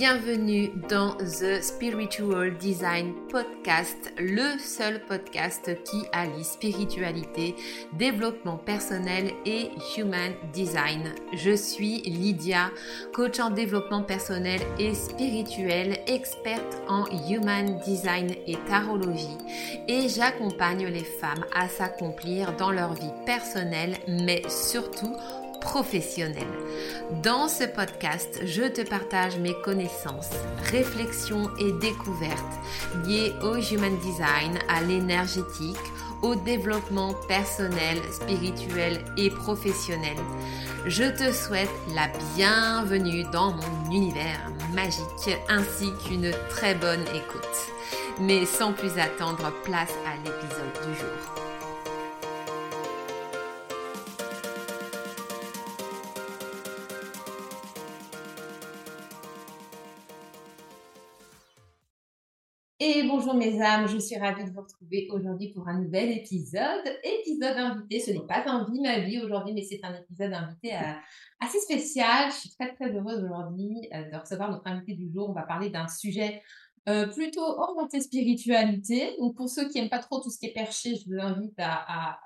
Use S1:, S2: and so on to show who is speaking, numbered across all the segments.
S1: bienvenue dans The Spiritual Design Podcast, le seul podcast qui allie spiritualité, développement personnel et human design. Je suis Lydia, coach en développement personnel et spirituel, experte en human design et tarologie et j'accompagne les femmes à s'accomplir dans leur vie personnelle mais surtout professionnelle. Dans ce podcast, je te partage mes connaissances, réflexions et découvertes liées au human design, à l'énergétique, au développement personnel, spirituel et professionnel. Je te souhaite la bienvenue dans mon univers magique ainsi qu'une très bonne écoute. Mais sans plus attendre, place à l'épisode du jour. Bonjour mes âmes, je suis ravie de vous retrouver aujourd'hui pour un nouvel épisode. Épisode invité, ce n'est pas un vie ma vie aujourd'hui, mais c'est un épisode invité assez spécial. Je suis très très heureuse aujourd'hui euh, de recevoir notre invité du jour. On va parler d'un sujet euh, plutôt orienté spiritualité. Donc pour ceux qui n'aiment pas trop tout ce qui est perché, je vous invite à,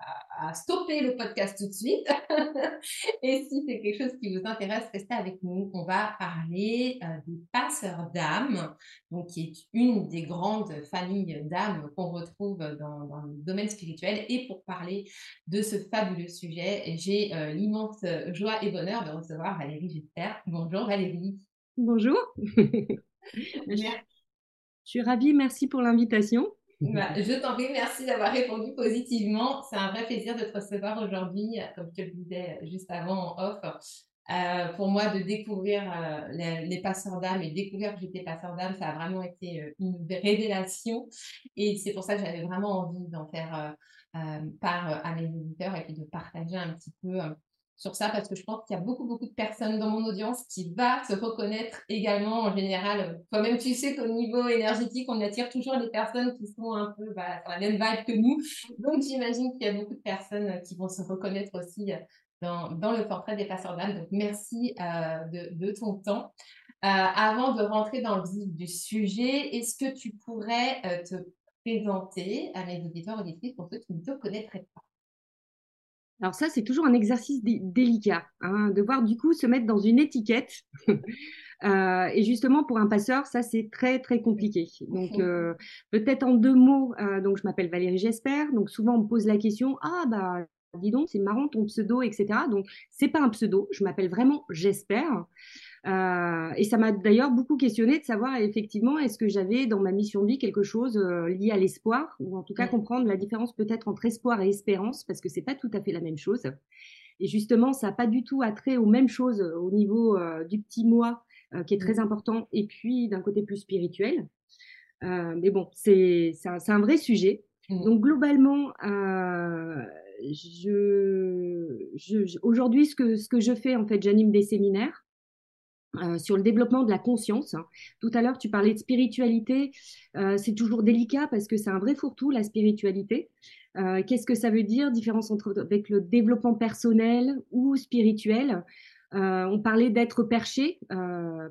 S1: stopper le podcast tout de suite. Et si c'est quelque chose qui vous intéresse, restez avec nous. On va parler euh, des passeurs d'âmes, donc qui est une des grandes familles d'âmes qu'on retrouve dans, le domaine spirituel. Et pour parler de ce fabuleux sujet, j'ai euh, l'immense joie et bonheur de recevoir Valérie J'espère. Bonjour Valérie.
S2: Bonjour. Merci. Je suis ravie, merci pour l'invitation.
S1: Bah, je t'en prie, merci d'avoir répondu positivement. C'est un vrai plaisir de te recevoir aujourd'hui, comme je te le disais juste avant en off. Euh, pour moi, de découvrir euh, les, passeurs d'âme et découvrir que j'étais passeur d'âme, ça a vraiment été euh, une révélation. Et c'est pour ça que j'avais vraiment envie d'en faire part à mes éditeurs et puis de partager un petit peu sur ça parce que je pense qu'il y a beaucoup, beaucoup de personnes dans mon audience qui va se reconnaître également en général. Toi-même, tu sais qu'au niveau énergétique, on attire toujours les personnes qui sont un peu bah, sur la même vibe que nous. Donc, j'imagine qu'il y a beaucoup de personnes qui vont se reconnaître aussi dans, dans le portrait des passeurs d'âme. Donc, merci euh, de, de, ton temps. Euh, avant de rentrer dans le vif du sujet, est-ce que tu pourrais euh, te présenter à mes auditeurs auditrices pour ceux qui ne te connaîtraient pas?
S2: Alors ça, c'est toujours un exercice délicat, hein, de voir du coup se mettre dans une étiquette. Euh, et justement, pour un passeur, ça, c'est très, très compliqué. Donc, euh, peut-être en deux mots, euh, donc je m'appelle Valérie J'espère. Donc, souvent, on me pose la question, ah bah, dis donc, c'est marrant ton pseudo, etc. Donc, c'est pas un pseudo, je m'appelle vraiment J'espère. Euh, et ça m'a d'ailleurs beaucoup questionné de savoir effectivement est-ce que j'avais dans ma mission de vie quelque chose euh, lié à l'espoir ou en tout cas comprendre la différence peut-être entre espoir et espérance parce que c'est pas tout à fait la même chose. Et justement, ça n'a pas du tout attrait aux mêmes choses au niveau euh, du petit moi qui est très important et puis d'un côté plus spirituel. mais bon, c'est un, un, vrai sujet. Mmh. Donc globalement, je, je, aujourd'hui, ce que, ce que je fais, en fait, j'anime des séminaires euh, sur le développement de la conscience. Tout à l'heure, tu parlais de spiritualité. Euh, c'est toujours délicat parce que c'est un vrai fourre-tout, la spiritualité. Euh, qu'est-ce que ça veut dire Différence avec le développement personnel ou spirituel? on parlait d'être perché.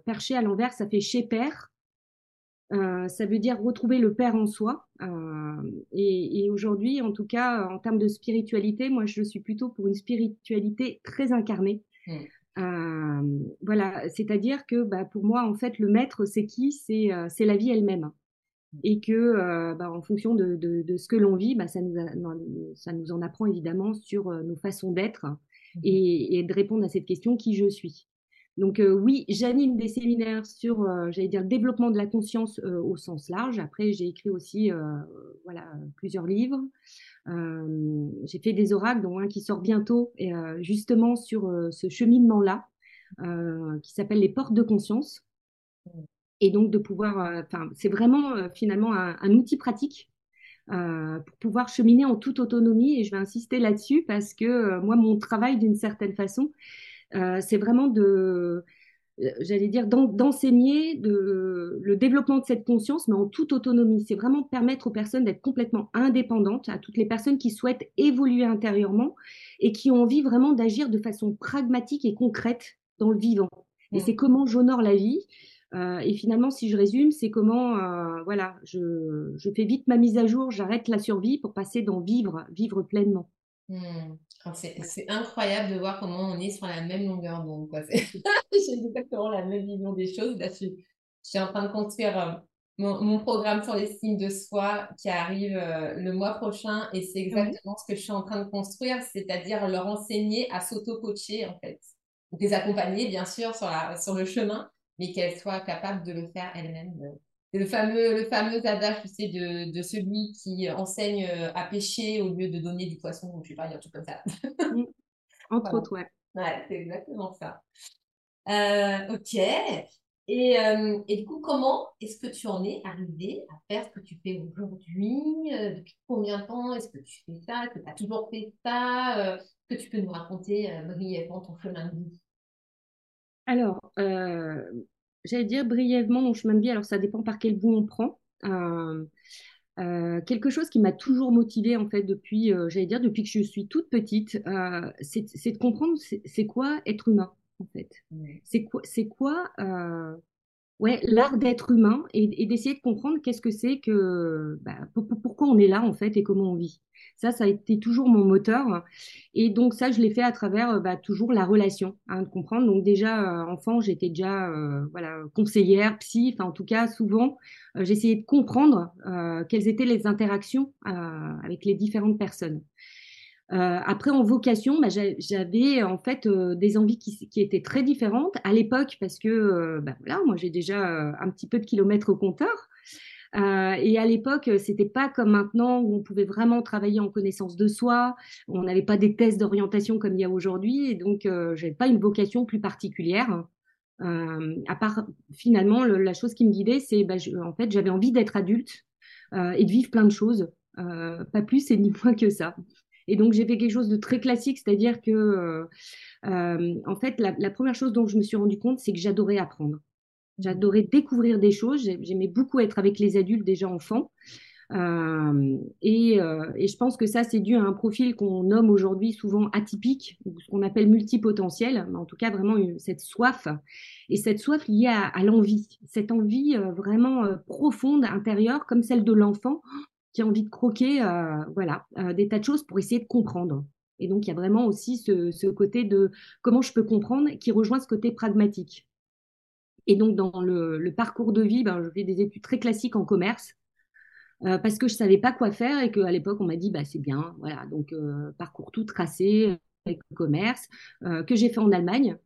S2: perché à l'envers, ça fait chez père. ça veut dire retrouver le père en soi. et, aujourd'hui, en tout cas, en termes de spiritualité, moi, je suis plutôt pour une spiritualité très incarnée. Mmh. Voilà, c'est-à-dire que bah, pour moi, en fait, le maître, c'est qui? C'est la vie elle-même. Et que, euh, bah, en fonction de, de, de ce que l'on vit, bah, ça, nous ça nous en apprend évidemment sur nos façons d'être mmh et, et, de répondre à cette question qui je suis? Donc oui, j'anime des séminaires sur, j'allais dire, le développement de la conscience au sens large. Après, j'ai écrit aussi, voilà, plusieurs livres. Euh, j'ai fait des oracles, dont un qui sort bientôt, et, euh, justement sur euh, ce cheminement-là, qui s'appelle les portes de conscience. Et donc de pouvoir, c'est vraiment finalement un, un, outil pratique pour pouvoir cheminer en toute autonomie. Et je vais insister là-dessus parce que moi, mon travail, d'une certaine façon, c'est vraiment de euh, j'allais dire, d'enseigner le développement de cette conscience, mais en toute autonomie. C'est vraiment permettre aux personnes d'être complètement indépendantes, à toutes les personnes qui souhaitent évoluer intérieurement et qui ont envie vraiment d'agir de façon pragmatique et concrète dans le vivant. Et c'est comment j'honore la vie et finalement, si je résume, c'est comment, voilà, je, je, fais vite ma mise à jour, j'arrête la survie pour passer dans vivre, vivre pleinement.
S1: Mmh. C'est incroyable de voir comment on est sur la même longueur d'onde. J'ai exactement la même vision des choses. Là, je, suis en train de construire euh, mon, programme sur l'estime de soi qui arrive euh, le mois prochain et c'est exactement ce que je suis en train de construire, c'est-à-dire leur enseigner à s'auto-coacher en fait. Donc les accompagner bien sûr sur, la, sur le chemin, mais qu'elles soient capables de le faire elles-mêmes, le fameux, le fameux adage, tu sais, de, de celui qui enseigne euh, à pêcher au lieu de donner du poisson, ou je sais pas, il y a un truc comme ça.
S2: Mm. Entre autres, ouais.
S1: Ouais, c'est exactement ça. Euh, ok. Et, euh, et, du coup, comment est-ce que tu en es arrivé à faire ce que tu fais aujourd'hui? Depuis combien de temps est-ce que tu fais ça? Est-ce que tu as toujours fait ça? Est-ce que tu peux nous raconter brièvement ton chemin de vie?
S2: Alors, j'allais dire brièvement mon chemin de vie, alors ça dépend par quel bout on prend. Euh, euh, quelque chose qui m'a toujours motivée en fait depuis, euh, j'allais dire depuis que je suis toute petite, c'est de comprendre c'est quoi être humain en fait. C'est quoi, c'est quoi ouais, l'art d'être humain et, d'essayer de comprendre qu'est-ce que c'est que, bah, pourquoi on est là en fait et comment on vit. Ça, ça a été toujours mon moteur. Et donc ça, je l'ai fait à travers euh, bah, toujours la relation, hein, de comprendre. Donc déjà, euh, enfant, j'étais déjà euh, voilà, conseillère, psy, enfin en tout cas, souvent, j'essayais de comprendre quelles étaient les interactions avec les différentes personnes. Après, en vocation, bah, j'avais en fait des envies qui, étaient très différentes à l'époque parce que bah, voilà, moi j'ai déjà un petit peu de kilomètres au compteur. Euh, et à l'époque, c'était pas comme maintenant où on pouvait vraiment travailler en connaissance de soi. On n'avait pas des tests d'orientation comme il y a aujourd'hui, et donc euh, j'avais pas une vocation plus particulière. Euh, à part finalement, la chose qui me guidait, c'est bah, en fait j'avais envie d'être adulte euh, et de vivre plein de choses, euh, pas plus et ni moins que ça. Et donc j'ai fait quelque chose de très classique, c'est-à-dire que en fait la, la première chose dont je me suis rendu compte, c'est que j'adorais apprendre. J'adorais découvrir des choses. J'aimais beaucoup être avec les adultes déjà enfants. Euh, et, euh, et, je pense que ça, c'est dû à un profil qu'on nomme aujourd'hui souvent atypique, ou ce qu'on appelle multipotentiel, mais en tout cas vraiment cette soif, et cette soif liée à, à l'envie, cette envie euh, vraiment euh, profonde, intérieure, comme celle de l'enfant, qui a envie de croquer euh, voilà, des tas de choses pour essayer de comprendre. Et donc, il y a vraiment aussi ce, côté de comment je peux comprendre qui rejoint ce côté pragmatique. Et donc, dans le, parcours de vie, ben, je fais des études très classiques en commerce euh, parce que je savais pas quoi faire et qu'à l'époque, on m'a dit, bah, c'est bien. Voilà, donc euh, parcours tout tracé avec le commerce euh, que j'ai fait en Allemagne.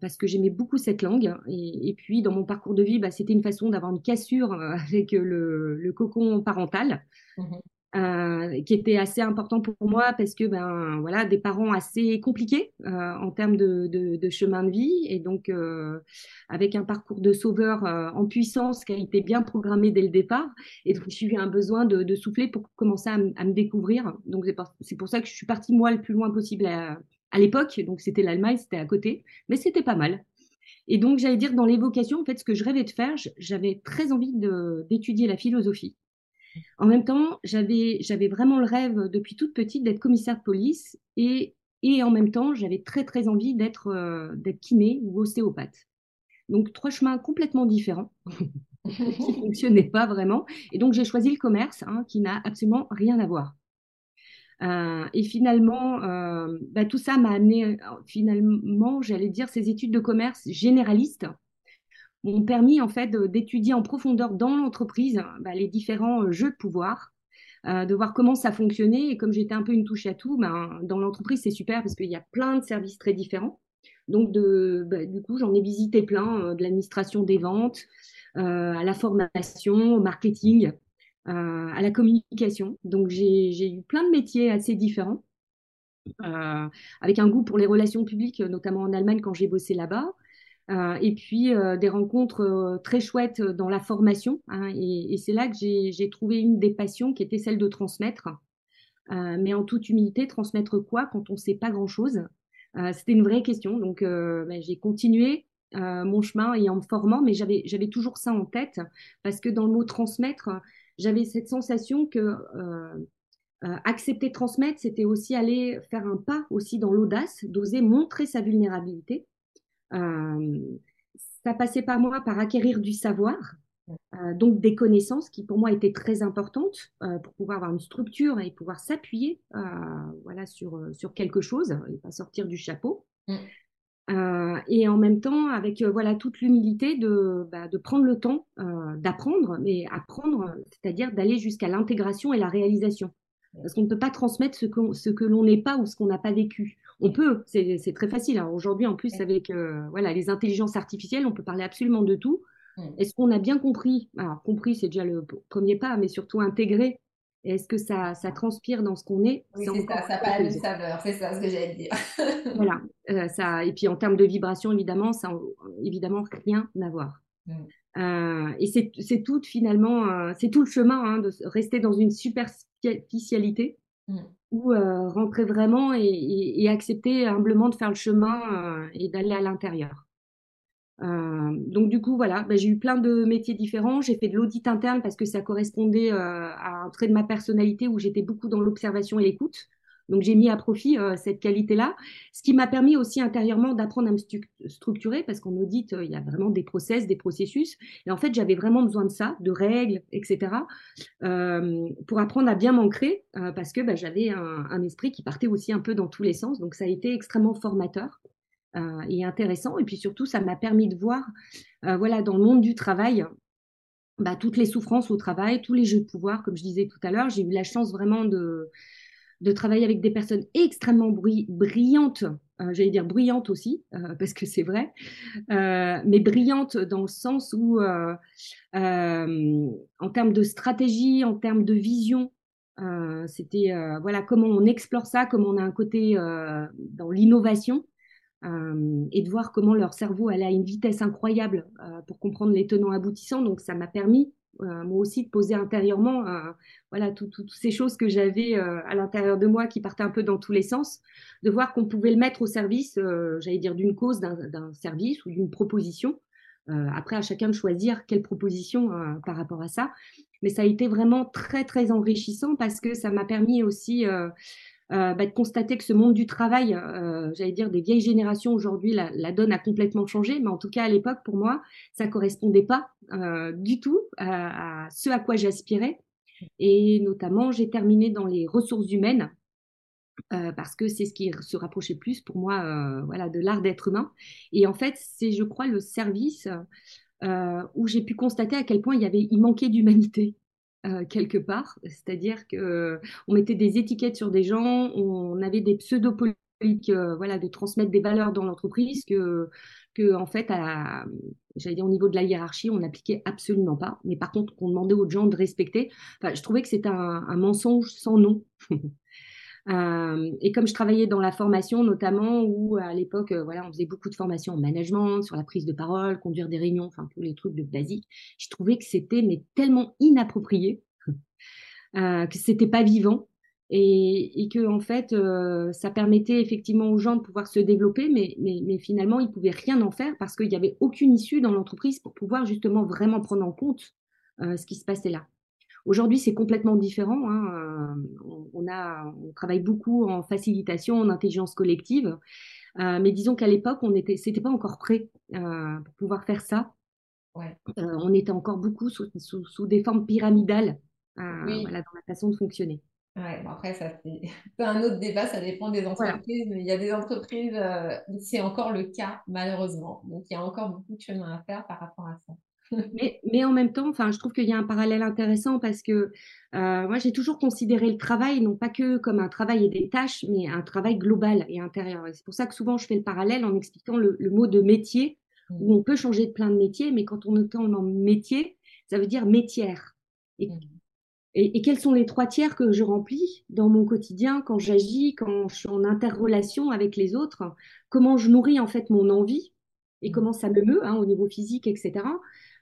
S2: Parce que j'aimais beaucoup cette langue. Et, puis, dans mon parcours de vie, bah, c'était une façon d'avoir une cassure avec le, le cocon parental. Mmh euh, qui était assez important pour moi parce que ben voilà des parents assez compliqués euh, en termes de, de, de, chemin de vie et donc euh, avec un parcours de sauveur euh, en puissance qui a été bien programmé dès le départ et donc j'ai eu un besoin de, de souffler pour commencer à, à me découvrir donc c'est pour ça que je suis partie moi le plus loin possible à, à l'époque donc c'était l'Allemagne c'était à côté mais c'était pas mal et donc j'allais dire dans l'évocation en fait ce que je rêvais de faire j'avais très envie d'étudier la philosophie en même temps, j'avais, vraiment le rêve depuis toute petite d'être commissaire de police et, et en même temps, j'avais très très envie d'être, euh, kiné ou ostéopathe. Donc trois chemins complètement différents qui ne fonctionnaient pas vraiment. Et donc j'ai choisi le commerce hein, qui n'a absolument rien à voir. Euh, et finalement, euh, bah, tout ça m'a amené, finalement, j'allais dire, ces études de commerce généralistes m'ont permis en fait d'étudier en profondeur dans l'entreprise bah, les différents euh, jeux de pouvoir, euh, de voir comment ça fonctionnait. Et comme j'étais un peu une touche à tout, ben, dans l'entreprise c'est super parce qu'il y a plein de services très différents. Donc bah, du coup j'en ai visité plein, euh, de l'administration des ventes, euh, à la formation, au marketing, euh, à la communication. Donc j'ai eu plein de métiers assez différents. avec un goût pour les relations publiques, notamment en Allemagne quand j'ai bossé là-bas, euh, et puis euh, des rencontres euh, très chouettes dans la formation. Hein, et, et c'est là que j'ai trouvé une des passions qui était celle de transmettre. mais en toute humilité, transmettre quoi quand on ne sait pas grand-chose? C'était une vraie question. Donc ben, j'ai continué mon chemin et en me formant, mais j'avais toujours ça en tête parce que dans le mot transmettre, j'avais cette sensation que euh, accepter transmettre, c'était aussi aller faire un pas aussi dans l'audace, d'oser montrer sa vulnérabilité, euh, ça passait par moi par acquérir du savoir, euh, donc des connaissances qui pour moi étaient très importantes euh, pour pouvoir avoir une structure et pouvoir s'appuyer euh, voilà, sur, sur quelque chose et pas sortir du chapeau. Mm. Et en même temps, avec voilà toute l'humilité de, bah, de prendre le temps d'apprendre, mais apprendre, c'est-à-dire d'aller jusqu'à l'intégration et la réalisation. Parce qu'on ne peut pas transmettre ce, ce que l'on n'est pas ou ce qu'on n'a pas vécu. On peut, c'est très facile. Hein. Aujourd'hui, en plus, avec voilà, les intelligences artificielles, on peut parler absolument de tout. Est-ce qu'on a bien compris? Alors, compris, c'est déjà le premier pas, mais surtout intégré. Est-ce que ça, ça transpire dans ce qu'on est?
S1: Oui, c'est ça, ça n'a pas la saveur, c'est ça ce que j'allais dire.
S2: voilà, euh, ça, et puis en termes de vibration, évidemment, ça n'a évidemment rien à voir. Mm. Euh, et c'est tout finalement, euh, c'est tout le chemin hein, de rester dans une superficialité mm. ou rentrer vraiment et, accepter humblement de faire le chemin et d'aller à l'intérieur. Euh, donc du coup, voilà, bah, j'ai eu plein de métiers différents. J'ai fait de l'audit interne parce que ça correspondait euh, à un trait de ma personnalité où j'étais beaucoup dans l'observation et l'écoute. Donc j'ai mis à profit euh, cette qualité-là, ce qui m'a permis aussi intérieurement d'apprendre à me structurer parce qu'en audit, il y a vraiment des process, des processus. Et en fait, j'avais vraiment besoin de ça, de règles, etc., pour apprendre à bien m'ancrer parce que bah, j'avais un, esprit qui partait aussi un peu dans tous les sens. Donc ça a été extrêmement formateur. Euh, et intéressant. Et puis surtout, ça m'a permis de voir, euh, voilà, dans le monde du travail, bah, toutes les souffrances au travail, tous les jeux de pouvoir, comme je disais tout à l'heure. J'ai eu la chance vraiment de, de travailler avec des personnes extrêmement brillantes, euh, j'allais dire bruyantes aussi, parce que c'est vrai, mais brillantes dans le sens où, en termes de stratégie, en termes de vision, c'était voilà comment on explore ça, comment on a un côté dans l'innovation euh, et de voir comment leur cerveau allait à une vitesse incroyable euh, pour comprendre les tenants aboutissants. Donc ça m'a permis euh, moi aussi de poser intérieurement voilà toutes ces choses que j'avais à l'intérieur de moi qui partaient un peu dans tous les sens, de voir qu'on pouvait le mettre au service, j'allais dire d'une cause, d'un service ou d'une proposition. après à chacun de choisir quelle proposition par rapport à ça. Mais ça a été vraiment très très enrichissant parce que ça m'a permis aussi bah, de constater que ce monde du travail, euh, j'allais dire des vieilles générations aujourd'hui, la, donne a complètement changé, mais en tout cas à l'époque, pour moi, ça correspondait pas euh, du tout à, ce à quoi j'aspirais. Et notamment, j'ai terminé dans les ressources humaines. parce que c'est ce qui se rapprochait plus pour moi voilà, de l'art d'être humain. Et en fait, c'est, je crois, le service où j'ai pu constater à quel point il, y avait, il manquait d'humanité. Euh, quelque part, c'est-à-dire que on mettait des étiquettes sur des gens, on avait des pseudo-politiques, euh, voilà, de transmettre des valeurs dans l'entreprise que, que en fait, j'allais dire au niveau de la hiérarchie, on n'appliquait absolument pas. Mais par contre, on demandait aux gens de respecter. Enfin, je trouvais que c'était un mensonge sans nom. Euh, et comme je travaillais dans la formation, notamment, où à l'époque, euh, voilà, on faisait beaucoup de formations en management, sur la prise de parole, conduire des réunions, enfin tous les trucs de basique, je trouvais que c'était mais tellement inapproprié, euh, que c'était pas vivant. Et, que en fait, euh, ça permettait effectivement aux gens de pouvoir se développer, mais, mais, mais finalement, ils pouvaient rien en faire parce qu'il n'y avait aucune issue dans l'entreprise pour pouvoir justement vraiment prendre en compte ce qui se passait là. Aujourd'hui, c'est complètement différent. Hein. Euh, on, a, on travaille beaucoup en facilitation, en intelligence collective. Euh, mais disons qu'à l'époque, on était, c'était pas encore prêt euh, pour pouvoir faire ça. on était encore beaucoup sous, des formes pyramidales voilà, dans la façon de fonctionner.
S1: Ouais, après, ça, c'est un autre débat, ça dépend des entreprises, mais il y a des entreprises où c'est encore le cas, malheureusement. Donc, il y a encore beaucoup de chemin à faire par rapport à ça
S2: mais, en même temps, enfin, je trouve qu'il y a un parallèle intéressant parce que euh, moi, j'ai toujours considéré le travail non pas que comme un travail et des tâches, mais un travail global et intérieur. c'est pour ça que souvent, je fais le parallèle en expliquant le, mot de métier, où mmh. on peut changer de plein de métiers, mais quand on est en métier, ça veut dire métière. Mmh. Et, et, quels sont les trois tiers que je remplis dans mon quotidien quand j'agis, quand je suis en interrelation avec les autres? Comment je nourris en fait mon envie et mmh. comment ça me meut hein, au niveau physique, etc.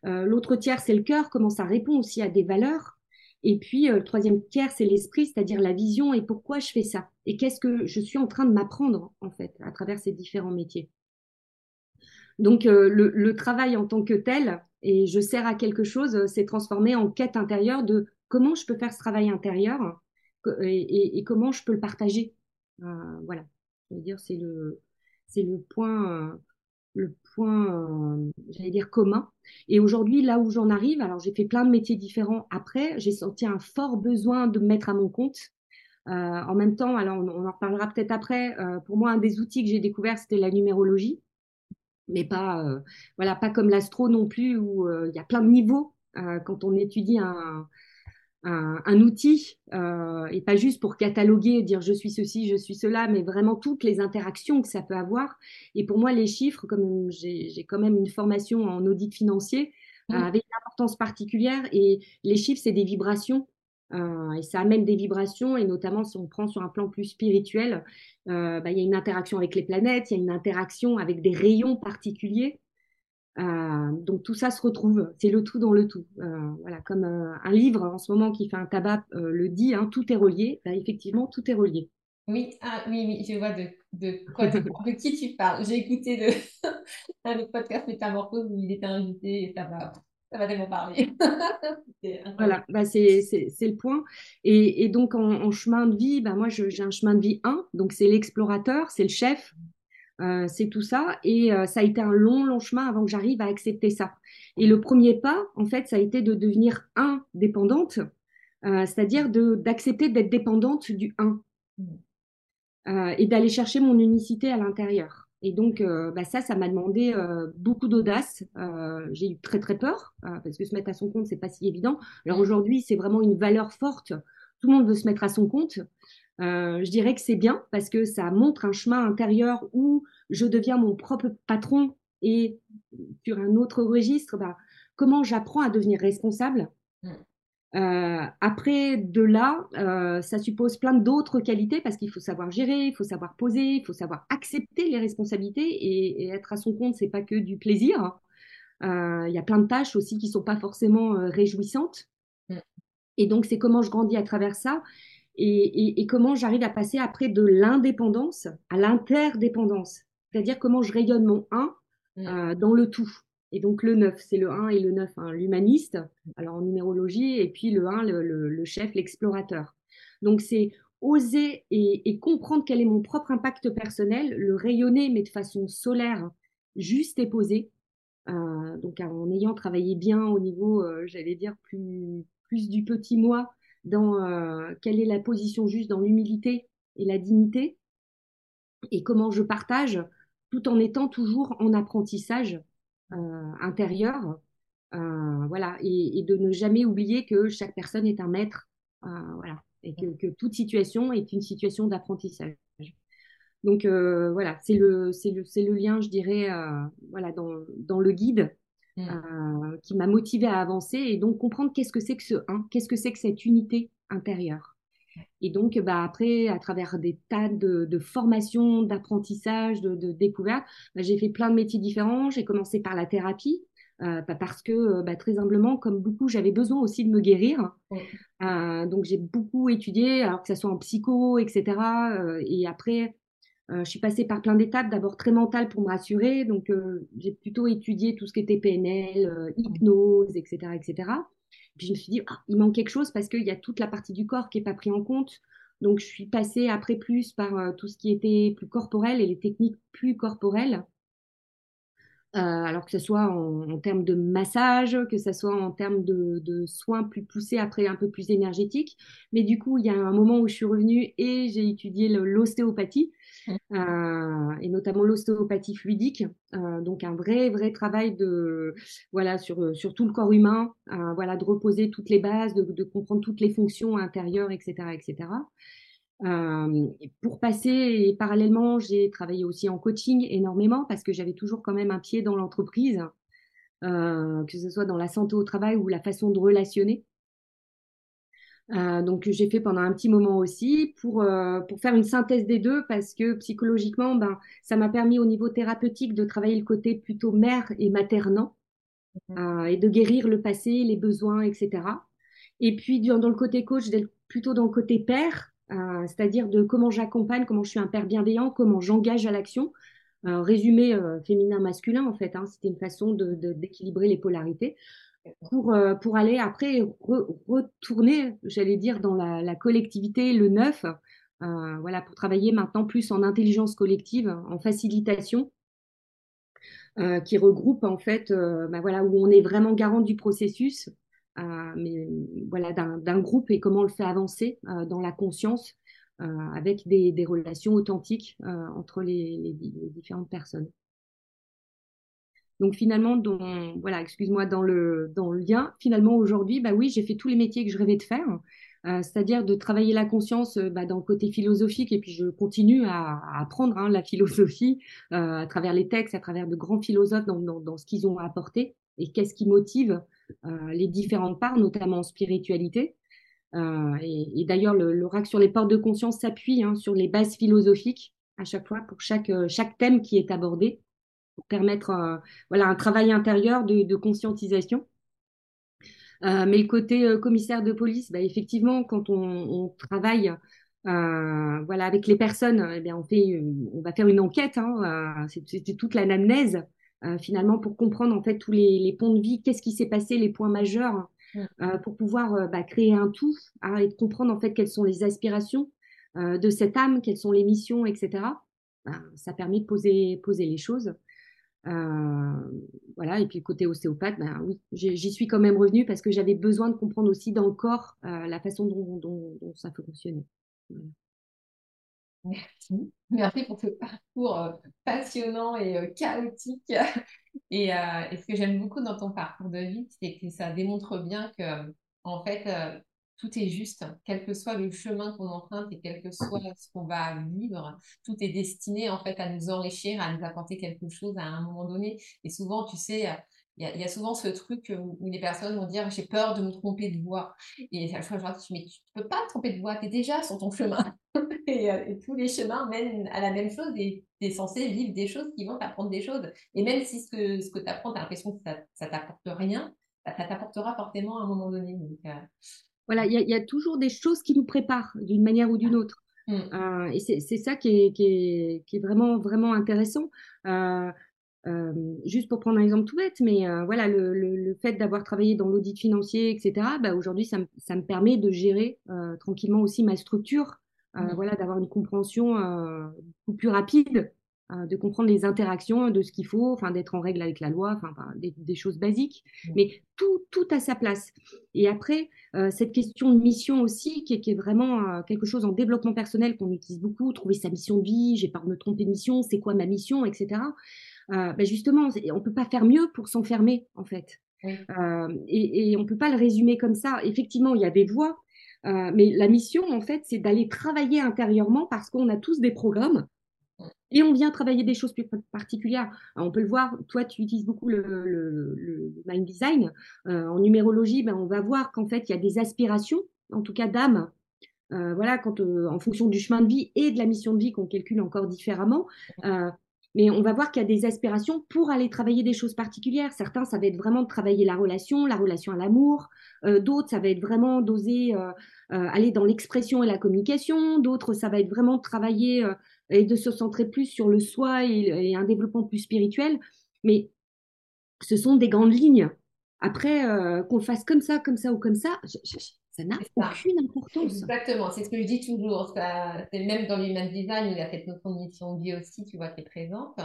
S2: Euh, l'autre tiers, c'est le cœur, comment ça répond aussi à des valeurs. Et puis, euh, le troisième tiers, c'est l'esprit, c'est-à-dire la vision et pourquoi je fais ça. Et qu'est-ce que je suis en train de m'apprendre, en fait, à travers ces différents métiers. Donc, euh, le, travail en tant que tel, et je sers à quelque chose, c'est transformé en quête intérieure de comment je peux faire ce travail intérieur et, comment je peux le partager. voilà. C'est le, point point, j'allais dire, commun. Et aujourd'hui, là où j'en arrive, alors j'ai fait plein de métiers différents après, j'ai senti un fort besoin de me mettre à mon compte. en même temps, alors on, en reparlera peut-être après, pour moi, un des outils que j'ai découvert, c'était la numérologie. Mais pas, voilà, pas comme l'astro non plus, où il y a plein de niveaux quand on étudie un, un, outil euh, et pas juste pour cataloguer, dire je suis ceci, je suis cela, mais vraiment toutes les interactions que ça peut avoir. Et pour moi, les chiffres, comme j'ai quand même une formation en audit financier, euh, avec une importance particulière. Et les chiffres, c'est des vibrations. Euh, et ça amène des vibrations, et notamment si on prend sur un plan plus spirituel, bah, il y a une interaction avec les planètes, il y a une interaction avec des rayons particuliers. Euh, donc tout ça se retrouve, c'est le tout dans le tout. Euh, voilà, comme euh, un livre en ce moment qui fait un tabac le dit, hein, tout est relié. Bah, effectivement, tout est relié.
S1: Oui, ah, oui, oui, je vois de, de, quoi de qui tu parles. J'ai écouté le, le podcast Métamorphose où il était invité et ça va, ça va tellement parler.
S2: voilà, bah c'est le point. Et, et donc en, chemin de vie, bah moi j'ai un chemin de vie 1, donc c'est l'explorateur, c'est le chef, euh, c'est tout ça. Et euh, ça a été un long, long chemin avant que j'arrive à accepter ça. Et le premier pas, en fait, ça a été de devenir indépendante, euh, c'est-à-dire d'accepter d'être dépendante du 1 et d'aller chercher mon unicité à l'intérieur. Et donc, bah ça, ça m'a demandé beaucoup d'audace. J'ai eu très, très peur, parce que se mettre à son compte, c'est pas si évident. Alors aujourd'hui, c'est vraiment une valeur forte. Tout le monde veut se mettre à son compte. Euh, je dirais que c'est bien parce que ça montre un chemin intérieur où je deviens mon propre patron et sur un autre registre, bah, comment j'apprends à devenir responsable. Mm. Euh, après, de là, euh, ça suppose plein d'autres qualités parce qu'il faut savoir gérer, il faut savoir poser, il faut savoir accepter les responsabilités et, être à son compte, c'est pas que du plaisir. Il y a plein de tâches aussi qui sont pas forcément réjouissantes. Mm. Et donc, c'est comment je grandis à travers ça et, comment j'arrive à passer après de l'indépendance à l'interdépendance. C'est-à-dire comment je rayonne mon 1 mm. euh, dans le tout. Et donc le 9, c'est le 1 et le 9, hein, l'humaniste, alors en numérologie, et puis le 1, le, chef, l'explorateur. Donc c'est oser et, comprendre quel est mon propre impact personnel, le rayonner, mais de façon solaire, juste et posée. Euh, donc en ayant travaillé bien au niveau, euh, j'allais dire, plus, plus du petit moi, dans euh, quelle est la position juste dans l'humilité et la dignité, et comment je partage, tout en étant toujours en apprentissage euh, intérieur, euh, voilà, et, de ne jamais oublier que chaque personne est un maître, voilà, et que, toute situation est une situation d'apprentissage. Donc voilà, c'est le, le, le, lien, je dirais, voilà, dans, dans le guide Mm. Euh, qui m'a motivé à avancer et donc comprendre qu'est-ce que c'est que ce 1, qu'est-ce que c'est que cette unité intérieure. Et donc, bah, après, à travers des tas de, de formations, d'apprentissage, de, de découvertes, bah, j'ai fait plein de métiers différents. J'ai commencé par la thérapie, euh, bah, parce que bah, très humblement, comme beaucoup, j'avais besoin aussi de me guérir. Euh, donc j'ai beaucoup étudié, alors que ce soit en psycho, etc. Euh, et après, euh, je suis passée par plein d'étapes, d'abord très mentale pour me rassurer, donc euh, j'ai plutôt étudié tout ce qui était PNL, euh, hypnose, etc., etc. Puis je me suis dit, ah, il manque quelque chose parce qu'il y a toute la partie du corps qui n'est pas pris en compte. Donc je suis passée après plus par tout ce qui était plus corporel et les techniques plus corporelles. Alors que ce soit en, termes de massage, que ce soit en termes de, de, soins plus poussés, après un peu plus énergétiques. Mais du coup, il y a un moment où je suis revenue et j'ai étudié l'ostéopathie. Euh, et notamment l'ostéopathie fluidique, euh, donc un vrai vrai travail de voilà sur sur tout le corps humain, euh, voilà de reposer toutes les bases, de, de, comprendre toutes les fonctions intérieures, etc., etc. pour passer, et parallèlement, j'ai travaillé aussi en coaching énormément parce que j'avais toujours quand même un pied dans l'entreprise, que ce soit dans la santé au travail ou la façon de relationner. Euh, donc j'ai fait pendant un petit moment aussi pour, pour faire une synthèse des deux parce que psychologiquement, ben, ça m'a permis au niveau thérapeutique de travailler le côté plutôt mère et maternant mmh et de guérir le passé, les besoins, etc. Et puis dans, le côté coach, d'être plutôt dans le côté père, c'est-à-dire de comment j'accompagne, comment je suis un père bienveillant, comment j'engage à l'action. résumé féminin-masculin en fait, hein, c'était une façon d'équilibrer de, les polarités pour, euh, pour aller après retourner, j'allais dire, dans la, collectivité, le neuf, euh, voilà, pour travailler maintenant plus en intelligence collective, en facilitation, qui regroupe en fait, bah, voilà, où on est vraiment garant du processus, mais voilà, d'un groupe et comment on le fait avancer dans la conscience avec des, relations authentiques entre les, différentes personnes. Donc finalement, voilà, excuse-moi, dans le, lien, finalement aujourd'hui, bah oui, j'ai fait tous les métiers que je rêvais de faire. Euh, c'est-à-dire de travailler la conscience euh, bah, dans le côté philosophique, et puis je continue à, apprendre hein, la philosophie euh, à travers les textes, à travers de grands philosophes dans, dans, ce qu'ils ont apporté, et qu'est-ce qui motive les différentes parts, notamment en spiritualité. et, et d'ailleurs, l'oracle sur les portes de conscience s'appuie hein, sur les bases philosophiques à chaque fois pour chaque, chaque thème qui est abordé, pour permettre voilà, un travail intérieur de, conscientisation. Euh, mais le côté euh, commissaire de police, bah, effectivement, quand on, travaille euh, voilà, avec les personnes, eh bien, on, fait, on va faire une enquête. Hein, c'est toute l'anamnèse finalement pour comprendre en fait tous les, les ponts de vie, qu'est-ce qui s'est passé, les points majeurs, mmh. pour pouvoir bah, créer un tout hein, et comprendre en fait quelles sont les aspirations de cette âme, quelles sont les missions, etc. Bah, ça permet de poser, poser les choses. Euh, voilà, et puis le côté ostéopathe, ben oui, j'y suis quand même revenue parce que j'avais besoin de comprendre aussi dans le corps euh, la façon dont, dont, ça fonctionnait.
S1: Merci. Merci pour ce parcours euh, passionnant et chaotique. Et, et, ce que j'aime beaucoup dans ton parcours de vie, c'est que ça démontre bien que, en fait, tout est juste, quel que soit le chemin qu'on emprunte et quel que soit ce qu'on va vivre, tout est destiné en fait à nous enrichir, à nous apporter quelque chose à un moment donné. Et souvent, tu sais, il y, a souvent ce truc où, les personnes vont dire j'ai peur de me tromper de voie. Et à chaque fois, je dis mais tu peux pas te tromper de voie, tu es déjà sur ton chemin. Euh, et, tous les chemins mènent à la même chose et tu es censé vivre des choses qui vont t'apprendre des choses. Et même si ce que, ce que tu apprends, tu as l'impression que ça, ça t'apporte rien, bah, ça t'apportera forcément à un moment donné. Donc, euh,
S2: voilà, il y, a toujours des choses qui nous préparent d'une manière ou d'une autre. Mm. Euh, et c'est ça qui est, qui, est, qui est, vraiment, vraiment intéressant. Euh, euh, juste pour prendre un exemple tout bête, mais voilà, le, le, fait d'avoir travaillé dans l'audit financier, etc., bah, aujourd'hui, ça, ça, me permet de gérer tranquillement aussi ma structure, mm. voilà, d'avoir une compréhension beaucoup plus rapide euh, de comprendre les interactions de ce qu'il faut, enfin d'être en règle avec la loi, enfin des, choses basiques, mais tout, tout à sa place. Et après, euh, cette question de mission aussi, qui est, vraiment euh, quelque chose en développement personnel qu'on utilise beaucoup, trouver sa mission de vie, j'ai peur de me tromper de mission, c'est quoi ma mission, etc. Ben justement, on peut pas faire mieux pour s'enfermer, en fait. et, et on peut pas le résumer comme ça. Effectivement, il y a des voies, mais la mission, en fait, c'est d'aller travailler intérieurement parce qu'on a tous des programmes et on vient travailler des choses plus particulières. on peut le voir, toi tu utilises beaucoup le, le, le mind design. Euh, en numérologie, ben, on va voir qu'en fait il y a des aspirations, en tout cas d'âme. Euh, voilà, quand euh, en fonction du chemin de vie et de la mission de vie qu'on calcule encore différemment. Euh, mais on va voir qu'il y a des aspirations pour aller travailler des choses particulières. Certains, ça va être vraiment de travailler la relation, la relation à l'amour. Euh, d'autres, ça va être vraiment d'oser euh, aller dans l'expression et la communication. D'autres, ça va être vraiment de travailler et de se centrer plus sur le soi et, un développement plus spirituel. Mais ce sont des grandes lignes. Après, euh, qu'on le fasse comme ça, comme ça ou comme ça, ça n'a aucune importance.
S1: Exactement, c'est ce que je dis toujours. C'est même dans l'human design, il y a cette notion de mission de vie aussi, tu vois, qui est présente.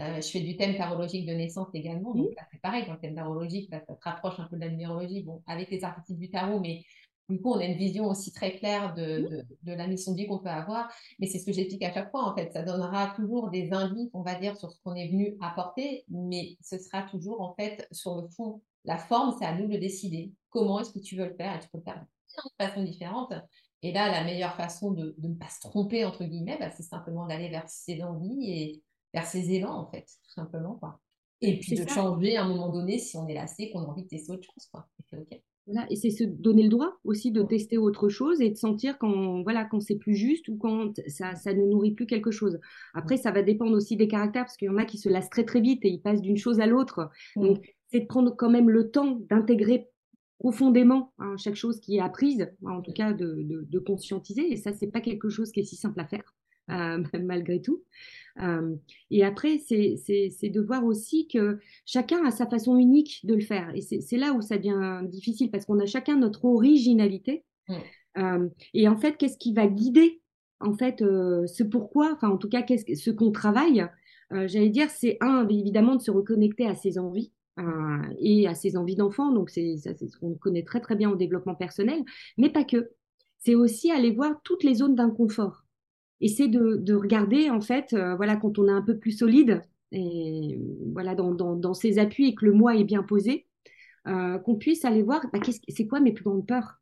S1: Euh, je fais du thème tarologique de naissance également, donc là c'est pareil, dans le thème tarologique, ça se rapproche un peu de la numérologie, bon, avec les artistes du tarot, mais du coup, on a une vision aussi très claire de, de, la mission de vie qu'on peut avoir. Mais c'est ce que j'explique à chaque fois, en fait. Ça donnera toujours des indices, on va dire, sur ce qu'on est venu apporter, mais ce sera toujours, en fait, sur le fond. La forme, c'est à nous de décider. Comment est-ce que tu veux le faire Et tu peux le faire de façon différente. Et là, la meilleure façon de, de ne pas se tromper, entre guillemets, bah, c'est simplement d'aller vers ses envies et vers ses élans, en fait, tout simplement. Quoi. Et puis de changer à un moment donné si on est lassé, qu'on a envie de tester autre chose. Quoi. Et c'est OK
S2: et c'est se donner le droit aussi de tester autre chose et de sentir quand voilà quand c'est plus juste ou quand ça, ça ne nourrit plus quelque chose. Après, ça va dépendre aussi des caractères parce qu'il y en a qui se lassent très très vite et ils passent d'une chose à l'autre. Donc, c'est de prendre quand même le temps d'intégrer profondément hein, chaque chose qui est apprise, en tout cas de, de, de conscientiser. Et ça, c'est pas quelque chose qui est si simple à faire. Euh, malgré tout. Euh, et après, c'est de voir aussi que chacun a sa façon unique de le faire. Et c'est là où ça devient difficile parce qu'on a chacun notre originalité. Mmh. Euh, et en fait, qu'est-ce qui va guider en fait ce pourquoi, enfin en tout cas, qu'est-ce ce qu'on travaille? J'allais dire, c'est un, évidemment, de se reconnecter à ses envies. Et à ses envies d'enfant, donc c'est ce qu'on connaît très très bien au développement personnel, mais pas que. C'est aussi aller voir toutes les zones d'inconfort. Et c'est de, regarder, en fait, voilà, quand on est un peu plus solide, et voilà, dans, dans, ses appuis et que le moi est bien posé, qu'on puisse aller voir, bah, c'est quoi mes plus grandes peurs?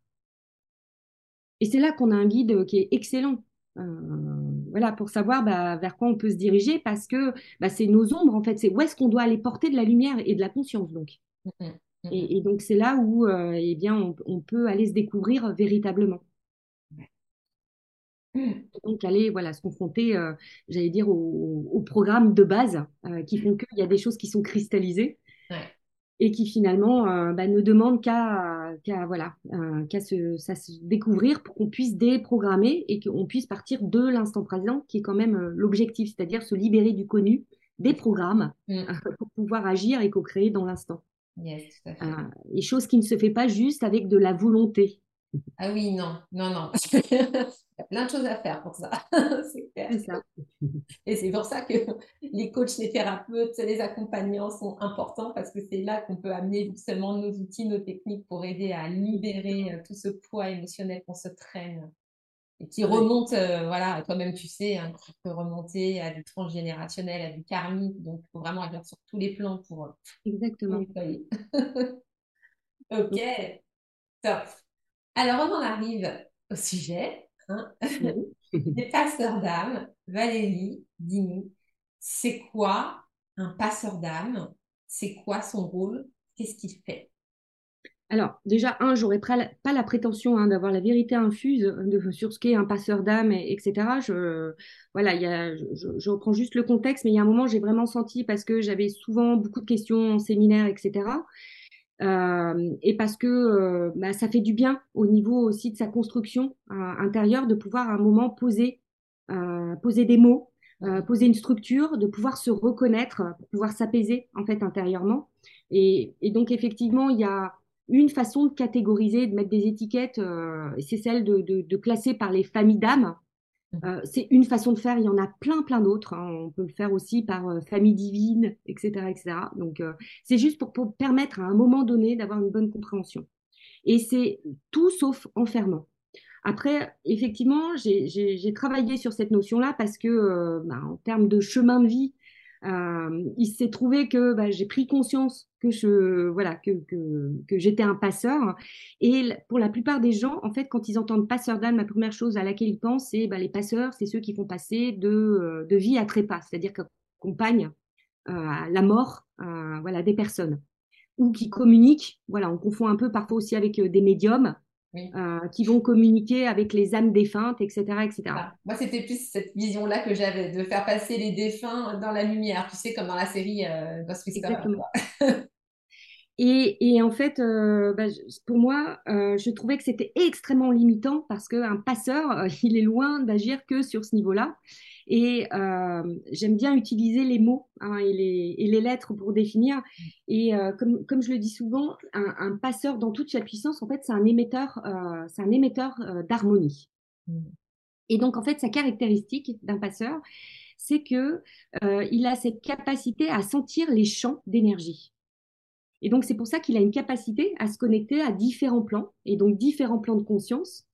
S2: Et c'est là qu'on a un guide qui est excellent. Voilà, pour savoir bah, vers quoi on peut se diriger, parce que bah, c'est nos ombres, en fait, c'est où est-ce qu'on doit aller porter de la lumière et de la conscience, donc. Mmh, mmh, mmh. Et, donc, c'est là où eh bien, on, peut aller se découvrir véritablement. Donc aller voilà, se confronter, euh, j'allais dire, au, programme de base euh, qui font qu'il y a des choses qui sont cristallisées et qui finalement euh, bah, ne demandent qu'à voilà, qu'à se, se, découvrir pour qu'on puisse déprogrammer et qu'on puisse partir de l'instant présent qui est quand même l'objectif, c'est-à-dire se libérer du connu, des programmes mm. pour pouvoir agir et co-créer dans l'instant.
S1: Yes,
S2: et chose qui ne se fait pas juste avec de la volonté.
S1: Ah oui, non, non, non. Il y a plein de choses à faire pour ça. c'est clair. Ça. Et c'est pour ça que les coachs, les thérapeutes, les accompagnants sont importants parce que c'est là qu'on peut amener justement nos outils, nos techniques pour aider à libérer euh, tout ce poids émotionnel qu'on se traîne et qui remonte, euh, voilà, toi-même tu sais, hein, qui peut remonter à du transgénérationnel, à du karmique. Donc, il faut vraiment agir sur tous les plans pour. Euh,
S2: Exactement.
S1: ok, top. Alors, on en arrive au sujet. Hein. Des passeurs d'âme. Valérie, dis-nous, c'est quoi un passeur d'âme? C'est quoi son rôle? Qu'est-ce qu'il fait?
S2: Alors, déjà, un, j'aurais pas, la prétention hein, d'avoir la vérité infuse de, sur ce qu'est un passeur d'âme, etc. Je, voilà, y a, je, reprends juste le contexte, mais il y a un moment, j'ai vraiment senti, parce que j'avais souvent beaucoup de questions en séminaire, etc. Euh, et parce que euh, bah, ça fait du bien au niveau aussi de sa construction euh, intérieure de pouvoir à un moment poser, poser des mots, poser une structure, de pouvoir se reconnaître, pouvoir s'apaiser en fait intérieurement. Et, et, donc effectivement, il y a une façon de catégoriser, de mettre des étiquettes, c'est celle de, de, de, classer par les familles d'âmes. C'est une façon de faire, il y en a plein, plein d'autres. Hein. On peut le faire aussi par famille divine, etc. etc. Donc, c'est juste pour, permettre à un moment donné d'avoir une bonne compréhension. Et c'est tout sauf enfermant. Après, effectivement, j'ai travaillé sur cette notion-là parce que, bah, en termes de chemin de vie, il s'est trouvé que bah, j'ai pris conscience que je voilà que, que, j'étais un passeur. Et pour la plupart des gens en fait quand ils entendent passeur d'âme la première chose à laquelle ils pensent c'est bah, les passeurs c'est ceux qui font passer de, euh, de vie à trépas c'est-à-dire qu'ils accompagnent euh, la mort voilà des personnes. Ou qui communiquent voilà on confond un peu parfois aussi avec des médiums euh, qui vont communiquer avec les âmes défuntes, etc. etc.
S1: Moi, c'était plus cette vision-là que j'avais, de faire passer les défunts dans la lumière, tu sais, comme dans la série euh, Ghost
S2: et, et, en fait, euh, bah, pour moi, je trouvais que c'était extrêmement limitant parce qu'un passeur, il est loin d'agir que sur ce niveau-là. Et euh, j'aime bien utiliser les mots hein, et, les, et, les, lettres pour définir. Et euh, comme, comme, je le dis souvent, un, un, passeur dans toute sa puissance, en fait, c'est un émetteur, euh, c'est un émetteur d'harmonie. Mmh. Et donc, en fait, sa caractéristique d'un passeur, c'est que euh, il a cette capacité à sentir les champs d'énergie. Et donc, c'est pour ça qu'il a une capacité à se connecter à différents plans, et donc différents plans de conscience,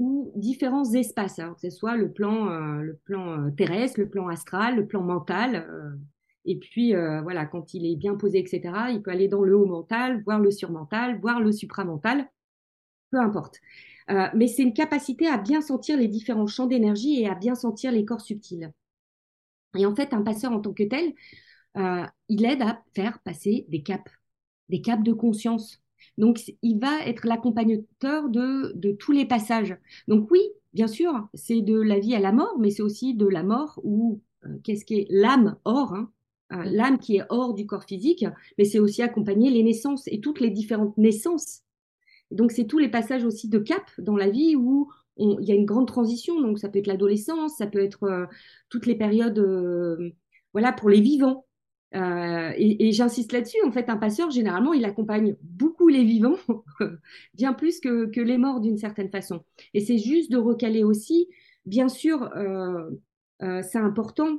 S2: ou différents espaces, alors que ce soit le plan, euh, euh, terrestre, le plan astral, le plan mental. Euh, et puis, voilà, quand il est bien posé, etc., il peut aller dans le haut mental, voir le surmental, voir le supramental, peu importe. mais c'est une capacité à bien sentir les différents champs d'énergie et à bien sentir les corps subtils. Et en fait, un passeur en tant que tel, il aide à faire passer des caps, des caps de conscience, donc, il va être l'accompagnateur de, tous les passages. Donc oui, bien sûr, c'est de la vie à la mort, mais c'est aussi de la mort ou euh, qu'est-ce qui est l'âme hors, hein, euh, l'âme qui est hors du corps physique, mais c'est aussi accompagner les naissances et toutes les différentes naissances. donc, c'est tous les passages aussi de cap dans la vie où il y a une grande transition. Donc, ça peut être l'adolescence, ça peut être euh, toutes les périodes, voilà, pour les vivants. Euh, et, j'insiste là-dessus, en fait, un passeur, généralement, il accompagne beaucoup les vivants, bien plus que, les morts d'une certaine façon. Et c'est juste de recaler aussi, bien sûr, euh, euh, c'est important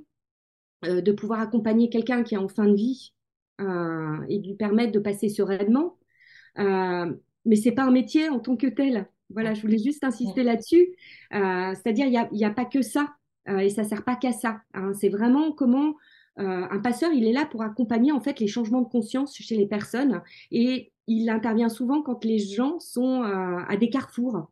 S2: de pouvoir accompagner quelqu'un qui est en fin de vie et lui permettre de passer sereinement. mais c'est pas un métier en tant que tel. Voilà, je voulais juste insister là-dessus. C'est-à-dire, il n'y a, pas que ça. et ça sert pas qu'à ça. Hein. C'est vraiment comment euh, un passeur, il est là pour accompagner en fait les changements de conscience chez les personnes et il intervient souvent quand les gens sont euh, à des carrefours.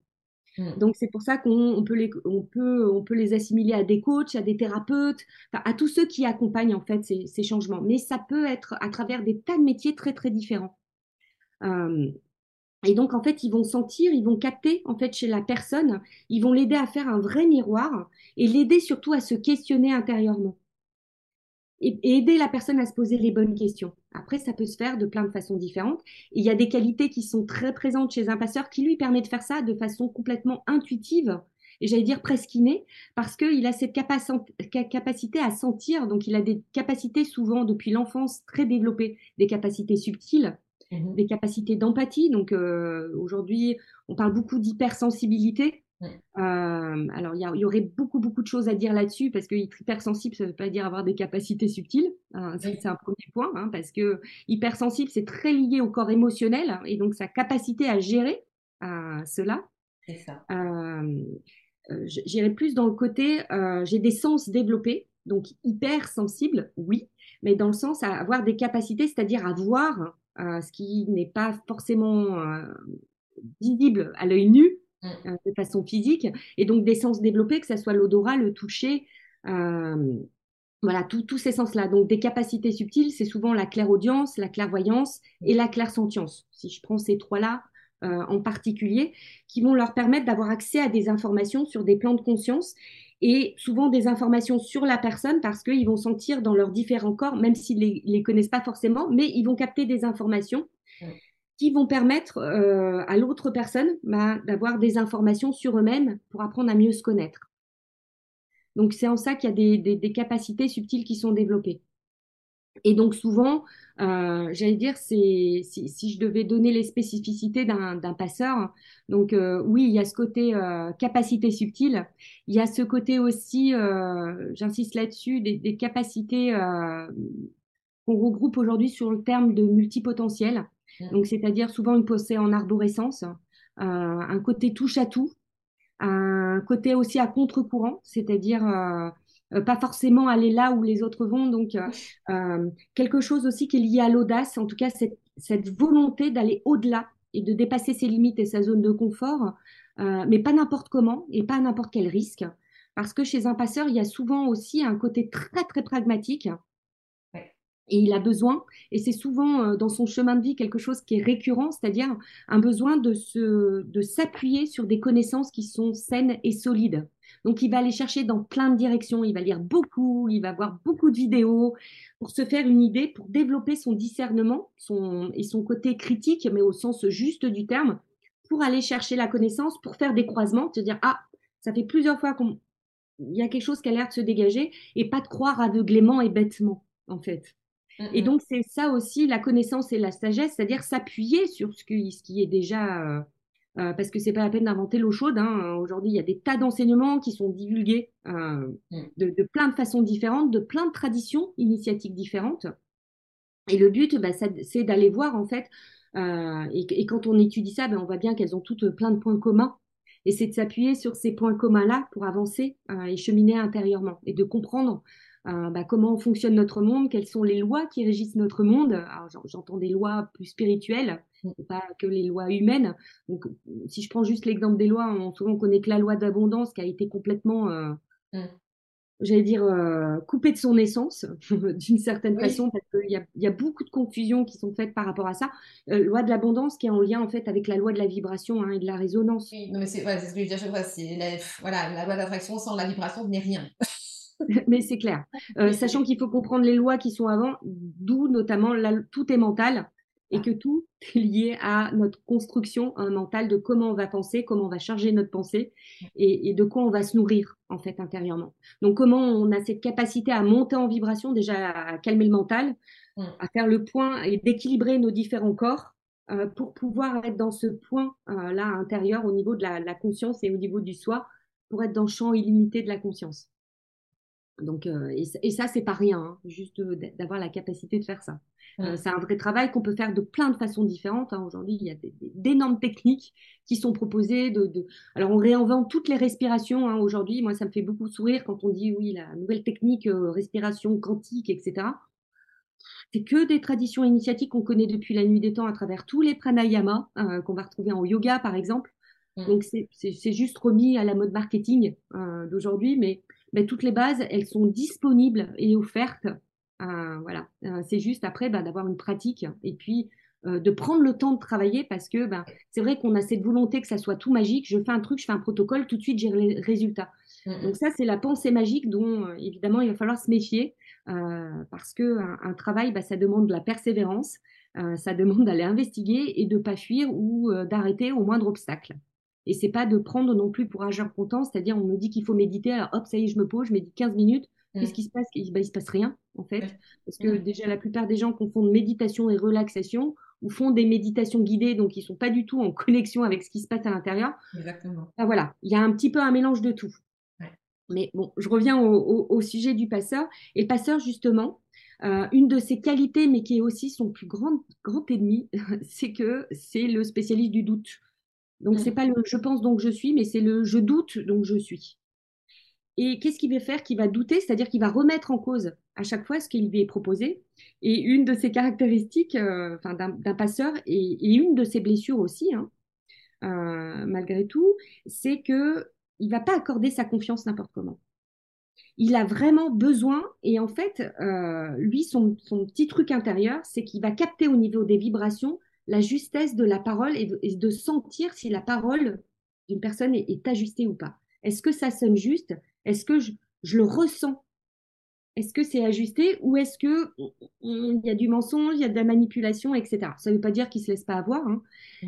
S2: Hmm. Donc c'est pour ça qu'on peut les on peut on peut les assimiler à des coachs, à des thérapeutes, à tous ceux qui accompagnent en fait ces, changements. Mais ça peut être à travers des tas de métiers très très différents. Euh, et donc en fait ils vont sentir, ils vont capter en fait chez la personne, ils vont l'aider à faire un vrai miroir et l'aider surtout à se questionner intérieurement et, aider la personne à se poser les bonnes questions. Après, ça peut se faire de plein de façons différentes. il y a des qualités qui sont très présentes chez un passeur qui lui permet de faire ça de façon complètement intuitive et j'allais dire presque innée, parce qu'il a cette capacité à sentir, donc il a des capacités souvent depuis l'enfance très développées, des capacités subtiles, mmh des capacités d'empathie. Donc euh, aujourd'hui, on parle beaucoup d'hypersensibilité. Euh, alors, il y, aurait beaucoup, beaucoup de choses à dire là-dessus parce que hypersensible, ça ne veut pas dire avoir des capacités subtiles. Hein, c'est un premier point, hein, parce que hypersensible, c'est très lié au corps émotionnel et donc sa capacité à gérer euh, cela. C'est ça. Euh, j'irais plus dans le côté, j'ai des sens développés, donc hypersensible, oui, mais dans le sens à avoir des capacités, c'est-à-dire à voir ce qui n'est pas forcément visible à l'œil nu, Mmh. Euh, de façon physique, et donc des sens développés, que ce soit l'odorat, le toucher, euh, voilà, tous ces sens-là. Donc des capacités subtiles, c'est souvent la clairaudience, la clairvoyance et la clairsentience. Si je prends ces trois-là euh, en particulier, qui vont leur permettre d'avoir accès à des informations sur des plans de conscience et souvent des informations sur la personne parce qu'ils vont sentir dans leurs différents corps, même s'ils les, les connaissent pas forcément, mais ils vont capter des informations. Mmh qui vont permettre euh, à l'autre personne bah, d'avoir des informations sur eux-mêmes pour apprendre à mieux se connaître. Donc c'est en ça qu'il y a des, capacités subtiles qui sont développées. Et donc souvent, euh, j'allais dire, c'est si, je devais donner les spécificités d'un passeur, donc euh, oui, il y a ce côté capacité subtile, il y a ce côté aussi, j'insiste là-dessus, des, des, capacités qu'on regroupe aujourd'hui sur le terme de multipotentiel. Donc, c'est-à-dire souvent une pensée en arborescence, euh, un côté touche à tout, un côté aussi à contre-courant, c'est-à-dire euh, euh, pas forcément aller là où les autres vont. Donc, quelque chose aussi qui est lié à l'audace, en tout cas cette, cette volonté d'aller au-delà et de dépasser ses limites et sa zone de confort, mais pas n'importe comment et pas n'importe quel risque. Parce que chez un passeur, il y a souvent aussi un côté très très pragmatique et il a besoin, et c'est souvent euh, dans son chemin de vie quelque chose qui est récurrent, c'est-à-dire un besoin de, se, de s'appuyer sur des connaissances qui sont saines et solides. Donc il va aller chercher dans plein de directions, il va lire beaucoup, il va voir beaucoup de vidéos pour se faire une idée, pour développer son discernement son, et son côté critique, mais au sens juste du terme, pour aller chercher la connaissance, pour faire des croisements, se dire, ah, ça fait plusieurs fois qu'il y a quelque chose qui a l'air de se dégager, et pas de croire aveuglément et bêtement, en fait. Et donc, c'est ça aussi la connaissance et la sagesse, c'est-à-dire s'appuyer sur ce, ce, qui est déjà. Euh, euh, parce que c'est pas la peine d'inventer l'eau chaude. Hein. Aujourd'hui, il y a des tas d'enseignements qui sont divulgués euh, mm. de, plein de façons différentes, de plein de traditions initiatiques différentes. Et le but, bah, c'est d'aller voir en fait. Et, quand on étudie ça, ben, on voit bien qu'elles ont toutes plein de points communs. Et c'est de s'appuyer sur ces points communs-là pour avancer et cheminer intérieurement et de comprendre euh, bah, comment fonctionne notre monde, quelles sont les lois qui régissent notre monde? J'entends des lois plus spirituelles, mm. pas que les lois humaines. Donc, si je prends juste l'exemple des lois, on, souvent on connaît que la loi d'abondance qui a été complètement, euh, mm. j'allais dire, euh, coupée de son essence, d'une certaine façon, parce qu'il y a, y a, beaucoup de confusions qui sont faites par rapport à ça. loi de l'abondance qui est en lien en fait avec la loi de la vibration hein, et de la résonance.
S1: Oui, mais c'est ce que je veux dire La, voilà, la loi d'attraction sans la vibration n'est rien.
S2: mais c'est clair. Euh, sachant qu'il faut comprendre les lois qui sont avant, d'où notamment tout est mental et que tout est lié à notre construction mentale de comment on va penser, comment on va charger notre pensée et, de quoi on va se nourrir en fait intérieurement. Donc comment on a cette capacité à monter en vibration, déjà à calmer le mental, à faire le point et d'équilibrer nos différents corps euh, pour pouvoir être dans ce point euh, là intérieur au niveau de la conscience et au niveau du soi pour être dans le champ illimité de la conscience. Donc, euh, et, ça, c'est pas rien, hein, juste d'avoir la capacité de faire ça. Euh, c'est un vrai travail qu'on peut faire de plein de façons différentes. Hein. Aujourd'hui, il y a d'énormes techniques qui sont proposées. De, Alors, on réinvente toutes les respirations. Hein. Aujourd'hui, moi, ça me fait beaucoup sourire quand on dit, oui, la nouvelle technique, euh, respiration quantique, etc. C'est que des traditions initiatiques qu'on connaît depuis la nuit des temps à travers tous les pranayamas qu'on va retrouver en yoga, par exemple. Donc, c'est juste remis à la mode marketing d'aujourd'hui, mais ben, toutes les bases, elles sont disponibles et offertes. Euh, voilà, euh, c'est juste après ben, d'avoir une pratique et puis euh, de prendre le temps de travailler parce que ben, c'est vrai qu'on a cette volonté que ça soit tout magique. Je fais un truc, je fais un protocole, tout de suite j'ai les résultats. Mmh Donc ça, c'est la pensée magique dont évidemment il va falloir se méfier parce que un, travail, ben, ça demande de la persévérance, ça demande d'aller investiguer et de pas fuir ou d'arrêter au moindre obstacle. Et c'est pas de prendre non plus pour agir content, c'est-à-dire on me dit qu'il faut méditer, alors hop, ça y est, je me pose, je médite 15 minutes. Qu'est-ce qui se passe? Ben, Il se passe rien, en fait. Parce que déjà, la plupart des gens confondent méditation et relaxation ou font des méditations guidées, donc ils sont pas du tout en connexion avec ce qui se passe à l'intérieur.
S1: Exactement.
S2: voilà, il y a un petit peu un mélange de tout. Mais bon, je reviens au, sujet du passeur. Et le passeur, justement, euh, une de ses qualités, mais qui est aussi son plus grand, grand ennemi, c'est que c'est le spécialiste du doute. Donc, c'est mmh. pas le je pense donc je suis, mais c'est le je doute donc je suis. Et qu'est-ce qu'il va faire? Qu'il va douter, c'est-à-dire qu'il va remettre en cause à chaque fois ce qu'il lui est proposé. Et une de ses caractéristiques euh, enfin, d'un passeur, et, une de ses blessures aussi, hein, euh, malgré tout, c'est que il va pas accorder sa confiance n'importe comment. Il a vraiment besoin, et en fait, euh, lui, son, son petit truc intérieur, c'est qu'il va capter au niveau des vibrations la justesse de la parole et de, sentir si la parole d'une personne est, ajustée ou pas. Est-ce que ça sonne juste? Est-ce que je, le ressens? Est-ce que c'est ajusté ou est-ce que il y a du mensonge, il y a de la manipulation, etc. Ça ne veut pas dire qu'il se laisse pas avoir, hein.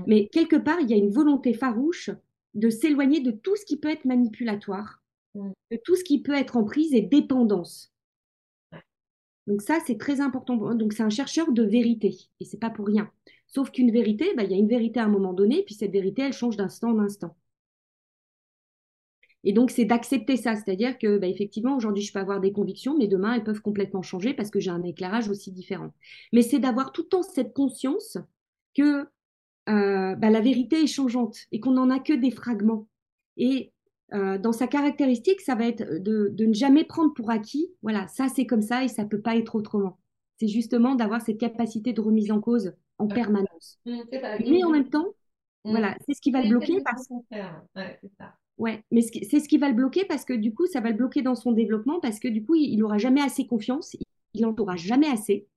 S2: mais quelque part il y a une volonté farouche de s'éloigner de tout ce qui peut être manipulatoire, de tout ce qui peut être en prise et dépendance. Donc ça, c'est très important. Donc c'est un chercheur de vérité et c'est pas pour rien. Sauf qu'une vérité, bah, il y a une vérité à un moment donné, puis cette vérité, elle change d'instant en instant. Et donc, c'est d'accepter ça. C'est-à-dire que, bah, effectivement, aujourd'hui, je peux avoir des convictions, mais demain, elles peuvent complètement changer parce que j'ai un éclairage aussi différent. Mais c'est d'avoir tout le temps cette conscience que euh, bah, la vérité est changeante et qu'on n'en a que des fragments. Et euh, dans sa caractéristique, ça va être de, de, ne jamais prendre pour acquis, voilà, ça c'est comme ça et ça peut pas être autrement. C'est justement d'avoir cette capacité de remise en cause en permanence. Mmh, mais en même temps, mmh. voilà, c'est ce qui va le bloquer parce Ouais, mais c'est ce qui va le bloquer parce que du coup, ça va le bloquer dans son développement parce que du coup, il n'aura jamais assez confiance, il n'en aura jamais assez.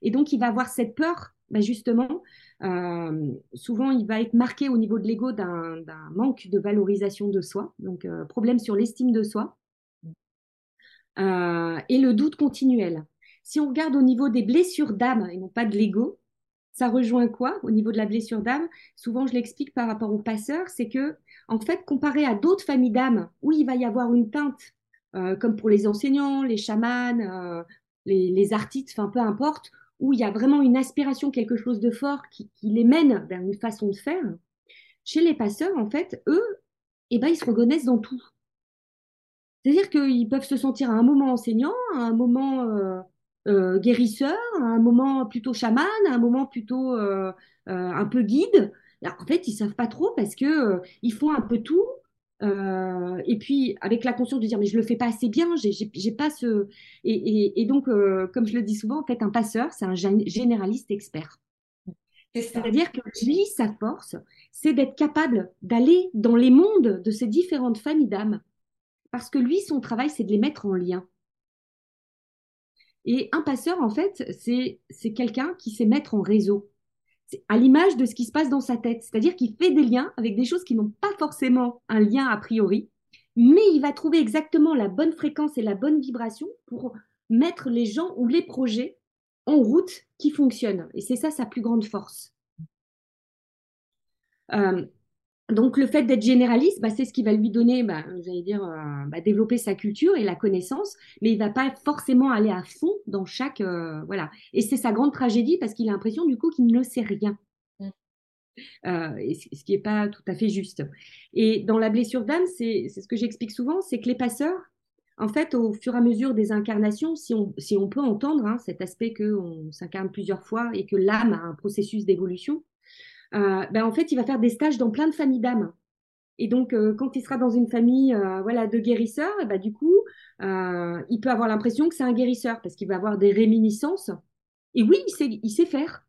S2: Et donc, il va avoir cette peur, bah, justement, euh, souvent, il va être marqué au niveau de l'ego d'un manque de valorisation de soi, donc euh, problème sur l'estime de soi, euh, et le doute continuel. Si on regarde au niveau des blessures d'âme et non pas de l'ego, ça rejoint quoi au niveau de la blessure d'âme? Souvent, je l'explique par rapport aux passeurs, c'est que, en fait, comparé à d'autres familles d'âmes où il va y avoir une teinte, euh, comme pour les enseignants, les chamans, euh, les, artistes, enfin peu importe, où il y a vraiment une aspiration, quelque chose de fort qui, les mène vers une façon de faire. Chez les passeurs, en fait, eux, eh ben, ils se reconnaissent dans tout. C'est-à-dire qu'ils peuvent se sentir à un moment enseignant, à un moment euh, euh, guérisseur, un moment plutôt chaman, un moment plutôt euh, euh, un peu guide. en fait, ils savent pas trop parce que ils font un peu tout. et puis avec la conscience de dire mais je le fais pas assez bien, j'ai pas ce et, donc comme je le dis souvent en fait un passeur c'est un généraliste expert. C'est-à-dire que lui sa force c'est d'être capable d'aller dans les mondes de ces différentes familles d'âmes parce que lui son travail c'est de les mettre en lien. Et un passeur, en fait, c'est quelqu'un qui sait mettre en réseau, à l'image de ce qui se passe dans sa tête. C'est-à-dire qu'il fait des liens avec des choses qui n'ont pas forcément un lien a priori, mais il va trouver exactement la bonne fréquence et la bonne vibration pour mettre les gens ou les projets en route qui fonctionnent. Et c'est ça sa plus grande force. Euh, donc le fait d'être généraliste, bah, c'est ce qui va lui donner, bah, j'allais dire, euh, bah, développer sa culture et la connaissance, mais il va pas forcément aller à fond dans chaque, euh, voilà. Et c'est sa grande tragédie parce qu'il a l'impression du coup qu'il ne sait rien. Mmh. Euh, ce qui n'est pas tout à fait juste. Et dans la blessure d'âme, c'est ce que j'explique souvent, c'est que les passeurs, en fait, au fur et à mesure des incarnations, si on, si on peut entendre hein, cet aspect qu'on s'incarne plusieurs fois et que l'âme a un processus d'évolution, ben en fait, il va faire des stages dans plein de familles d'âmes. Et donc, euh, quand il sera dans une famille euh, voilà, de guérisseurs, et ben, du coup, il peut avoir l'impression que c'est un guérisseur parce qu'il va avoir des réminiscences. Et oui, il sait, faire.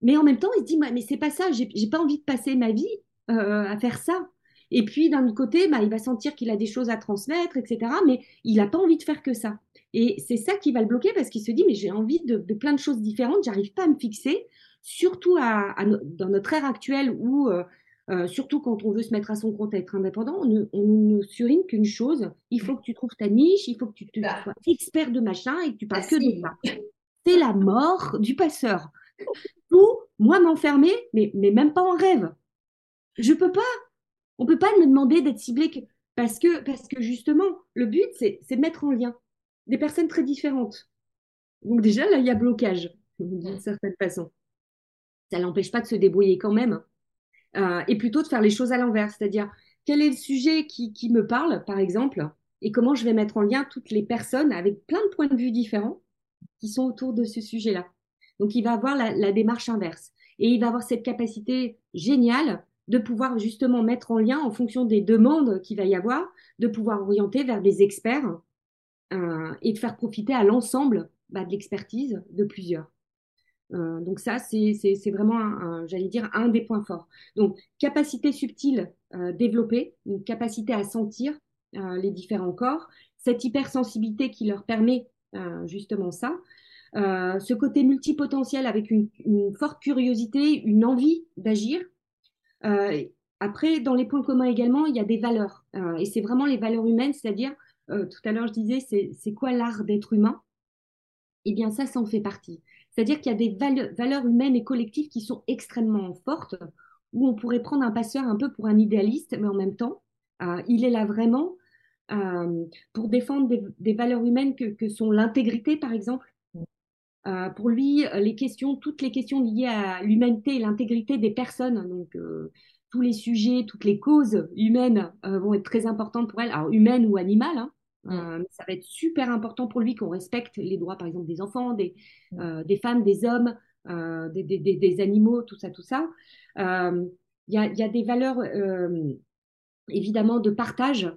S2: Mais en même temps, il se dit, mais c'est pas ça, j'ai pas envie de passer ma vie à faire ça. Et puis, d'un autre côté, bah, il va sentir qu'il a des choses à transmettre, etc. Mais il n'a pas envie de faire que ça. Et c'est ça qui va le bloquer parce qu'il se dit, mais j'ai envie de, plein de choses différentes, j'arrive pas à me fixer, surtout à, dans notre ère actuelle où, euh, euh, surtout quand on veut se mettre à son compte à être indépendant, on ne, on surine qu'une chose, il faut que tu trouves ta niche, il faut que tu, bah. sois expert de machin et que tu parles que de ça. C'est la mort du passeur. Ou moi m'enfermer, mais, mais même pas en rêve. Je peux pas. On peut pas me demander d'être ciblé parce que, parce que justement, le but, c'est de mettre en lien des personnes très différentes. Donc déjà, là, il y a blocage, d'une certaine façon. Ça n'empêche pas de se débrouiller quand même. Euh, et plutôt de faire les choses à l'envers, c'est-à-dire quel est le sujet qui, me parle, par exemple, et comment je vais mettre en lien toutes les personnes avec plein de points de vue différents qui sont autour de ce sujet-là. Donc il va avoir la, la, démarche inverse. Et il va avoir cette capacité géniale de pouvoir justement mettre en lien en fonction des demandes qu'il va y avoir, de pouvoir orienter vers des experts euh, et de faire profiter à l'ensemble bah, de l'expertise de plusieurs. Euh, donc ça, c'est vraiment, j'allais dire, un des points forts. Donc, capacité subtile euh, développée, une capacité à sentir les différents corps, cette hypersensibilité qui leur permet justement ça, ce côté multipotentiel avec une, forte curiosité, une envie d'agir, euh, après, dans les points communs également, il y a des valeurs. Euh, et c'est vraiment les valeurs humaines, c'est-à-dire, euh, tout à l'heure, je disais, c'est quoi l'art d'être humain? Eh bien, ça, ça en fait partie. C'est-à-dire qu'il y a des valeurs humaines et collectives qui sont extrêmement fortes, où on pourrait prendre un passeur un peu pour un idéaliste, mais en même temps, il est là vraiment pour défendre des, valeurs humaines que sont l'intégrité, par exemple, euh, pour lui, euh, les questions, toutes les questions liées à l'humanité et l'intégrité des personnes, donc euh, tous les sujets, toutes les causes humaines vont être très importantes pour elle, alors humaines ou animales. Hein. Mm. ça va être super important pour lui qu'on respecte les droits, par exemple, des enfants, des, mm. des femmes, des hommes, des, des, des, animaux, tout ça, tout ça. Il y a, y, a, des valeurs, évidemment, de partage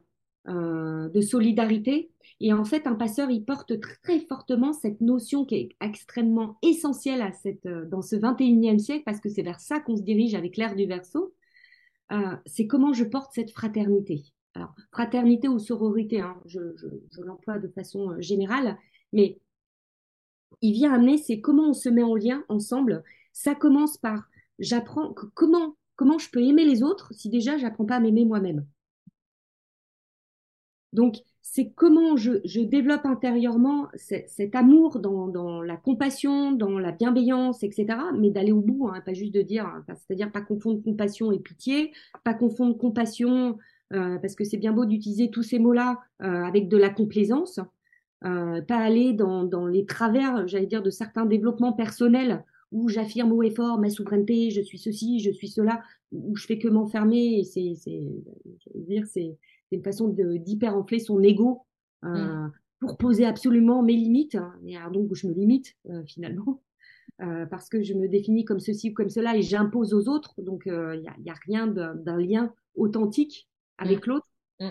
S2: euh, de solidarité. Et en fait, un passeur, il porte très fortement cette notion qui est extrêmement essentielle à cette, euh, dans ce 21e siècle, parce que c'est vers ça qu'on se dirige avec l'ère du verso. Euh, c'est comment je porte cette fraternité. Alors, fraternité ou sororité, hein, je, l'emploie de façon générale, mais il vient amener, c'est comment on se met en lien ensemble. Ça commence par, j'apprends comment, comment je peux aimer les autres si déjà j'apprends pas à m'aimer moi-même? Donc, c'est comment je, développe intérieurement cet amour dans, la compassion, dans la bienveillance, etc. Mais d'aller au bout, hein, pas juste de dire, c'est-à-dire pas confondre compassion et pitié, pas confondre compassion, euh, parce que c'est bien beau d'utiliser tous ces mots-là euh, avec de la complaisance, euh, pas aller dans, dans les travers, j'allais dire, de certains développements personnels où j'affirme haut et fort ma souveraineté, je suis ceci, je suis cela, où je fais que m'enfermer, c'est, c'est, dire, c'est, une façon d'hyper-enfler son ego euh, mmh. pour poser absolument mes limites. Hein. Et alors donc, je me limite euh, finalement. Euh, parce que je me définis comme ceci ou comme cela et j'impose aux autres. Donc, il n'y a, rien d'un lien authentique avec mmh. l'autre. Mmh.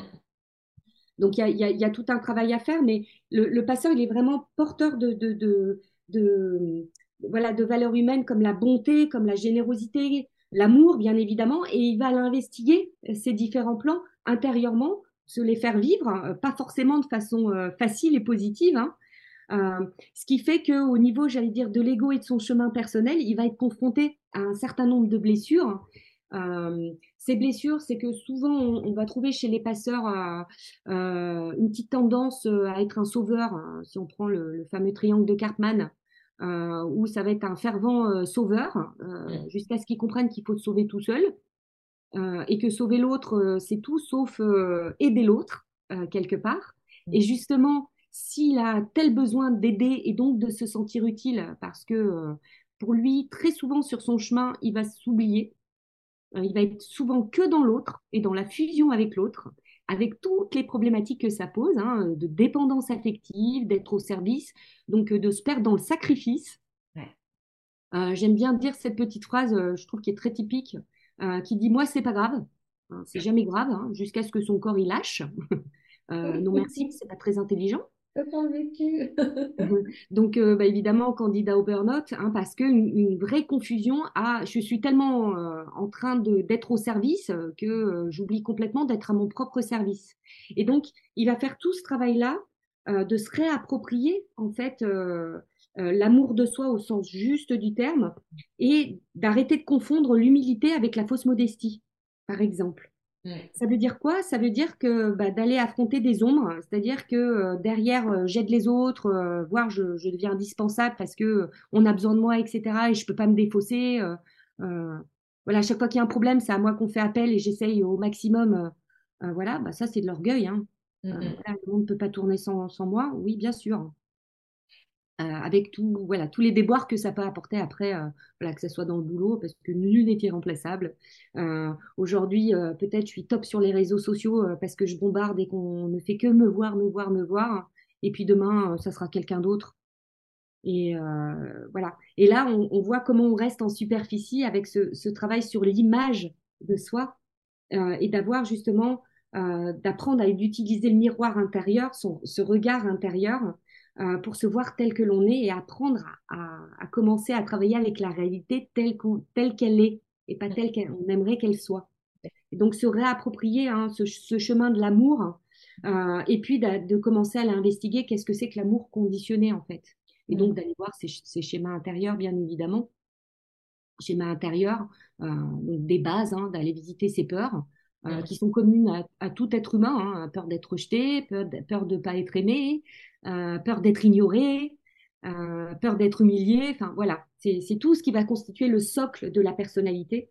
S2: Donc, il y, a, tout un travail à faire, mais le, passeur, il est vraiment porteur de, de, voilà, de valeurs humaines comme la bonté, comme la générosité, l'amour, bien évidemment, et il va l'investiguer, ces différents plans, intérieurement, se les faire vivre, euh, pas forcément de façon euh, facile et positive. Hein. Euh, ce qui fait qu'au niveau, j'allais dire, de l'ego et de son chemin personnel, il va être confronté à un certain nombre de blessures. Ces blessures, c'est que souvent, on, va trouver chez les passeurs une petite tendance à être un sauveur. Hein, si on prend le, fameux triangle de Cartman, où ça va être un fervent sauveur, jusqu'à ce qu'ils comprennent qu'il faut se sauver tout seul. Euh, et que sauver l'autre, euh, c'est tout sauf euh, aider l'autre, quelque part. Et mmh. justement, s'il a tel besoin d'aider et donc de se sentir utile, parce que pour lui, très souvent sur son chemin, il va s'oublier, il va être souvent que dans l'autre et dans la fusion avec l'autre. avec toutes les problématiques que ça pose, hein, de dépendance affective, d'être au service, donc de se perdre dans le sacrifice. J'aime bien dire cette petite phrase, je trouve qui est très typique, qui dit moi c'est pas grave, hein, c'est jamais grave, hein, jusqu'à ce que son corps il lâche. non merci, c'est pas très intelligent.
S1: Vécu.
S2: Donc, bah, évidemment, candidat au burn-out, hein, parce qu'une une vraie confusion je suis tellement en train d'être au service que j'oublie complètement d'être à mon propre service. Et donc, il va faire tout ce travail-là de se réapproprier, en fait, l'amour de soi au sens juste du terme et d'arrêter de confondre l'humilité avec la fausse modestie, par exemple. Ça veut dire quoi? Ça veut dire que bah, d'aller affronter des ombres, c'est-à-dire que euh, derrière euh, j'aide les autres, euh, voire je, deviens indispensable parce que on a besoin de moi, etc. Et je peux pas me défausser. voilà, chaque fois qu'il y a un problème, c'est à moi qu'on fait appel et j'essaye au maximum. voilà, bah, ça c'est de l'orgueil. Hein. Mmh, mmh. le monde ne peut pas tourner sans, sans moi. Oui, bien sûr. Euh, avec tout, voilà, tous les déboires que ça peut apporter après, euh, voilà, que ce soit dans le boulot, parce que nul n'est irremplaçable. Euh, Aujourd'hui, euh, peut-être je suis top sur les réseaux sociaux parce que je bombarde et qu'on ne fait que me voir, me voir, me voir. Et puis demain, ça sera quelqu'un d'autre. Et voilà. Et là, on, on, voit comment on reste en superficie avec ce, ce travail sur l'image de soi et d'avoir justement, d'apprendre à utiliser le miroir intérieur, son, ce regard intérieur euh, pour se voir tel que l'on est et apprendre à, à, commencer à travailler avec la réalité telle qu'elle est et pas telle qu'on aimerait qu'elle soit. Et donc se réapproprier hein, ce, ce, chemin de l'amour euh, et puis de, de commencer à l'investiguer, qu'est-ce que c'est que l'amour conditionné en fait. Et donc mm. d'aller voir ces, ces, schémas intérieurs, bien évidemment. Schémas intérieurs, euh, des bases, hein, d'aller visiter ses peurs, euh, qui sont communes à, à, tout être humain, hein, peur d'être rejeté, peur, peur de ne pas être aimé, euh, peur d'être ignoré, euh, peur d'être humilié. Enfin voilà, c'est tout ce qui va constituer le socle de la personnalité.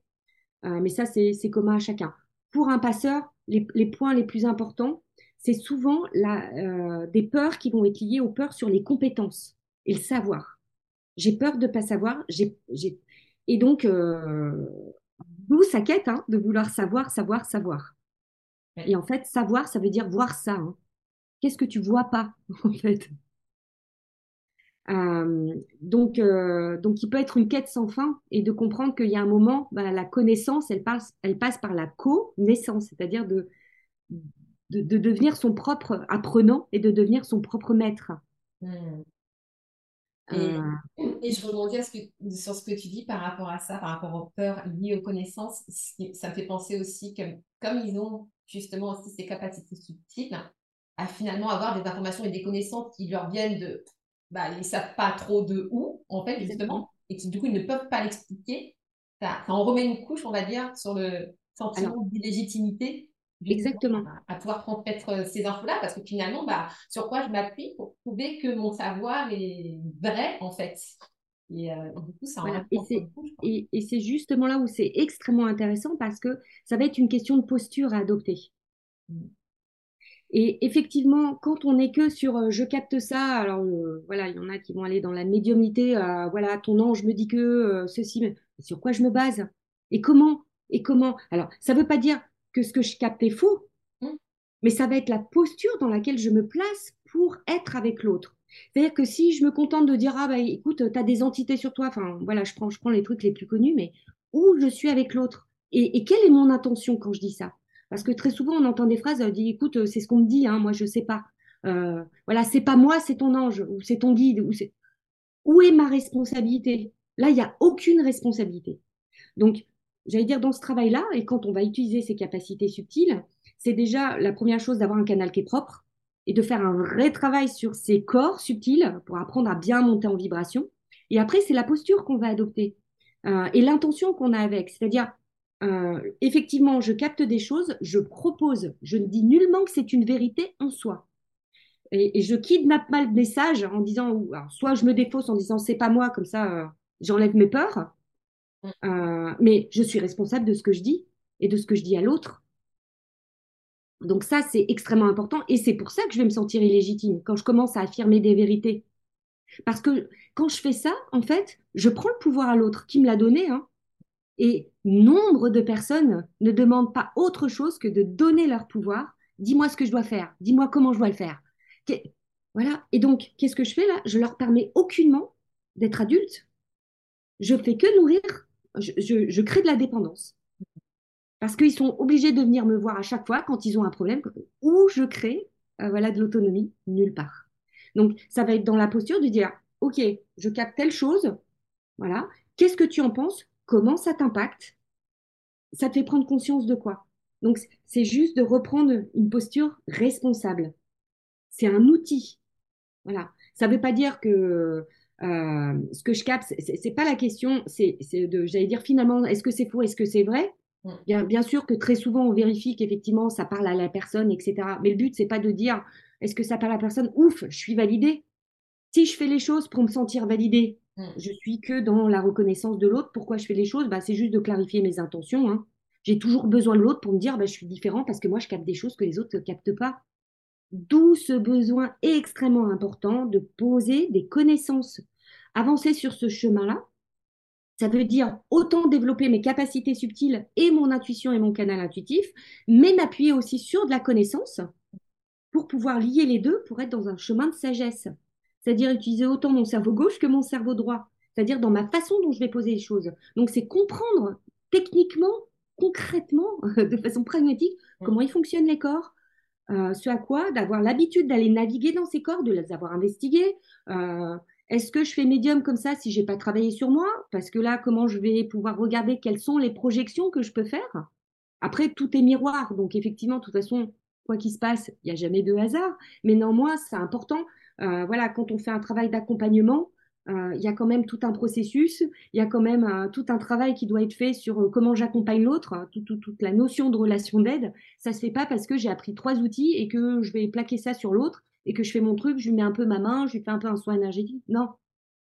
S2: Mais ça, c'est commun à chacun. Pour un passeur, les, les points les plus importants, c'est souvent la, des peurs qui vont être liées aux peurs sur les compétences et le savoir. J'ai peur de ne pas savoir. J'ai, et donc, d'où sa quête hein, de vouloir savoir, savoir, savoir. Et en fait, savoir, ça veut dire voir ça. Hein. Qu'est-ce que tu vois pas, en fait? Euh, donc, euh, donc, il peut être une quête sans fin et de comprendre qu'il y a un moment, bah, la connaissance, elle passe, elle passe par la co-naissance, c'est-à-dire de, de, devenir son propre apprenant et de devenir son propre maître.
S1: Hmm. Euh. Et, je rebondis sur ce que tu dis par rapport à ça, par rapport aux peurs liées aux connaissances. Ça me fait penser aussi que comme ils ont justement aussi ces capacités subtiles, à finalement avoir des informations et des connaissances qui leur viennent de, bah, ils savent pas trop de où, en fait, justement, et qui, du coup, ils ne peuvent pas l'expliquer. Ça, ça, en remet une couche, on va dire, sur le sentiment d'illégitimité.
S2: Exactement.
S1: À, pouvoir transmettre euh, ces infos-là, parce que finalement, bah, sur quoi je m'appuie pour prouver que mon savoir est vrai, en fait. Et, euh, du coup, ça
S2: voilà. Et c'est justement là où c'est extrêmement intéressant parce que ça va être une question de posture à adopter. Mmh. Et effectivement, quand on n'est que sur euh, je capte ça, alors euh, voilà, il y en a qui vont aller dans la médiumnité, euh, voilà, ton ange me dit que ceci, mais sur quoi je me base? Et comment? Et comment? Alors, ça ne veut pas dire que ce que je capte est faux, mmh. mais ça va être la posture dans laquelle je me place pour être avec l'autre. C'est-à-dire que si je me contente de dire, ah bah écoute, tu as des entités sur toi, enfin voilà, je prends, je prends les trucs les plus connus, mais où je suis avec l'autre? Et, et quelle est mon intention quand je dis ça? Parce que très souvent, on entend des phrases, on dit, écoute, euh, c'est ce qu'on me dit, hein, moi, je sais pas. Euh, voilà, c'est pas moi, c'est ton ange, ou c'est ton guide, ou c'est... Où est ma responsabilité? Là, il n'y a aucune responsabilité. Donc, j'allais dire, dans ce travail-là, et quand on va utiliser ces capacités subtiles, c'est déjà la première chose d'avoir un canal qui est propre et de faire un vrai travail sur ces corps subtils pour apprendre à bien monter en vibration. Et après, c'est la posture qu'on va adopter euh, et l'intention qu'on a avec. C'est-à-dire, euh, effectivement, je capte des choses, je propose, je ne dis nullement que c'est une vérité en soi. Et, je kidnappe pas le message en disant, soit je me défausse en disant c'est pas moi, comme ça euh, j'enlève mes peurs. Euh, mais je suis responsable de ce que je dis et de ce que je dis à l'autre. Donc ça, c'est extrêmement important et c'est pour ça que je vais me sentir illégitime quand je commence à affirmer des vérités. Parce que quand je fais ça, en fait, je prends le pouvoir à l'autre qui me l'a donné. Hein, et nombre de personnes ne demandent pas autre chose que de donner leur pouvoir Dis-moi ce que je dois faire. Dis-moi comment je dois le faire. Voilà. Et donc, qu'est-ce que je fais là? Je leur permets aucunement d'être adultes. Je fais que nourrir. Je, crée de la dépendance. Parce qu'ils sont obligés de venir me voir à chaque fois quand ils ont un problème. Ou je crée euh, voilà, de l'autonomie nulle part. Donc, ça va être dans la posture de dire, OK, je capte telle chose. Voilà. Qu'est-ce que tu en penses? Comment ça t'impacte? Ça te fait prendre conscience de quoi? Donc, c'est juste de reprendre une posture responsable. C'est un outil. Voilà. Ça ne veut pas dire que euh, ce que je capte, c'est pas la question, c'est de, j'allais dire finalement, est-ce que c'est faux, est-ce que c'est vrai? Mm. bien, bien sûr que très souvent on vérifie qu'effectivement ça parle à la personne, etc. Mais le but c'est pas de dire est-ce que ça parle à la personne, ouf, je suis validé. Si je fais les choses pour me sentir validé, mm. je suis que dans la reconnaissance de l'autre. Pourquoi je fais les choses? Bah, C'est juste de clarifier mes intentions. Hein. J'ai toujours besoin de l'autre pour me dire bah, je suis différent parce que moi je capte des choses que les autres ne captent pas. D'où ce besoin extrêmement important de poser des connaissances. Avancer sur ce chemin-là, ça veut dire autant développer mes capacités subtiles et mon intuition et mon canal intuitif, mais m'appuyer aussi sur de la connaissance pour pouvoir lier les deux pour être dans un chemin de sagesse. C'est-à-dire utiliser autant mon cerveau gauche que mon cerveau droit. C'est-à-dire dans ma façon dont je vais poser les choses. Donc c'est comprendre techniquement, concrètement, de façon pragmatique, comment ils fonctionnent les corps, euh, ce à quoi d'avoir l'habitude d'aller naviguer dans ces corps, de les avoir investigués. Euh, est-ce que je fais médium comme ça si j'ai pas travaillé sur moi? Parce que là, comment je vais pouvoir regarder quelles sont les projections que je peux faire? Après, tout est miroir, donc effectivement, de toute façon, quoi qu'il se passe, il n'y a jamais de hasard. Mais néanmoins, c'est important. Euh, voilà, quand on fait un travail d'accompagnement, il y a quand même tout un processus, il y a quand même euh, tout un travail qui doit être fait sur euh, comment j'accompagne l'autre, hein, toute la notion de relation d'aide. Ça se fait pas parce que j'ai appris trois outils et que je vais plaquer ça sur l'autre et que je fais mon truc, je lui mets un peu ma main, je lui fais un peu un soin énergétique. Non,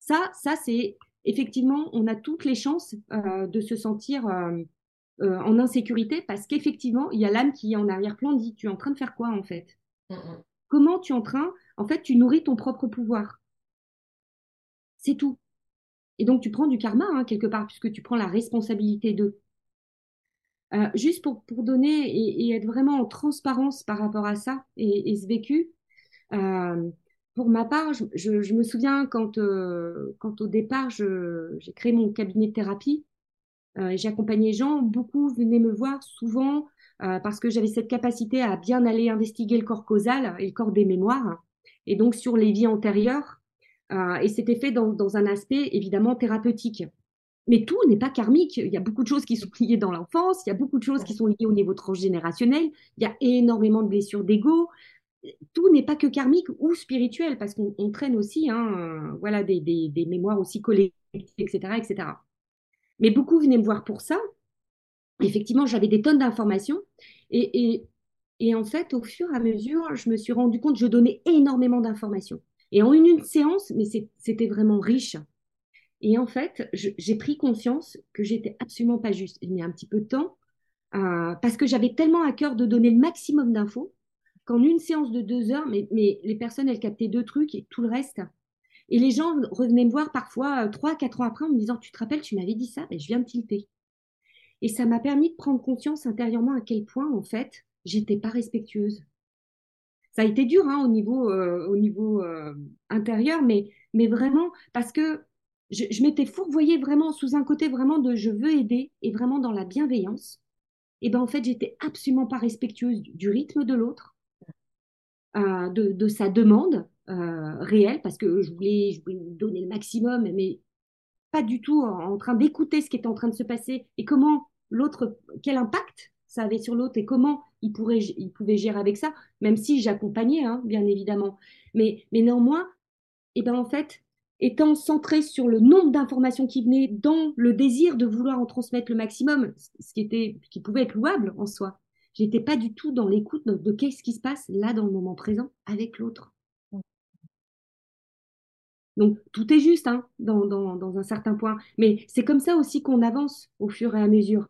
S2: ça, ça c'est effectivement, on a toutes les chances de se sentir en insécurité parce qu'effectivement, il y a l'âme qui en arrière-plan dit tu es en train de faire quoi en fait? Mmh, mmh. Comment tu es en train, en fait, tu nourris ton propre pouvoir. C'est tout. Et donc, tu prends du karma, hein, quelque part, puisque tu prends la responsabilité d'eux. Euh, juste pour, pour donner et, être vraiment en transparence par rapport à ça et, ce vécu, euh, pour ma part, je, me souviens quand, euh, quand au départ, j'ai créé mon cabinet de thérapie, j'accompagnais gens, beaucoup venaient me voir souvent parce que j'avais cette capacité à bien aller investiguer le corps causal et le corps des mémoires. Et donc, sur les vies antérieures, euh, et c'était fait dans, un aspect évidemment thérapeutique. Mais tout n'est pas karmique. Il y a beaucoup de choses qui sont liées dans l'enfance, il y a beaucoup de choses qui sont liées au niveau transgénérationnel, il y a énormément de blessures d'ego. Tout n'est pas que karmique ou spirituel, parce qu'on traîne aussi hein, voilà, des, mémoires aussi collectives, etc., etc. Mais beaucoup venaient me voir pour ça. Effectivement, j'avais des tonnes d'informations. Et, et en fait, au fur et à mesure, je me suis rendu compte que je donnais énormément d'informations. Et en une, séance, mais c'était vraiment riche. Et en fait, j'ai pris conscience que j'étais absolument pas juste. Il y a un petit peu de temps, euh, parce que j'avais tellement à cœur de donner le maximum d'infos qu'en une séance de deux heures, mais, les personnes, elles captaient deux trucs et tout le reste. Et les gens revenaient me voir parfois euh, trois, quatre ans après en me disant Tu te rappelles, tu m'avais dit ça et Je viens de tilter. Et ça m'a permis de prendre conscience intérieurement à quel point, en fait, j'étais pas respectueuse ça a été dur hein, au niveau, euh, euh, intérieur, mais, vraiment parce que je, m'étais fourvoyée vraiment sous un côté vraiment de je veux aider et vraiment dans la bienveillance. Et ben en fait, j'étais absolument pas respectueuse du, rythme de l'autre, euh, de, sa demande réelle, parce que je voulais, je voulais donner le maximum, mais pas du tout en train d'écouter ce qui était en train de se passer et comment l'autre, quel impact ça avait sur l'autre et comment il, pourrait, il pouvait gérer avec ça, même si j'accompagnais, hein, bien évidemment. Mais, néanmoins, eh ben en fait, étant centré sur le nombre d'informations qui venaient, dans le désir de vouloir en transmettre le maximum, ce qui, était, qui pouvait être louable en soi, j'étais pas du tout dans l'écoute de, qu'est-ce qui se passe là dans le moment présent avec l'autre. Donc tout est juste hein, dans, dans, un certain point. Mais c'est comme ça aussi qu'on avance au fur et à mesure.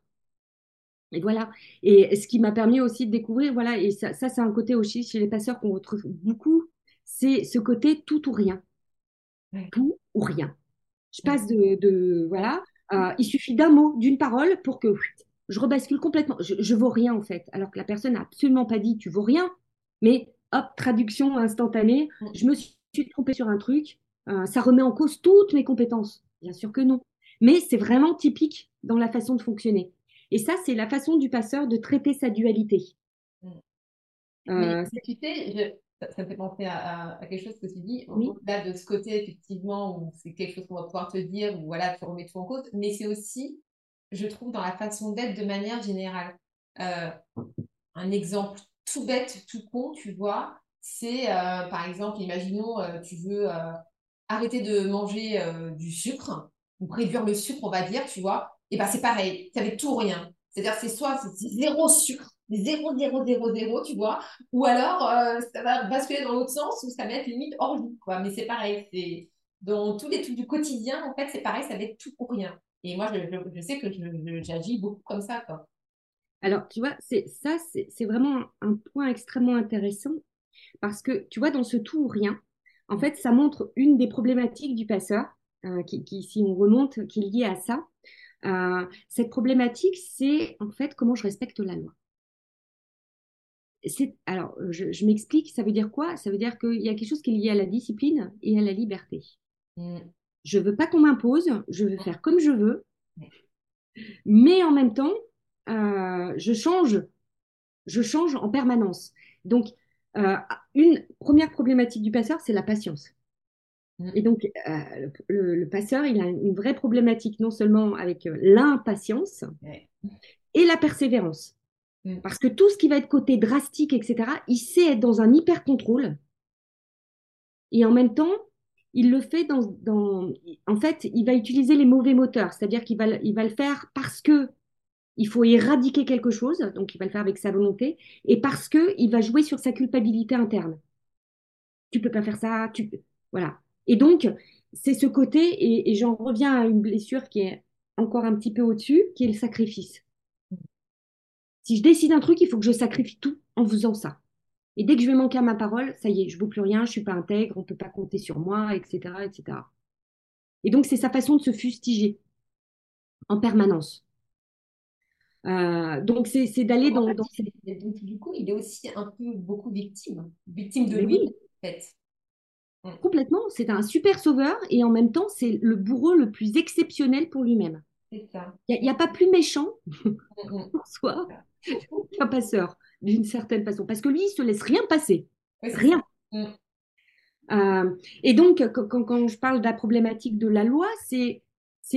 S2: Et voilà. Et ce qui m'a permis aussi de découvrir, voilà, et ça, ça c'est un côté aussi chez les passeurs qu'on retrouve beaucoup, c'est ce côté tout ou rien. Tout ou rien. Je passe de, de voilà, il suffit d'un mot, d'une parole pour que je rebascule complètement. Je, je vaux rien en fait, alors que la personne n'a absolument pas dit tu vaux rien, mais hop, traduction instantanée, je me suis trompée sur un truc, euh, ça remet en cause toutes mes compétences. Bien sûr que non. Mais c'est vraiment typique dans la façon de fonctionner. Et ça, c'est la façon du passeur de traiter sa dualité.
S1: Mm. Euh, tu sais, ça, me fait penser à, quelque chose que tu dis. Là, de ce côté, effectivement, où c'est quelque chose qu'on va pouvoir te dire, où voilà, tu remets tout en cause. Mais c'est aussi, je trouve, dans la façon d'être de manière générale. Euh, un exemple tout bête, tout con, tu vois, c'est euh, par exemple, imaginons, tu veux arrêter de manger du sucre, ou réduire le sucre, on va dire, tu vois, et ben c'est pareil, c'est avec tout ou rien. C'est-à-dire, c'est soit c'est zéro sucre, zéro, zéro, zéro, zéro, tu vois, ou alors euh, ça va basculer dans l'autre sens où ça va être limite hors vie, quoi. Mais c'est pareil, c'est dans tous les trucs du quotidien, en fait, c'est pareil, ça va être tout ou rien. Et moi, je, je, sais que j'agis beaucoup comme ça, quoi.
S2: Alors, tu vois, c'est ça, c'est vraiment un point extrêmement intéressant parce que, tu vois, dans ce tout ou rien, en fait, ça montre une des problématiques du passeur, euh, qui, qui, si on remonte, qui est liée à ça. Euh, cette problématique, c'est en fait comment je respecte la loi. Alors, je, m'explique, ça veut dire quoi? Ça veut dire qu'il y a quelque chose qui est lié à la discipline et à la liberté. Mm. Je veux pas qu'on m'impose, je veux faire comme je veux, mais en même temps, euh, je change, je change en permanence. Donc, euh, une première problématique du passeur, c'est la patience. Mm. Et donc, euh, le, passeur, il a une vraie problématique non seulement avec euh, l'impatience et la persévérance. Mm. Parce que tout ce qui va être côté drastique, etc., il sait être dans un hyper contrôle. Et en même temps, il le fait dans, dans en fait, il va utiliser les mauvais moteurs, c'est-à-dire qu'il va, il va le faire parce que il faut éradiquer quelque chose, donc il va le faire avec sa volonté, et parce que il va jouer sur sa culpabilité interne. Tu peux pas faire ça, tu voilà. Et donc, c'est ce côté, et, j'en reviens à une blessure qui est encore un petit peu au-dessus, qui est le sacrifice. Si je décide un truc, il faut que je sacrifie tout en faisant ça. Et dès que je vais manquer à ma parole, ça y est, je ne vaux plus rien, je suis pas intègre, on ne peut pas compter sur moi, etc., etc. Et donc, c'est sa façon de se fustiger en permanence. Euh, donc, c'est d'aller dans,
S1: Donc, du coup, il est aussi un peu beaucoup victime, victime de lui, en fait.
S2: Mm. Complètement, c'est un super sauveur et en même temps, c'est le bourreau le plus exceptionnel pour lui-même.
S1: C'est ça.
S2: Il n'y a, pas plus méchant mm, mm. en soi qu'un passeur, d'une certaine façon, parce que lui, il se laisse rien passer. rien. Euh, et donc, quand, je parle de la problématique de la loi, c'est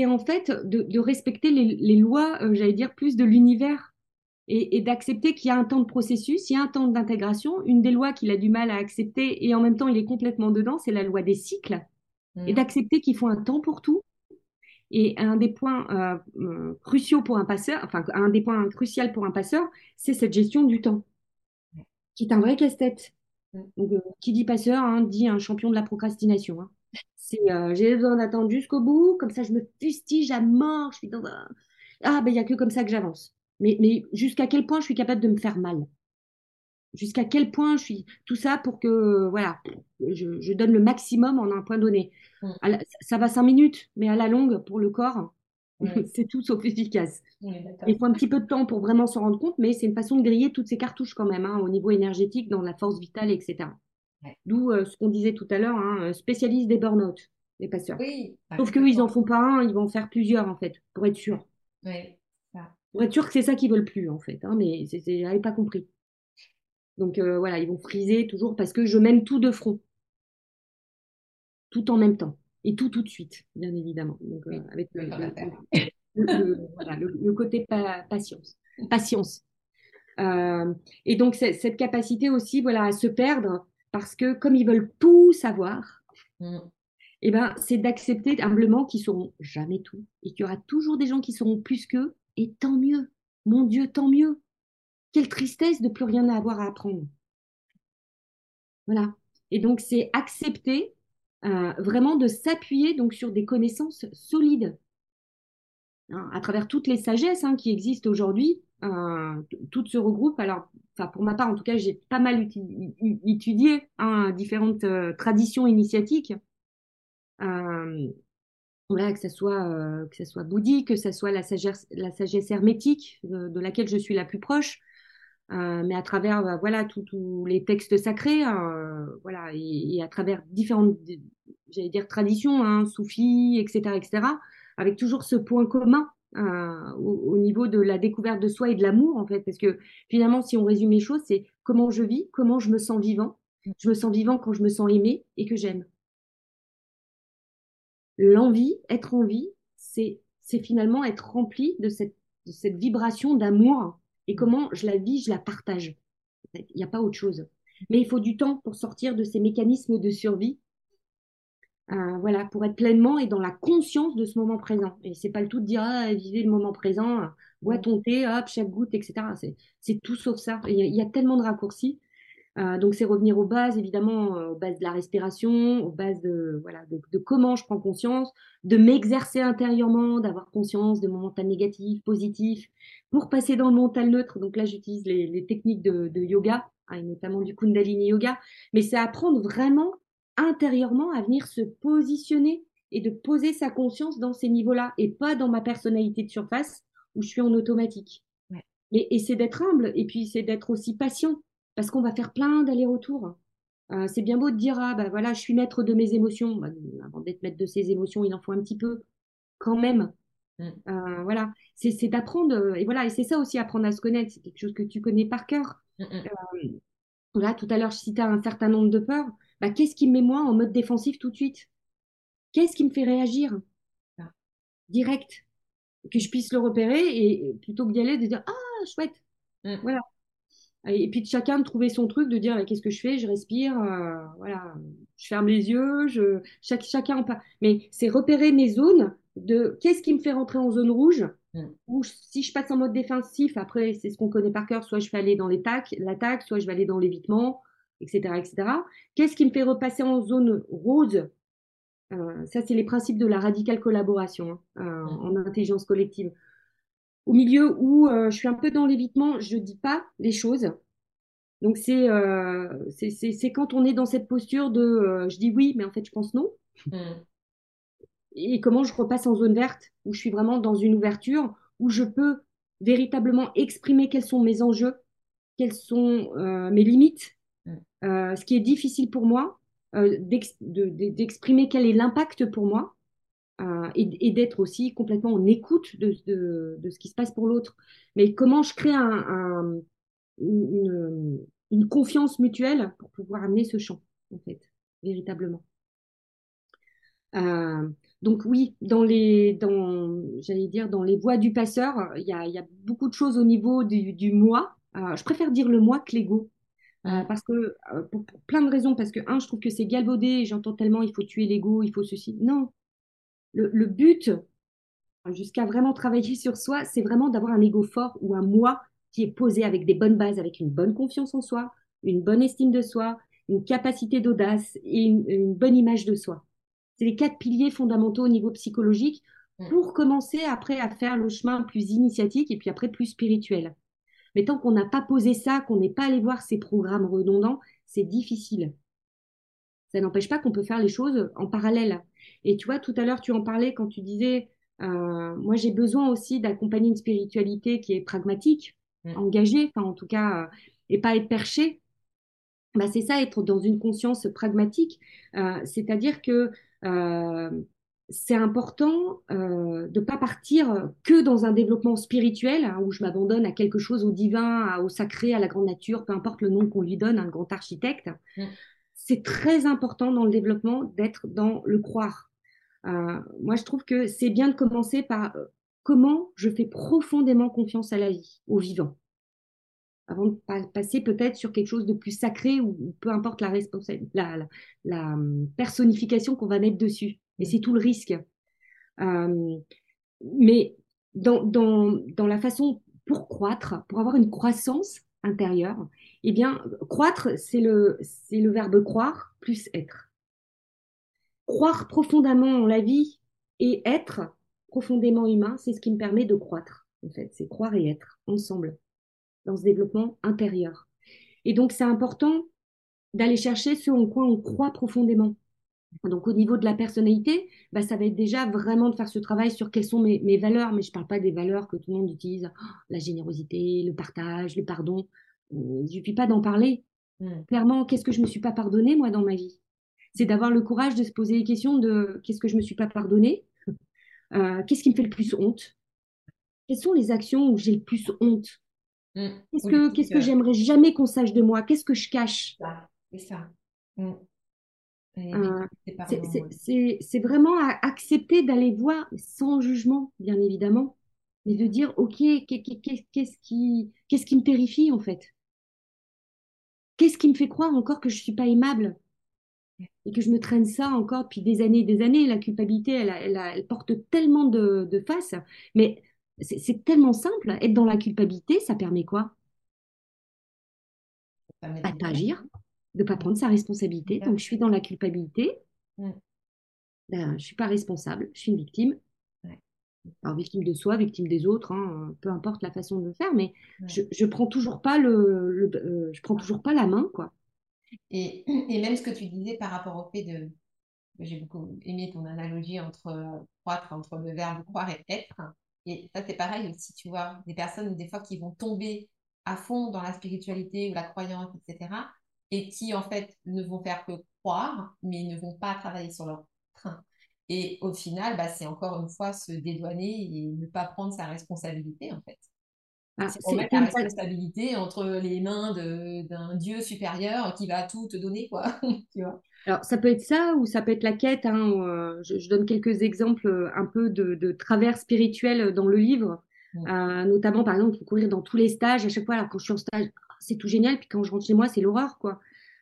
S2: en fait de, respecter les, lois, euh, j'allais dire, plus de l'univers et, d'accepter qu'il y a un temps de processus, il y a un temps d'intégration. Une des lois qu'il a du mal à accepter et en même temps il est complètement dedans, c'est la loi des cycles. Et mm. d'accepter qu'il faut un temps pour tout. Et un des points euh, euh, cruciaux pour un passeur, enfin un des points cruciaux pour un passeur, c'est cette gestion du temps, qui est un vrai casse-tête. Mm. Donc, euh, qui dit passeur hein, dit un champion de la procrastination. Hein. C'est j'ai besoin d'attendre jusqu'au bout, comme ça je me fustige à mort, je suis dans un... Ah ben il y a que comme ça que j'avance. Mais, jusqu'à quel point je suis capable de me faire mal? Jusqu'à quel point je suis. Tout ça pour que, voilà, je, donne le maximum en un point donné. Mmh. Ça va cinq minutes, mais à la longue, pour le corps, c'est tout sauf efficace. Il faut un petit peu de temps pour vraiment s'en rendre compte, mais c'est une façon de griller toutes ces cartouches quand même, hein, au niveau énergétique, dans la force vitale, etc. D'où euh, ce qu'on disait tout à l'heure, hein, spécialiste des burn-out, les patients. Oui, Sauf qu'eux, ils n'en font pas un, ils vont en faire plusieurs, en fait, pour être sûr.
S1: Oui.
S2: Pour être sûr que c'est ça qu'ils veulent plus, en fait. Hein, mais j'avais pas compris. Donc euh, voilà, ils vont friser toujours parce que je mène tout de front. Tout en même temps. Et tout tout de suite, bien évidemment. Donc, euh, avec le, côté patience. Patience. Euh, et donc cette capacité aussi voilà, à se perdre parce que comme ils veulent tout savoir, mm. eh ben, c'est d'accepter humblement qu'ils seront jamais tout et qu'il y aura toujours des gens qui seront plus qu'eux et tant mieux. Mon Dieu, tant mieux. Quelle tristesse de plus rien avoir à apprendre. Voilà. Et donc, c'est accepter euh, vraiment de s'appuyer donc sur des connaissances solides. Hein, à travers toutes les sagesses hein, qui existent aujourd'hui, euh, toutes se regroupent. Alors, pour ma part, en tout cas, j'ai pas mal étudié hein, différentes euh, traditions initiatiques. Que ça soit euh, que soit bouddhique, que ça soit la sagesse, hermétique de, laquelle je suis la plus proche, euh, mais à travers bah, voilà tous les textes sacrés, hein, voilà, et, à travers différentes, j'allais dire traditions, hein, soufis, etc., etc., avec toujours ce point commun au, niveau de la découverte de soi et de l'amour, en fait, parce que finalement, si on résume les choses, c'est comment je vis, comment je me sens vivant. Je me sens vivant quand je me sens aimé et que j'aime l'envie, être en vie, c'est finalement être rempli de cette, cette vibration d'amour et comment je la vis, je la partage. Il n'y a pas autre chose. Mais il faut du temps pour sortir de ces mécanismes de survie. Euh, voilà, pour être pleinement et dans la conscience de ce moment présent. Et c'est pas le tout de dire ah, vivez le moment présent, bois ton thé, hop, chaque goutte, etc. C'est tout sauf ça. Il y, a, tellement de raccourcis. Euh, donc c'est revenir aux bases, évidemment, euh, aux bases de la respiration, aux bases de, voilà, de, comment je prends conscience, de m'exercer intérieurement, d'avoir conscience de mon mental négatif, positif, pour passer dans le mental neutre. Donc là, j'utilise les, techniques de, yoga, hein, et notamment du Kundalini Yoga, mais c'est apprendre vraiment intérieurement à venir se positionner et de poser sa conscience dans ces niveaux-là, et pas dans ma personnalité de surface où je suis en automatique. Et, et c'est d'être humble, et puis c'est d'être aussi patient parce qu'on va faire plein d'allers-retours. Euh, c'est bien beau de dire ah ben voilà je suis maître de mes émotions. Bah, avant d'être maître de ses émotions, il en faut un petit peu quand même. Mm. Euh, voilà, c'est d'apprendre euh, et voilà et c'est ça aussi apprendre à se connaître. C'est quelque chose que tu connais par cœur. Mm, mm. voilà, tout à l'heure je citais un certain nombre de peurs. Bah, qu'est-ce qui me met moi en mode défensif tout de suite? Qu'est-ce qui me fait réagir? Ah. direct que je puisse le repérer et plutôt que d'y aller de dire ah chouette voilà et puis de chacun de trouver son truc, de dire qu'est-ce que je fais, je respire, euh, voilà, je ferme les yeux, je, chaque, chacun pas. Mais c'est repérer mes zones de qu'est-ce qui me fait rentrer en zone rouge, mm. ou si je passe en mode défensif, après c'est ce qu'on connaît par cœur, soit je vais aller dans l'attaque, soit je vais aller dans l'évitement, etc., etc. Qu'est-ce qui me fait repasser en zone rose? Euh, Ça c'est les principes de la radicale collaboration hein, euh, mm. en intelligence collective au milieu où euh, je suis un peu dans l'évitement, je dis pas les choses. Donc c'est euh, c'est quand on est dans cette posture de euh, je dis oui, mais en fait je pense non. Mm. Et comment je repasse en zone verte, où je suis vraiment dans une ouverture, où je peux véritablement exprimer quels sont mes enjeux, quelles sont mes limites, mm. ce qui est difficile pour moi, d'exprimer quel est l'impact pour moi, euh, et, d'être aussi complètement en écoute de, de, ce qui se passe pour l'autre. Mais comment je crée un, une, une, confiance mutuelle pour pouvoir amener ce champ, en fait, véritablement. Euh, donc oui, dans les, dans, j'allais dire, dans les voies du passeur, il y a, y a, beaucoup de choses au niveau du, du moi. Euh, je préfère dire le moi que l'ego. parce que, pour, pour, plein de raisons, parce que, un, je trouve que c'est galvaudé, j'entends tellement, il faut tuer l'ego, il faut ceci. Non, le, but, jusqu'à vraiment travailler sur soi, c'est vraiment d'avoir un ego fort ou un moi qui est posé avec des bonnes bases, avec une bonne confiance en soi, une bonne estime de soi, une capacité d'audace et une, bonne image de soi. C'est les quatre piliers fondamentaux au niveau psychologique mm. pour commencer après à faire le chemin plus initiatique et puis après plus spirituel. Mais tant qu'on n'a pas posé ça, qu'on n'est pas allé voir ces programmes redondants, c'est difficile. Ça n'empêche pas qu'on peut faire les choses en parallèle. Et tu vois, tout à l'heure, tu en parlais quand tu disais, euh, moi j'ai besoin aussi d'accompagner une spiritualité qui est pragmatique, mm. engagée, enfin en tout cas, euh, et pas être perché. Bah, c'est ça, être dans une conscience pragmatique. Euh, c'est-à-dire que c'est important de ne pas partir que dans un développement spirituel, hein, où je m'abandonne à quelque chose, au divin, au sacré, à la grande nature, peu importe le nom qu'on lui donne, un grand architecte. Mm. C'est très important dans le développement d'être dans le croire. Euh, moi, je trouve que c'est bien de commencer par euh, comment je fais profondément confiance à la vie, au vivant, avant de passer peut-être sur quelque chose de plus sacré ou, peu importe la, la, la, hum, personnification qu'on va mettre dessus. Et c'est tout le risque. Euh, mais dans, dans, dans la façon pour croître, pour avoir une croissance intérieure, eh bien, croître, c'est le, c'est le verbe croire plus être croire profondément en la vie et être profondément humain, c'est ce qui me permet de croître. En fait, c'est croire et être ensemble dans ce développement intérieur. Et donc, c'est important d'aller chercher ce en quoi on croit profondément. Donc au niveau de la personnalité, bah, ça va être déjà vraiment de faire ce travail sur quelles sont mes, mes valeurs, mais je ne parle pas des valeurs que tout le monde utilise, oh, la générosité, le partage, le pardon. Euh, il ne suffit pas d'en parler. Mm. Clairement, qu'est-ce que je ne me suis pas pardonné, moi, dans ma vie? C'est d'avoir le courage de se poser les questions de qu'est-ce que je ne me suis pas pardonné euh, Qu'est-ce qui me fait le plus honte? Quelles sont les actions où j'ai le plus honte? Mm. Qu'est-ce que, qu'est-ce que j'aimerais jamais qu'on sache de moi? Qu'est-ce que je cache?
S1: C'est ça. Mm.
S2: Euh, c'est vraiment accepter d'aller voir sans jugement, bien évidemment, mais de dire, OK, qu'est-ce qui, qu'est-ce qui me terrifie en fait? Qu'est-ce qui me fait croire encore que je ne suis pas aimable? Et que je me traîne ça encore depuis des années et des années La culpabilité, elle, elle, porte tellement de, de faces, mais c'est tellement simple. Être dans la culpabilité, ça permet quoi? D'agir de ne pas prendre sa responsabilité. Donc, je suis dans la culpabilité. Mm. Ben, je ne suis pas responsable, je suis une victime. Alors, victime de soi, victime des autres, hein, peu importe la façon de le faire, mais je, ne prends toujours pas le, euh, je prends toujours pas la main, quoi.
S1: Et, et, même ce que tu disais par rapport au fait de, j'ai beaucoup aimé ton analogie entre croître, entre le verbe croire et être. Et ça, c'est pareil aussi, tu vois, des personnes, des fois, qui vont tomber à fond dans la spiritualité ou la croyance, etc et qui en fait ne vont faire que croire, mais ne vont pas travailler sur leur train. Et au final, bah, c'est encore une fois se dédouaner et ne pas prendre sa responsabilité en fait. Ah, c'est mettre la responsabilité entre les mains d'un dieu supérieur qui va tout te donner, quoi. tu vois
S2: Alors, ça peut être ça ou ça peut être la quête. Hein, euh, je, donne quelques exemples euh, un peu de, travers spirituels dans le livre. Euh, notamment, par exemple, courir dans tous les stages. À chaque fois, alors, quand je suis en stage, c'est tout génial. Puis quand je rentre chez moi, c'est l'horreur, quoi.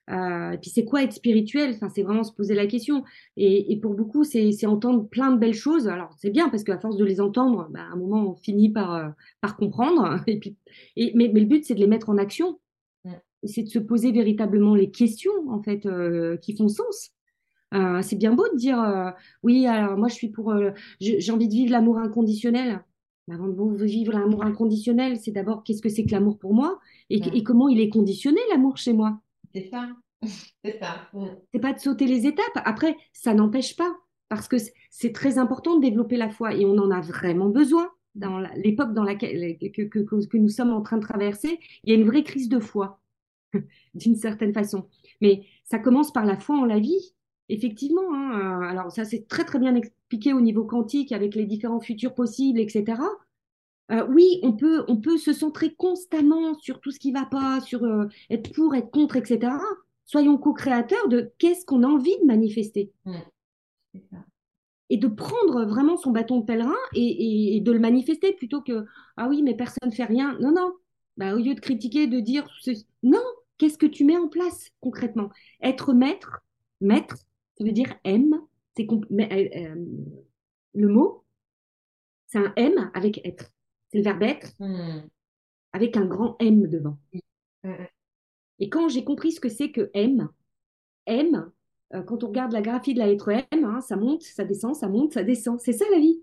S2: Euh, et puis c'est quoi être spirituel? Enfin, C'est vraiment se poser la question. Et, pour beaucoup, c'est entendre plein de belles choses. Alors c'est bien parce qu'à force de les entendre, bah, à un moment, on finit par, euh, par comprendre. Et puis, et, mais, le but, c'est de les mettre en action. C'est de se poser véritablement les questions, en fait, euh, qui font sens. c'est bien beau de dire oui, alors moi je suis pour, j'ai envie de vivre l'amour inconditionnel. Avant de vivre l'amour inconditionnel, c'est d'abord qu'est-ce que c'est que l'amour pour moi et, comment il est conditionné l'amour chez moi?
S1: C'est ça. C'est ça. Mm.
S2: C'est pas de sauter les étapes. Après, ça n'empêche pas, parce que c'est très important de développer la foi et on en a vraiment besoin. Dans l'époque dans laquelle que, que, que, nous sommes en train de traverser, il y a une vraie crise de foi, d'une certaine façon. Mais ça commence par la foi en la vie, effectivement. Hein. alors ça, c'est très très bien expliqué au niveau quantique avec les différents futurs possibles, etc. Euh, oui, on peut, on peut se centrer constamment sur tout ce qui ne va pas, sur euh, être pour, être contre, etc. Soyons co-créateurs de qu'est-ce qu'on a envie de manifester. Et de prendre vraiment son bâton de pèlerin et, de le manifester plutôt que ah oui, mais personne ne fait rien. Non, non. Bah, au lieu de critiquer, de dire non, qu'est-ce que tu mets en place concrètement? Être maître, maître, ça veut dire M. C'est euh, le mot, c'est un M avec être. C'est le verbe être hmm. avec un grand M devant. Et quand j'ai compris ce que c'est que M, M, euh, quand on regarde la graphie de la lettre M, hein, ça monte, ça descend, ça monte, ça descend. C'est ça la vie.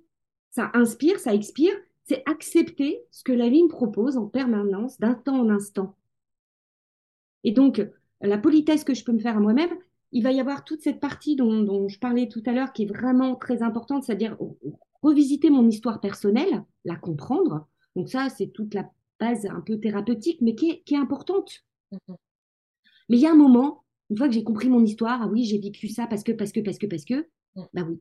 S2: Ça inspire, ça expire. C'est accepter ce que la vie me propose en permanence, d'un temps en instant. Et donc, la politesse que je peux me faire à moi-même, il va y avoir toute cette partie dont, dont je parlais tout à l'heure qui est vraiment très importante, c'est-à-dire revisiter mon histoire personnelle, la comprendre. Donc ça, c'est toute la base un peu thérapeutique, mais qui est, importante. Mm-hmm. Mais il y a un moment, une fois que j'ai compris mon histoire, ah oui, j'ai vécu ça parce que, parce que, parce que, parce que, mm. bah oui,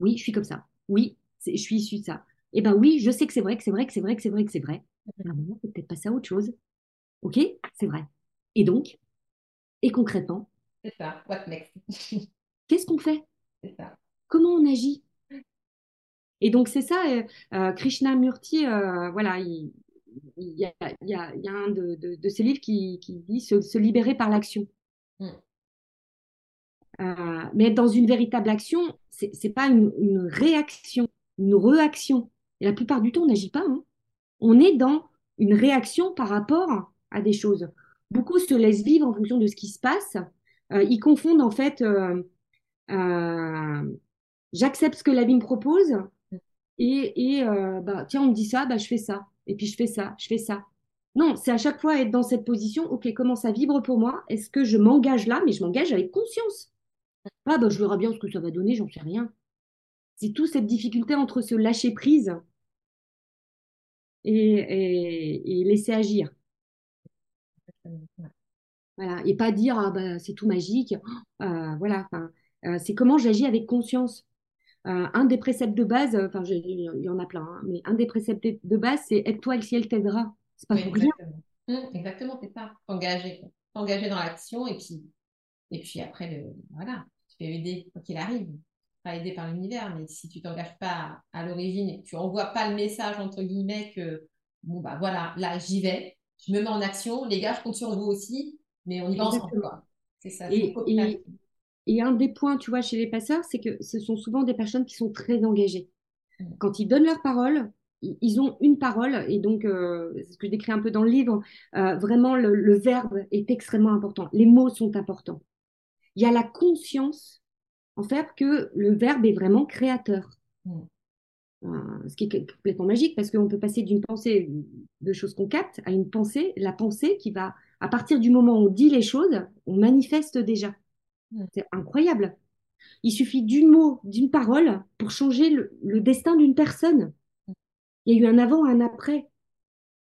S2: oui, je suis comme ça. Oui, je suis issue de ça. Et eh ben oui, je sais que c'est vrai, que c'est vrai, que c'est vrai, que c'est vrai, que c'est vrai. À un moment, peut-être passer à autre chose. Ok, c'est vrai. Et donc, et concrètement,
S1: c'est ça. What next?
S2: Qu'est-ce qu'on fait?
S1: C'est ça.
S2: Comment on agit? Et donc, c'est ça, euh, euh, Krishna Murti, euh, voilà, il, y a, un de, de, ses livres qui, dit se, libérer par l'action. Mm. mais être dans une véritable action, c'est n'est pas une, réaction, une réaction. Et la plupart du temps, on n'agit pas. Hein. On est dans une réaction par rapport à des choses. Beaucoup se laissent vivre en fonction de ce qui se passe. Ils confondent en fait, j'accepte ce que la vie me propose et, euh, bah, tiens, on me dit ça, bah, je fais ça. Et puis je fais ça, je fais ça. Non, c'est à chaque fois être dans cette position, ok, comment ça vibre pour moi? Est-ce que je m'engage là? Mais je m'engage avec conscience. Ah, bah, je verrai bien ce que ça va donner, j'en sais rien. C'est tout cette difficulté entre se lâcher prise et, laisser agir. Voilà, et pas dire ah bah, c'est tout magique. Euh, voilà, euh, c'est comment j'agis avec conscience. Euh, un des préceptes de base, enfin il y en a plein, hein, mais un des préceptes de base, c'est aide-toi, le ciel t'aidera. C'est pas pour
S1: rien. Hum, exactement, c'est ça. T'engager, t'engager dans l'action et puis, et puis après, le, voilà, tu fais aider quoi qu'il arrive pas aidé par l'univers, mais si tu t'engages pas à, l'origine et que tu envoies pas le message, entre guillemets, que bon, bah voilà, là, j'y vais, je me mets en action, les gars, je compte sur vous aussi, mais on y va ensemble,
S2: C'est ça. Et, et, un des points, tu vois, chez les passeurs, c'est que ce sont souvent des personnes qui sont très engagées. Mm. Quand ils donnent leur parole, ils ont une parole, et donc, euh, ce que je décris un peu dans le livre, euh, vraiment, le verbe est extrêmement important. Les mots sont importants. Il y a la conscience en fait que le verbe est vraiment créateur. Mm. Euh, ce qui est complètement magique parce qu'on peut passer d'une pensée de choses qu'on capte à une pensée, la pensée qui va, à partir du moment où on dit les choses, on manifeste déjà. C'est incroyable. Il suffit d'une mot, d'une parole pour changer le, destin d'une personne. Il y a eu un avant, un après.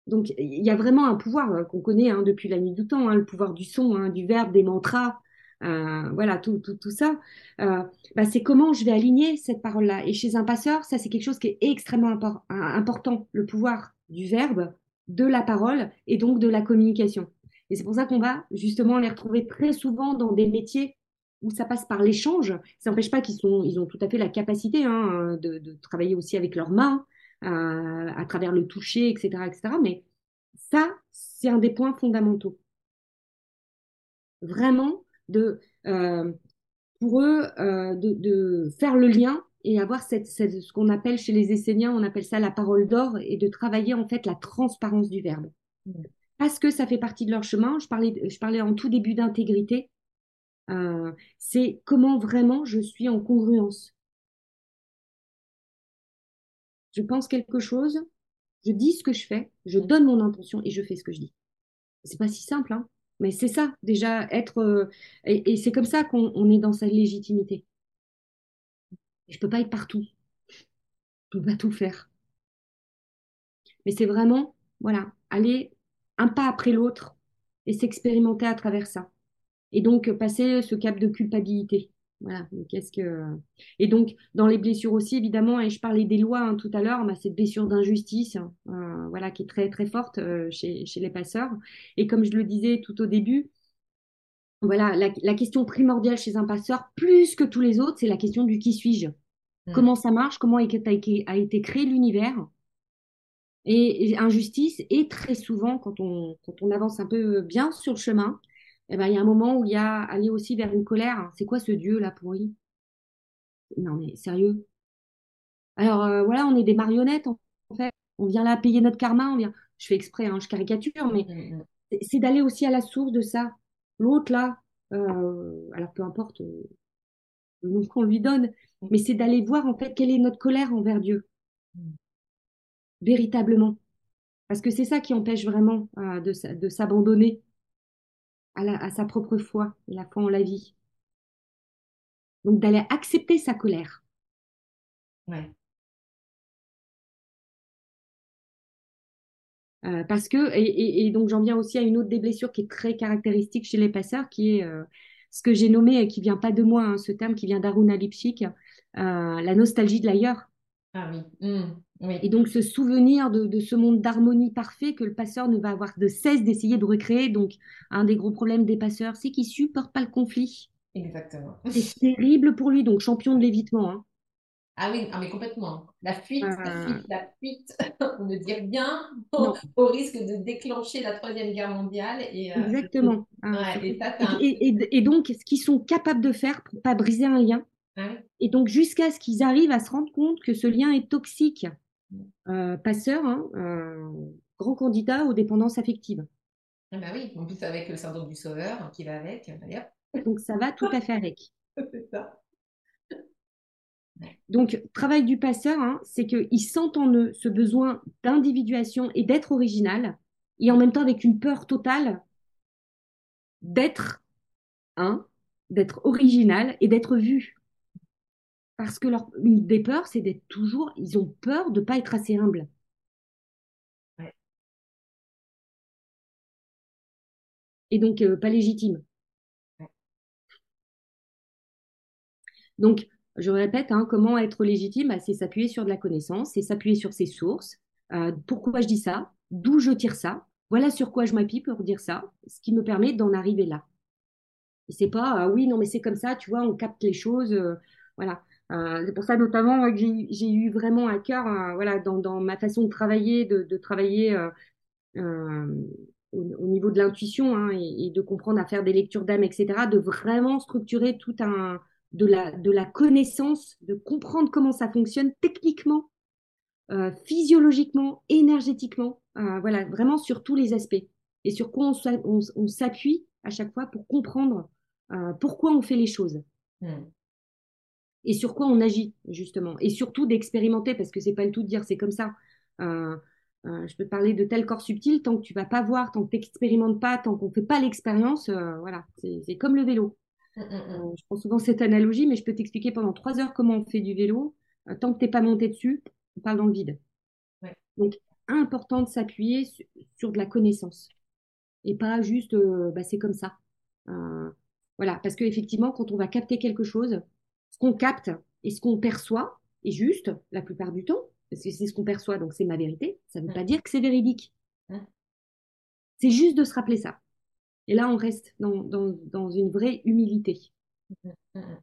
S2: Donc il y a vraiment un pouvoir euh, qu'on connaît hein, depuis la nuit du temps, hein, le pouvoir du son, hein, du verbe, des mantras, euh, voilà, tout, tout, tout ça, euh, bah, c'est comment je vais aligner cette parole-là. Et chez un passeur, ça, c'est quelque chose qui est extrêmement important, le pouvoir du verbe, de la parole et donc de la communication. Et c'est pour ça qu'on va justement les retrouver très souvent dans des métiers où ça passe par l'échange. Ça n'empêche pas qu'ils sont, ils ont tout à fait la capacité hein, de, travailler aussi avec leurs mains, euh, à travers le toucher, etc., etc. Mais ça, c'est un des points fondamentaux. Vraiment, de, euh, pour eux euh, de, faire le lien et avoir ce qu'on appelle chez les Esséniens, on appelle ça la parole d'or, et de travailler en fait la transparence du verbe. Parce que ça fait partie de leur chemin. Je parlais, en tout début d'intégrité. Euh, c'est comment vraiment je suis en congruence. Je pense quelque chose, je dis ce que je fais, je donne mon intention et je fais ce que je dis. C'est pas si simple, hein mais c'est ça, déjà, être. Euh, et, c'est comme ça qu'on est dans sa légitimité. Je peux pas être partout. Je peux pas tout faire. Mais c'est vraiment, voilà, aller un pas après l'autre et s'expérimenter à travers ça. Et donc, passer ce cap de culpabilité. Voilà, qu'est-ce que et donc dans les blessures aussi évidemment et je parlais des lois hein, tout à l'heure, bah, cette blessure d'injustice, hein, euh, voilà qui est très très forte euh, chez, chez les passeurs et comme je le disais tout au début, voilà la, la, question primordiale chez un passeur plus que tous les autres, c'est la question du qui suis-je, mmh. comment ça marche, comment a été, a été créé l'univers? Et, injustice et très souvent quand on avance un peu bien sur le chemin eh ben, il y a un moment où il y a aller aussi vers une colère. C'est quoi ce Dieu là pourri? Non mais sérieux. Alors euh, voilà, on est des marionnettes en fait. On vient là payer notre karma. On vient. Je fais exprès, hein, je caricature, mais c'est d'aller aussi à la source de ça. L'autre là, euh, alors peu importe euh, le nom qu'on lui donne, mais c'est d'aller voir en fait quelle est notre colère envers Dieu, véritablement. Parce que c'est ça qui empêche vraiment de s'abandonner à, sa propre foi, la foi en la vie. Donc d'aller accepter sa colère.
S1: Ouais.
S2: Euh, parce que, et, donc j'en viens aussi à une autre des blessures qui est très caractéristique chez les passeurs, qui est euh, ce que j'ai nommé, et qui vient pas de moi, hein, ce terme qui vient d'Aruna Lipschik, euh, la nostalgie de l'ailleurs.
S1: Ah oui. Mmh.
S2: Et donc ce souvenir de, ce monde d'harmonie parfait que le passeur ne va avoir de cesse d'essayer de recréer. Donc un des gros problèmes des passeurs, c'est qu'ils supportent pas le conflit.
S1: Exactement.
S2: C'est terrible pour lui, donc champion de l'évitement. Hein.
S1: Ah oui, ah, mais complètement. La fuite, la euh. fuite, la fuite, on ne dit bien au, risque de déclencher la Troisième Guerre mondiale. Et,
S2: euh, Exactement. Ah, et, donc, ce qu'ils sont capables de faire pour pas briser un lien, ah et donc jusqu'à ce qu'ils arrivent à se rendre compte que ce lien est toxique euh, passeur, hein, grand candidat aux dépendances affectives.
S1: Ah bah oui, en plus avec le syndrome du sauveur qui va avec, d'ailleurs.
S2: Donc ça va tout à fait avec.
S1: c'est ça.
S2: Donc, travail du passeur, hein, c'est qu'ils sentent en eux ce besoin d'individuation et d'être original, et en même temps avec une peur totale d'être un, d'être original et d'être vu. Parce que leur, une des peurs, c'est d'être toujours, ils ont peur de ne pas être assez humbles. Et donc, euh, pas légitime. Donc, je répète, hein, comment être légitime? Bah, C'est s'appuyer sur de la connaissance, c'est s'appuyer sur ses sources. Euh, pourquoi je dis ça? D'où je tire ça? Voilà sur quoi je m'appuie pour dire ça, ce qui me permet d'en arriver là. Et c'est pas, ah oui, non, mais c'est comme ça, tu vois, on capte les choses. Euh, voilà. Euh, c'est pour ça notamment que j'ai eu vraiment à cœur, voilà, dans, ma façon de travailler, de, travailler au, niveau de l'intuition hein, et, de comprendre à faire des lectures d'âme, etc., de vraiment structurer tout un, de la, de la connaissance, de comprendre comment ça fonctionne techniquement, euh, physiologiquement, énergétiquement, euh, voilà, vraiment sur tous les aspects. Et sur quoi on, s'appuie à chaque fois pour comprendre euh, pourquoi on fait les choses. Hmm. Et sur quoi on agit, justement. Et surtout d'expérimenter, parce que c'est pas le tout de dire c'est comme ça. je peux parler de tel corps subtil, tant que tu vas pas voir, tant que tu n'expérimentes pas, tant qu'on ne fait pas l'expérience, voilà, c'est comme le vélo. Mm, mm. Euh, je prends souvent cette analogie, mais je peux t'expliquer pendant trois heures comment on fait du vélo. Euh, tant que tu n'es pas monté dessus, on parle dans le vide. Donc, important de s'appuyer sur, de la connaissance et pas juste euh, bah, c'est comme ça. voilà, parce qu'effectivement, quand on va capter quelque chose, ce qu'on capte et ce qu'on perçoit est juste la plupart du temps, parce que c'est ce qu'on perçoit, donc c'est ma vérité. Ça ne veut pas dire que c'est véridique. C'est juste de se rappeler ça. Et là, on reste dans, dans, une vraie humilité.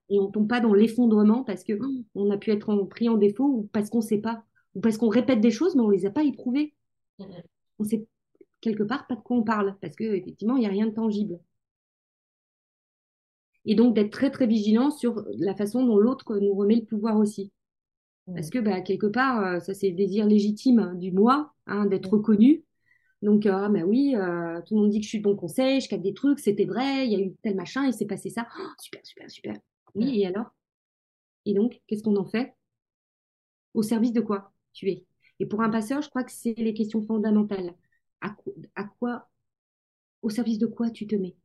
S2: Et on ne tombe pas dans l'effondrement parce que oh, on a pu être pris en défaut ou parce qu'on ne sait pas, ou parce qu'on répète des choses mais on ne les a pas éprouvées. On sait quelque part pas de quoi on parle parce qu'effectivement, il n'y a rien de tangible. Et donc d'être très très vigilant sur la façon dont l'autre nous remet le pouvoir aussi. Parce que bah, quelque part, euh, ça c'est le désir légitime du moi, hein, d'être reconnu. Donc, ah, bah oui, euh, tout le monde dit que je suis de bon conseil, je capte des trucs, c'était vrai, il y a eu tel machin, il s'est passé ça. Oh, super, super, super. Oui, et alors? Et donc, qu'est-ce qu'on en fait? Au service de quoi tu es? Et pour un passeur, je crois que c'est les questions fondamentales. À, à quoi Au service de quoi tu te mets?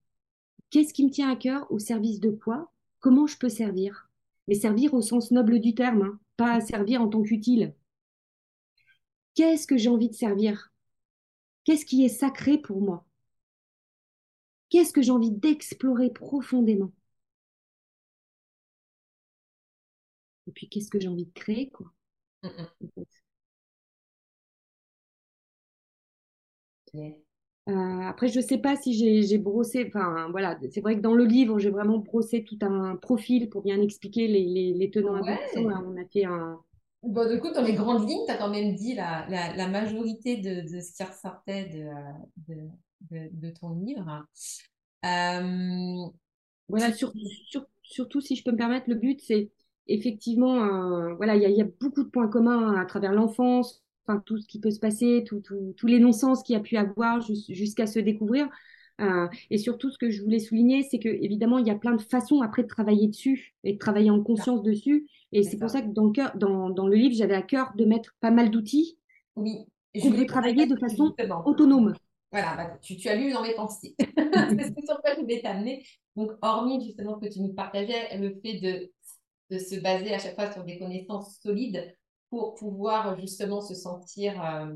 S2: Qu'est-ce qui me tient à cœur Au service de quoi Comment je peux servir? Mais servir au sens noble du terme, hein, pas servir en tant qu'utile. Qu'est-ce que j'ai envie de servir? Qu'est-ce qui est sacré pour moi? Qu'est-ce que j'ai envie d'explorer profondément? Et puis, qu'est-ce que j'ai envie de créer, quoi? Mmh. Euh, après, je ne sais pas si j'ai brossé, enfin voilà, c'est vrai que dans le livre, j'ai vraiment brossé tout un profil pour bien expliquer les, les, tenants ouais. On a fait un,
S1: Bon, du coup, dans les grandes lignes, tu as quand même dit la, la, majorité de, de, ce qui ressortait de, de, de ton livre.
S2: Euh, voilà, surtout, si je peux me permettre, le but, c'est effectivement, euh, voilà, il y, y, a beaucoup de points communs à travers l'enfance, enfin, tout ce qui peut se passer, tous les non-sens qu'il y a pu avoir jusqu'à se découvrir. Euh, et surtout, ce que je voulais souligner, c'est que évidemment, il y a plein de façons après de travailler dessus et de travailler en conscience dessus. Et c'est pour ça que dans le, cœur, dans, dans le livre, j'avais à cœur de mettre pas mal d'outils
S1: oui.
S2: je voulais travailler de façon autonome.
S1: Voilà, bah, tu, tu, as lu dans mes pensées. c'est sur quoi je voulais t'amener. Donc, hormis justement que tu nous partageais le fait de, de se baser à chaque fois sur des connaissances solides pour pouvoir justement se sentir euh,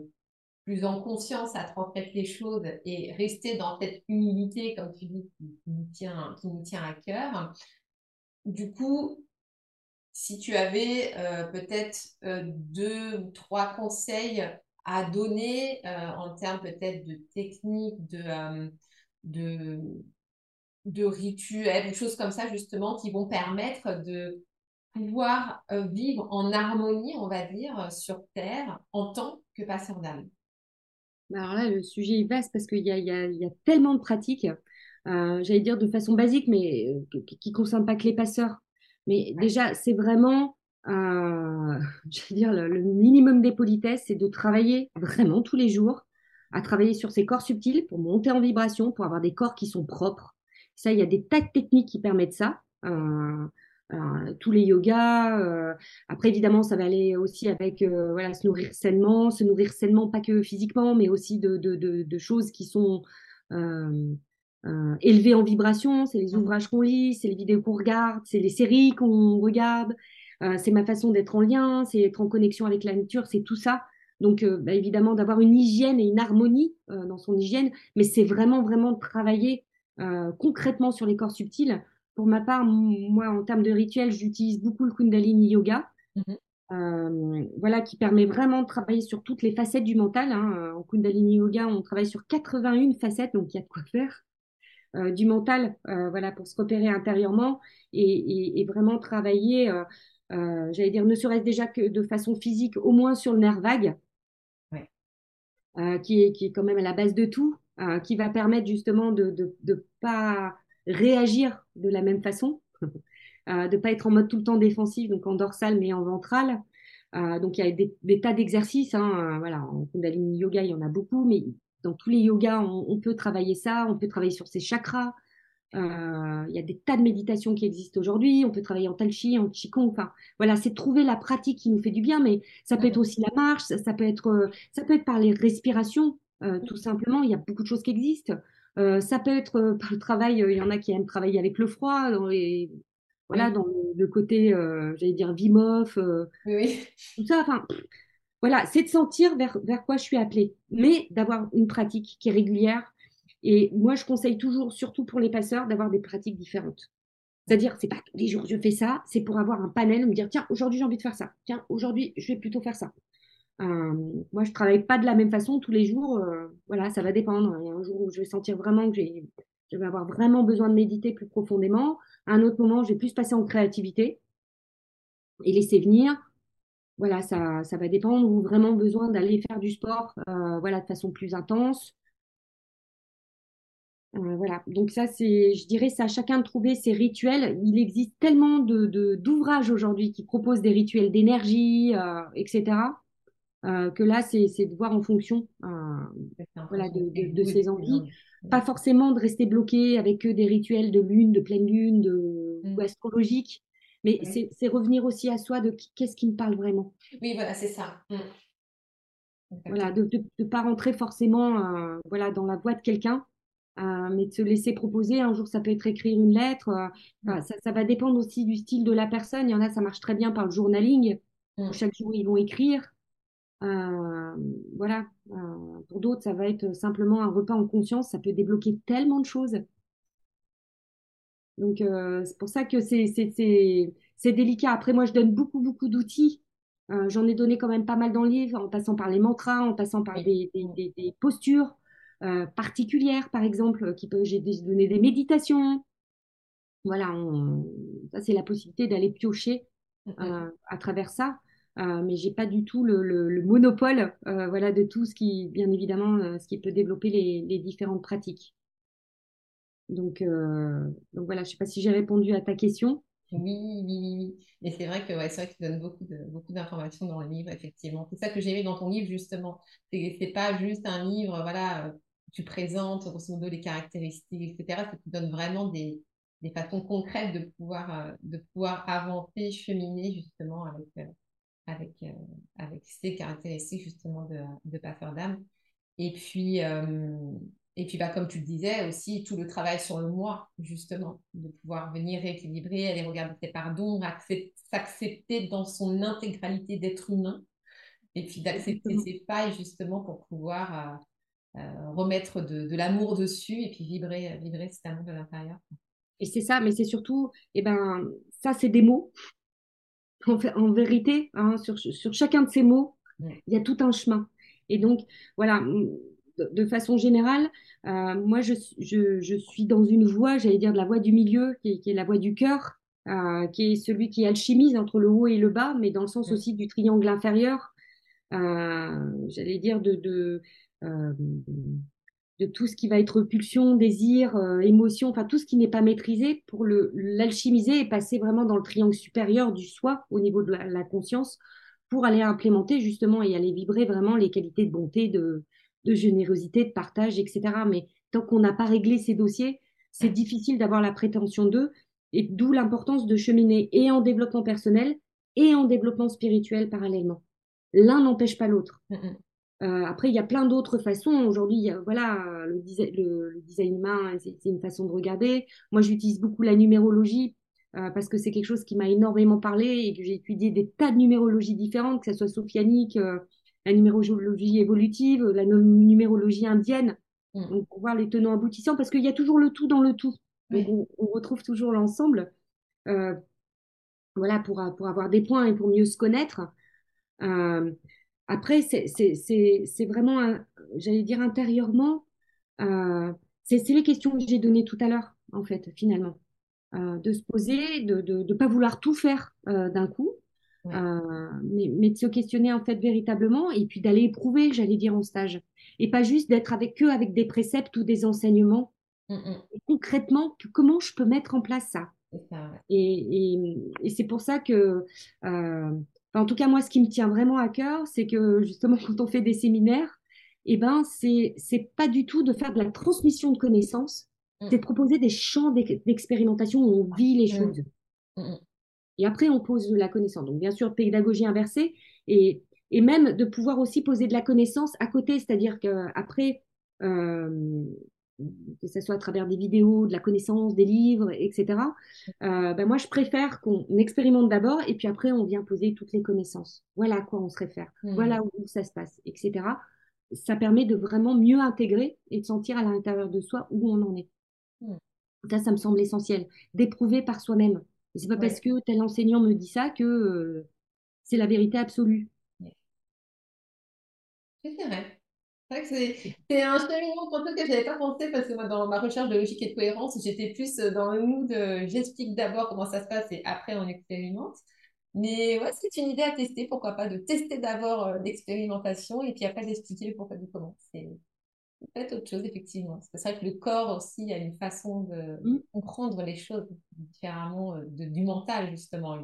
S1: plus en conscience à transmettre les choses et rester dans cette humilité, comme tu dis, qui, nous, tient, qui nous tient à cœur. Du coup, si tu avais euh, peut-être euh, deux ou trois conseils à donner euh, en termes peut-être de techniques, de, de, de rituels, des choses comme ça justement qui vont permettre de pouvoir vivre en harmonie, on va dire, sur Terre en tant que passeur d'âme.
S2: Bah, alors là, le sujet est vaste parce qu'il y, y, y a, tellement de pratiques, euh, j'allais dire de façon basique, mais euh, qui ne concernent pas que les passeurs. Mais déjà, c'est vraiment, euh, je dire, le, minimum des politesses, c'est de travailler vraiment tous les jours, à travailler sur ces corps subtils pour monter en vibration, pour avoir des corps qui sont propres. Ça, il y a des tas de techniques qui permettent ça. Euh, tous les yogas. Euh, après, évidemment, ça va aller aussi avec euh, voilà, se nourrir sainement, se nourrir sainement, pas que physiquement, mais aussi de, de, de, choses qui sont euh, euh, élevé en vibration, c'est les ouvrages qu'on lit, c'est les vidéos qu'on regarde, c'est les séries qu'on regarde, euh, c'est ma façon d'être en lien, c'est être en connexion avec la nature, c'est tout ça. Donc, euh, bah, évidemment, d'avoir une hygiène et une harmonie dans son hygiène, mais c'est vraiment, vraiment de travailler concrètement sur les corps subtils. Pour ma part, moi, en termes de rituel, j'utilise beaucoup le Kundalini Yoga. Mmh voilà, qui permet vraiment de travailler sur toutes les facettes du mental. Hein. En Kundalini Yoga, on travaille sur 81 facettes, donc il y a de quoi faire. Euh, du mental, euh, voilà, pour se repérer intérieurement et, vraiment travailler, euh, j'allais dire, ne serait-ce déjà que de façon physique, au moins sur le nerf vague, qui, est, qui est quand même à la base de tout, qui va permettre justement de ne pas réagir de la même façon, de ne pas être en mode tout le temps défensif, donc en dorsal mais en ventral. donc il y a des, tas d'exercices, hein, voilà, en Kundalini Yoga il y en a beaucoup, mais dans tous les yogas, on, peut travailler ça, on peut travailler sur ses chakras. Euh, il y a des tas de méditations qui existent aujourd'hui. On peut travailler en tai chi, en qigong. Enfin, voilà, c'est trouver la pratique qui nous fait du bien, mais ça peut être aussi la marche, ça, peut être, euh, ça peut être par les respirations, euh, tout simplement. Il y a beaucoup de choses qui existent. Ça peut être par le travail. Il y en a qui aiment travailler avec le froid, dans les, voilà, dans le, côté, j'allais dire Vim oui. tout ça. Enfin, voilà, c'est de sentir vers, vers quoi je suis appelée, mais d'avoir une pratique qui est régulière. Et moi, je conseille toujours, surtout pour les passeurs, d'avoir des pratiques différentes. C'est-à-dire, c'est pas tous les jours je fais ça, c'est pour avoir un panel, me dire tiens, aujourd'hui j'ai envie de faire ça, tiens, aujourd'hui je vais plutôt faire ça. Euh, moi, je travaille pas de la même façon tous les jours. Euh, voilà, ça va dépendre. Il y a un jour où je vais sentir vraiment que je vais avoir vraiment besoin de méditer plus profondément. À un autre moment, je vais plus passer en créativité et laisser venir voilà, ça, ça va dépendre ou vraiment besoin d'aller faire du sport euh, voilà, de façon plus intense. Voilà, donc ça, c'est, je dirais, c'est à chacun de trouver ses rituels. Il existe tellement de, d'ouvrages aujourd'hui qui proposent des rituels d'énergie, etc., que là, c'est, de voir en fonction voilà, de, de, ses envies. Pas forcément de rester bloqué avec des rituels de lune, de pleine lune, de, ou mmh. astrologiques. Mais c'est revenir aussi à soi de qu'est-ce qui me parle vraiment.
S1: Oui, voilà, c'est ça. Mmh.
S2: Voilà, de ne pas rentrer forcément euh, voilà, dans la voix de quelqu'un, euh, mais de se laisser proposer. Un jour, ça peut être écrire une lettre. Euh, mmh. ça, ça, va dépendre aussi du style de la personne. Il y en a, ça marche très bien par le journaling. Mmh. Chaque jour, ils vont écrire. Voilà. pour d'autres, ça va être simplement un repas en conscience. Ça peut débloquer tellement de choses. Donc, euh, c'est pour ça que c'est délicat. Après, moi, je donne beaucoup, beaucoup d'outils. Euh, j'en ai donné quand même pas mal dans le livre, en passant par les mantras, en passant par des, postures euh, particulières, par exemple, qui j'ai donné des méditations. Voilà, ça, c'est la possibilité d'aller piocher à travers ça. Mais j'ai pas du tout le, monopole voilà, de tout ce qui, bien évidemment, ce qui peut développer les différentes pratiques. Donc, euh, donc voilà, je sais pas si j'ai répondu à ta question.
S1: Oui, oui, oui. Et c'est vrai que c'est vrai que tu donnes beaucoup, de, beaucoup d'informations dans le livre, effectivement. C'est ça que j'ai aimé dans ton livre, justement. C'est, c'est pas juste un livre, voilà, euh, tu présentes grosso modo les caractéristiques, etc. Ça te donne vraiment des, des façons concrètes de pouvoir, euh, de pouvoir avancer, cheminer justement avec, avec, avec ces caractéristiques justement de, de passeur d'âme. Et puis, et puis, bah, comme tu le disais aussi, tout le travail sur le moi, justement, de pouvoir venir rééquilibrer, aller regarder ses pardons, s'accepter dans son intégralité d'être humain, et puis d'accepter ses failles, justement, pour pouvoir euh, euh, remettre de, l'amour dessus et puis vibrer, vibrer cet amour de l'intérieur.
S2: Et c'est ça, mais c'est surtout, et eh ben, ça, c'est des mots. En, fait, en vérité, hein, sur, sur chacun de ces mots, il y a tout un chemin. Et donc, voilà, de, façon générale, euh, moi, je, suis dans une voie, j'allais dire de la voie du milieu, qui, est la voie du cœur, euh, qui est celui qui alchimise entre le haut et le bas, mais dans le sens aussi du triangle inférieur, euh, j'allais dire de, de, tout ce qui va être pulsion, désir, émotion, enfin tout ce qui n'est pas maîtrisé, pour l'alchimiser et passer vraiment dans le triangle supérieur du soi au niveau de la conscience pour aller implémenter justement et aller vibrer vraiment les qualités de bonté, de, de générosité, de partage, etc. Mais tant qu'on n'a pas réglé ces dossiers, c'est difficile d'avoir la prétention d'eux, et d'où l'importance de cheminer et en développement personnel et en développement spirituel parallèlement. L'un n'empêche pas l'autre. Après, il y a plein d'autres façons. Aujourd'hui, voilà, le, le, design humain, c'est une façon de regarder. Moi, j'utilise beaucoup la numérologie parce que c'est quelque chose qui m'a énormément parlé et que j'ai étudié des tas de numérologies différentes, que ce soit sophianique, la numérologie évolutive, la numérologie indienne, mm. donc pour voir les tenants aboutissants, parce qu'il y a toujours le tout dans le tout. Donc on, retrouve toujours l'ensemble, euh, voilà, pour, pour avoir des points et pour mieux se connaître. Euh, après, c'est vraiment, j'allais dire intérieurement, euh, c'est les questions que j'ai données tout à l'heure, en fait, finalement. de se poser, de ne pas vouloir tout faire d'un coup, euh, mais, de se questionner en fait véritablement et puis d'aller éprouver, j'allais dire, en stage. Et pas juste d'être avec eux avec des préceptes ou des enseignements. Mmh, mmh. concrètement, comment je peux mettre en place ça, Et, et, c'est pour ça que, euh, en tout cas, moi, ce qui me tient vraiment à cœur, c'est que justement, quand on fait des séminaires, eh ben, c'est pas du tout de faire de la transmission de connaissances, mmh. c'est de proposer des champs d'expérimentation où on vit les choses. Et après, on pose de la connaissance. Donc, bien sûr, pédagogie inversée et, et même de pouvoir aussi poser de la connaissance à côté, c'est-à-dire qu'après, euh, que ce soit à travers des vidéos, de la connaissance, des livres, etc., euh, ben moi, je préfère qu'on expérimente d'abord et puis après, on vient poser toutes les connaissances. Voilà à quoi on se réfère, mmh. voilà où ça se passe, etc. Ça permet de vraiment mieux intégrer et de sentir à l'intérieur de soi où on en est. Mmh. Ça, ça me semble essentiel, d'éprouver par soi-même. C'est pas parce que tel enseignant me dit ça que euh, c'est la vérité absolue.
S1: C'est vrai. C'est un cheminement pour que je n'avais pas pensé parce que moi, dans ma recherche de logique et de cohérence, j'étais plus dans le mood de j'explique d'abord comment ça se passe et après on expérimente. Mais ouais, c'est une idée à tester, pourquoi pas, de tester d'abord euh, l'expérimentation et puis après d'expliquer le pourquoi du comment. C'est peut-être autre chose, effectivement. C'est vrai que le corps aussi a une façon de mm. comprendre les choses différemment euh, de, du mental, justement.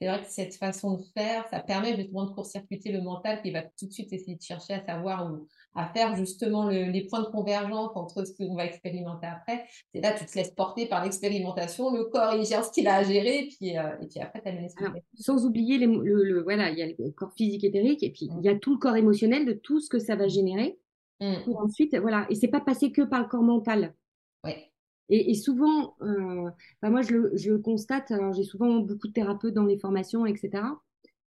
S1: C'est vrai que cette façon de faire, ça permet justement de court-circuiter le mental qui va tout de suite essayer de chercher à savoir où, à faire justement les points de convergence entre ce qu'on va expérimenter après. C'est là, tu te laisses porter par l'expérimentation, le corps, il gère ce qu'il a à gérer, et puis, euh, et puis après, tu amènes
S2: Sans oublier, les, le, voilà, il y a le corps physique éthérique, et puis mm. il y a tout le corps émotionnel de tout ce que ça va générer. Mm. Pour ensuite, voilà. Et c'est pas passé que par le corps mental. Et, souvent, euh, bah, moi je le, je constate, j'ai souvent beaucoup de thérapeutes dans les formations, etc.,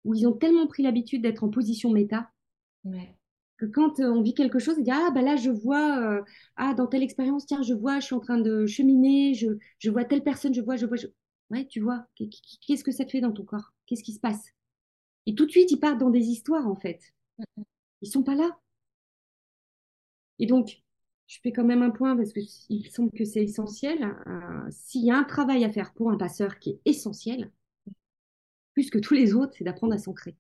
S2: où ils ont tellement pris l'habitude d'être en position méta. Que quand euh, on vit quelque chose, ils disent Ah, bah là, je vois, euh, ah, dans telle expérience, tiens, je vois, je suis en train de cheminer, je, je vois telle personne, je vois, je vois. Je... Ouais, tu vois, qu'est-ce que ça te fait dans ton corps? Qu'est-ce qui se passe? Et tout de suite, ils partent dans des histoires, en fait. Ils sont pas là. Et donc, je fais quand même un point parce qu'il semble que c'est essentiel. Euh, s'il y a un travail à faire pour un passeur qui est essentiel, plus que tous les autres, c'est d'apprendre à s'ancrer.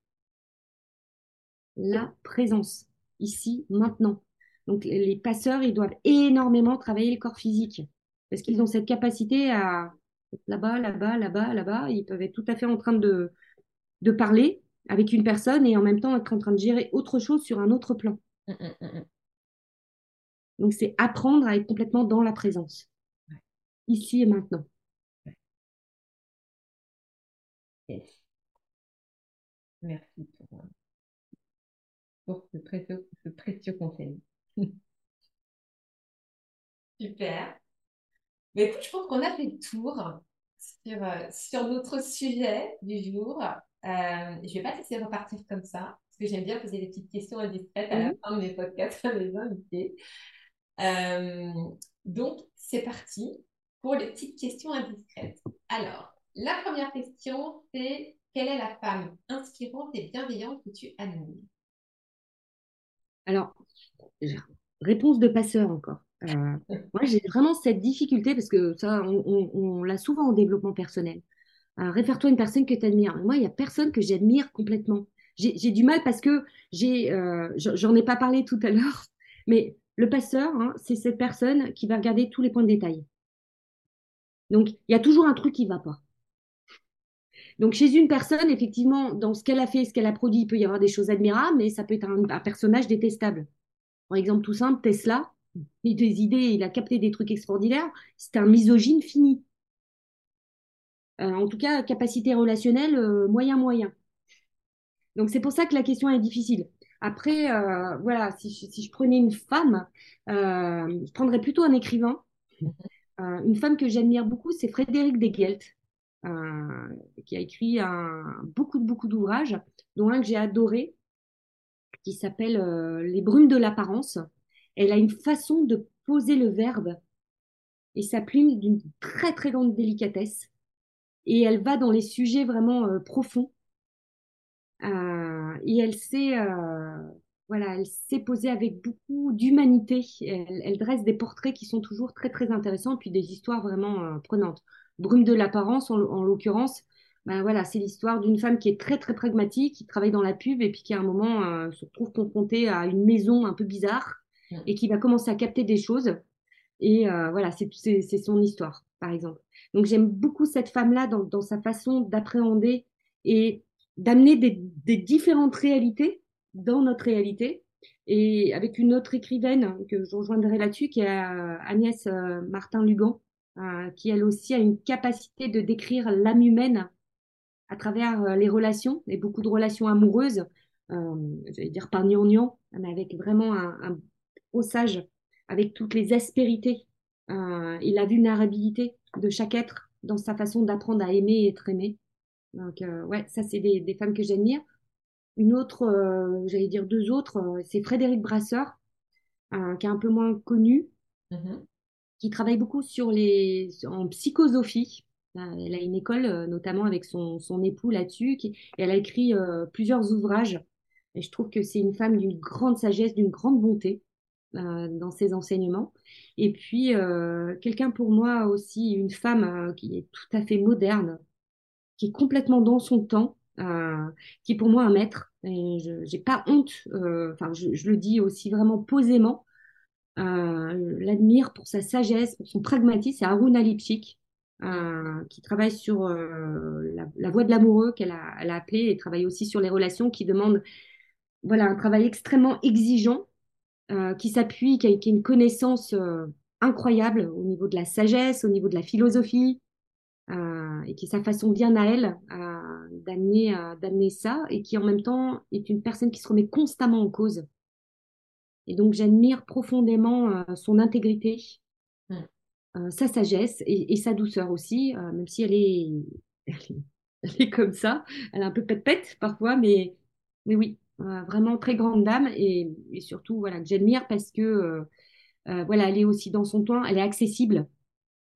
S2: La présence, ici, maintenant. Donc les passeurs, ils doivent énormément travailler le corps physique parce qu'ils ont cette capacité à là-bas, là-bas, là-bas, là-bas. Ils peuvent être tout à fait en train de, de parler avec une personne et en même temps être en train de gérer autre chose sur un autre plan. Mmh, mmh, mmh, donc, c'est apprendre à être complètement dans la présence, ici et maintenant.
S1: Merci pour, ce, précieux, conseil. Super. Mais écoute, je pense qu'on a fait le tour sur, euh, sur notre sujet du jour. Euh, je ne vais pas te laisser repartir comme ça, parce que j'aime bien poser des petites questions indiscrètes à la fin de mes podcasts à mes invités. Euh, donc, c'est parti pour les petites questions indiscrètes. Alors, la première question, c'est quelle est la femme inspirante et bienveillante que tu admires?
S2: Alors, réponse de passeur encore. Euh, moi, j'ai vraiment cette difficulté parce que ça, on, l'a souvent en développement personnel. Euh, réfère-toi à une personne que tu admires. Moi, il n'y a personne que j'admire complètement. J'ai du mal parce que j'ai, j'en ai pas parlé tout à l'heure, mais le passeur, hein, c'est cette personne qui va regarder tous les points de détail. Donc, il y a toujours un truc qui ne va pas. Donc, chez une personne, effectivement, dans ce qu'elle a fait, ce qu'elle a produit, il peut y avoir des choses admirables, mais ça peut être un, personnage détestable. Par exemple, tout simple, Tesla, il a des idées, il a capté des trucs extraordinaires, c'est un misogyne fini. Euh, en tout cas, capacité relationnelle, euh, moyen, moyen. Donc, c'est pour ça que la question est difficile. Après, euh, voilà, si je, si je prenais une femme, je prendrais plutôt un écrivain. Une femme que j'admire beaucoup, c'est Frédéric Degelt, qui a écrit un, beaucoup, beaucoup d'ouvrages, dont un que j'ai adoré, qui s'appelle euh, Les brumes de l'apparence. Elle a une façon de poser le verbe et sa plume d'une très, très grande délicatesse. Et elle va dans les sujets vraiment euh, profonds. Euh, et elle sait, voilà, elle sait poser avec beaucoup d'humanité. Elle, elle dresse des portraits qui sont toujours très, très intéressants, puis des histoires vraiment prenantes. Brume de l'apparence, en, en l'occurrence, ben voilà, c'est l'histoire d'une femme qui est très, très pragmatique, qui travaille dans la pub et puis qui à un moment euh, se retrouve confrontée à une maison un peu bizarre et qui va commencer à capter des choses. Et euh, voilà, c'est c'est- c'est son histoire, par exemple. Donc j'aime beaucoup cette femme-là dans, dans sa façon d'appréhender et d'amener des, des différentes réalités dans notre réalité. Et avec une autre écrivaine que je rejoindrai là-dessus, qui est euh, Agnès euh, Martin-Lugan, euh, qui elle aussi a une capacité de décrire l'âme humaine à travers euh, les relations, et beaucoup de relations amoureuses, euh, j'allais dire pas gnangnan, mais avec vraiment un, un avec toutes les aspérités et la vulnérabilité de chaque être dans sa façon d'apprendre à aimer et être aimé. Donc, ouais, ça, c'est des, des femmes que j'admire. Une autre, euh, j'allais dire deux autres, c'est Frédéric Brasseur, euh, qui est un peu moins connu,
S1: Mhm.
S2: Qui travaille beaucoup sur les, en psychosophie. Euh, Elle a une école, euh, notamment avec son, son époux là-dessus, et elle a écrit euh, plusieurs ouvrages. Et je trouve que c'est une femme d'une grande sagesse, d'une grande bonté dans ses enseignements. Et puis, quelqu'un pour moi aussi, une femme qui est tout à fait moderne, qui est complètement dans son temps, qui est pour moi un maître. Et je j'ai pas honte, enfin, je, je le dis aussi vraiment posément. Euh, l'admire pour sa sagesse, pour son pragmatisme. C'est Haruna Lipchik, euh, qui travaille sur euh, la, la voie de l'amoureux, qu'elle a, elle a appelé, et travaille aussi sur les relations, qui demande voilà, un travail extrêmement exigeant, euh, qui s'appuie, qui a, qui a une connaissance euh, incroyable au niveau de la sagesse, au niveau de la philosophie, euh, et qui est sa façon bien à elle d'amener d'amener ça, et qui en même temps est une personne qui se remet constamment en cause. Et donc j'admire profondément euh, son intégrité,
S1: Mm.
S2: euh, sa sagesse et, et sa douceur aussi, euh, même si elle est, elle est, elle est comme ça, elle est un peu pète-pète parfois, mais, mais oui, vraiment très grande dame et, et surtout voilà que j'admire parce que euh, voilà elle est aussi dans son temps, elle est accessible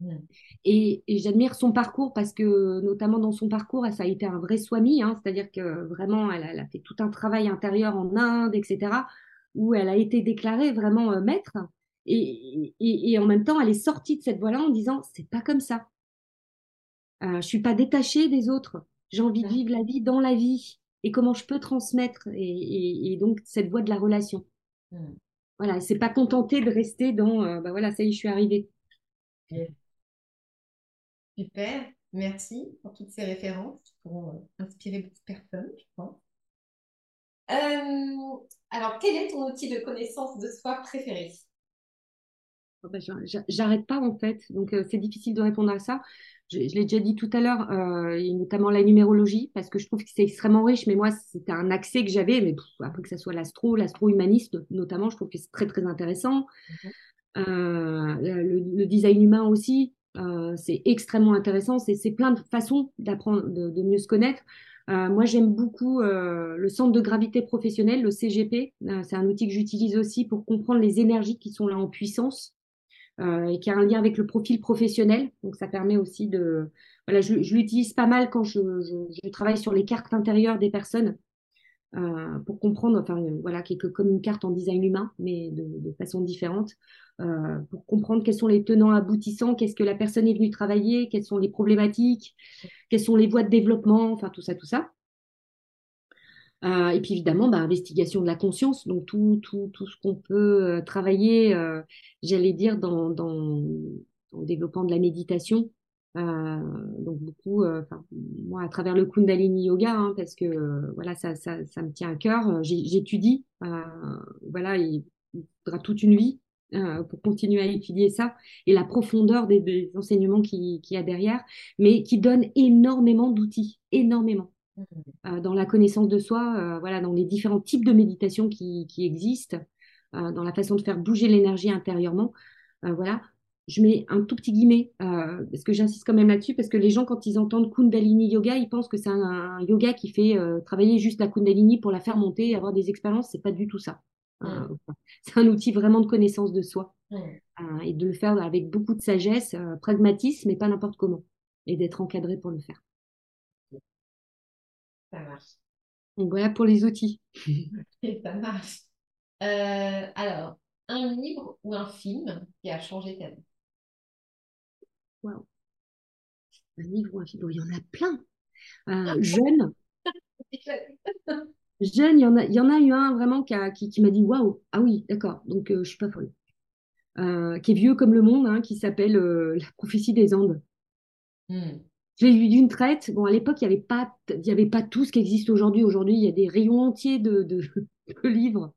S1: Mm.
S2: et, et j'admire son parcours parce que, notamment dans son parcours, ça a été un vrai swami, hein, c'est-à-dire que vraiment, elle a fait tout un travail intérieur en Inde, etc., où elle a été déclarée vraiment euh, maître. Et, et, et en même temps, elle est sortie de cette voie-là en disant, c'est pas comme ça. Euh, je suis pas détachée des autres. J'ai envie de vivre la vie dans la vie. Et comment je peux transmettre. Et, donc, cette voie de la relation?
S1: Mm.
S2: Voilà, s'est pas contentée de rester dans, euh, bah voilà, ça y est, je suis arrivée.
S1: Super, merci pour toutes ces références qui pourront euh, inspirer beaucoup de personnes, je pense. Alors, quel est ton outil de connaissance de soi préféré?
S2: Oh, bah, j'a- j'a- J'arrête pas en fait, donc euh, c'est difficile de répondre à ça. Je, je l'ai déjà dit tout à l'heure, euh, et notamment la numérologie, parce que je trouve que c'est extrêmement riche, mais moi c'était un accès que j'avais, mais pff, après que ça soit l'astro, l'astro-humaniste notamment, je trouve que c'est très très intéressant.
S1: Mhm.
S2: Euh, le, le design humain aussi, c'est extrêmement intéressant, c'est c'est plein de façons d'apprendre, de, de mieux se connaître. Euh, moi j'aime beaucoup euh, le centre de gravité professionnel, le CGP, Euh, c'est un outil que j'utilise aussi pour comprendre les énergies qui sont là en puissance euh, et qui a un lien avec le profil professionnel. Donc ça permet aussi de... Voilà, je, je l'utilise pas mal quand je, je, je travaille sur les cartes intérieures des personnes euh, pour comprendre, enfin euh, voilà, qui comme une carte en design humain, mais de, de façon différente, euh, pour comprendre quels sont les tenants aboutissants, qu'est-ce que la personne est venue travailler, quelles sont les problématiques, quelles sont les voies de développement, enfin tout ça, tout ça. Euh, et puis évidemment, bah, investigation de la conscience, donc tout, tout, tout ce qu'on peut euh, travailler, j'allais dire, dans, dans, dans le développement de la méditation. Euh, donc beaucoup, euh, moi à travers le Kundalini Yoga, hein, parce que euh, voilà, ça, ça, ça me tient à cœur. J'étudie, voilà, il faudra toute une vie euh, pour continuer à étudier ça et la profondeur des, des enseignements qu'il qui y a derrière, mais qui donne énormément d'outils, énormément. euh, dans la connaissance de soi, euh, voilà, dans les différents types de méditation qui, qui existent, dans la façon de faire bouger l'énergie intérieurement. Voilà, je mets un tout petit guillemet euh, parce que j'insiste quand même là-dessus parce que les gens quand ils entendent Kundalini Yoga, ils pensent que c'est un, un yoga qui fait euh, travailler juste la Kundalini pour la faire monter, avoir des expériences. C'est pas du tout ça. Euh, c'est un outil vraiment de connaissance de soi et de le faire avec beaucoup de sagesse, pragmatisme, mais pas n'importe comment, et d'être encadré pour le faire.
S1: Ça marche.
S2: Donc voilà pour les outils.
S1: Ça marche. Alors, un livre ou un film qui a changé ta vie?
S2: Waouh. Un livre ou un film, Bon, il y en a plein. Euh, jeune, jeune, il y en a, il y en a eu un vraiment qui, a- qui, qui m'a dit waouh, ah oui, d'accord, donc euh, je suis pas folle. Euh, qui est vieux comme le monde, hein, qui s'appelle euh, La prophétie des Andes.
S1: Mm.
S2: Je l'ai lu d'une traite. Bon, à l'époque, il n'y avait pas, y avait pas tout ce qui existe aujourd'hui. Aujourd'hui, il y a des rayons entiers de, de, de livres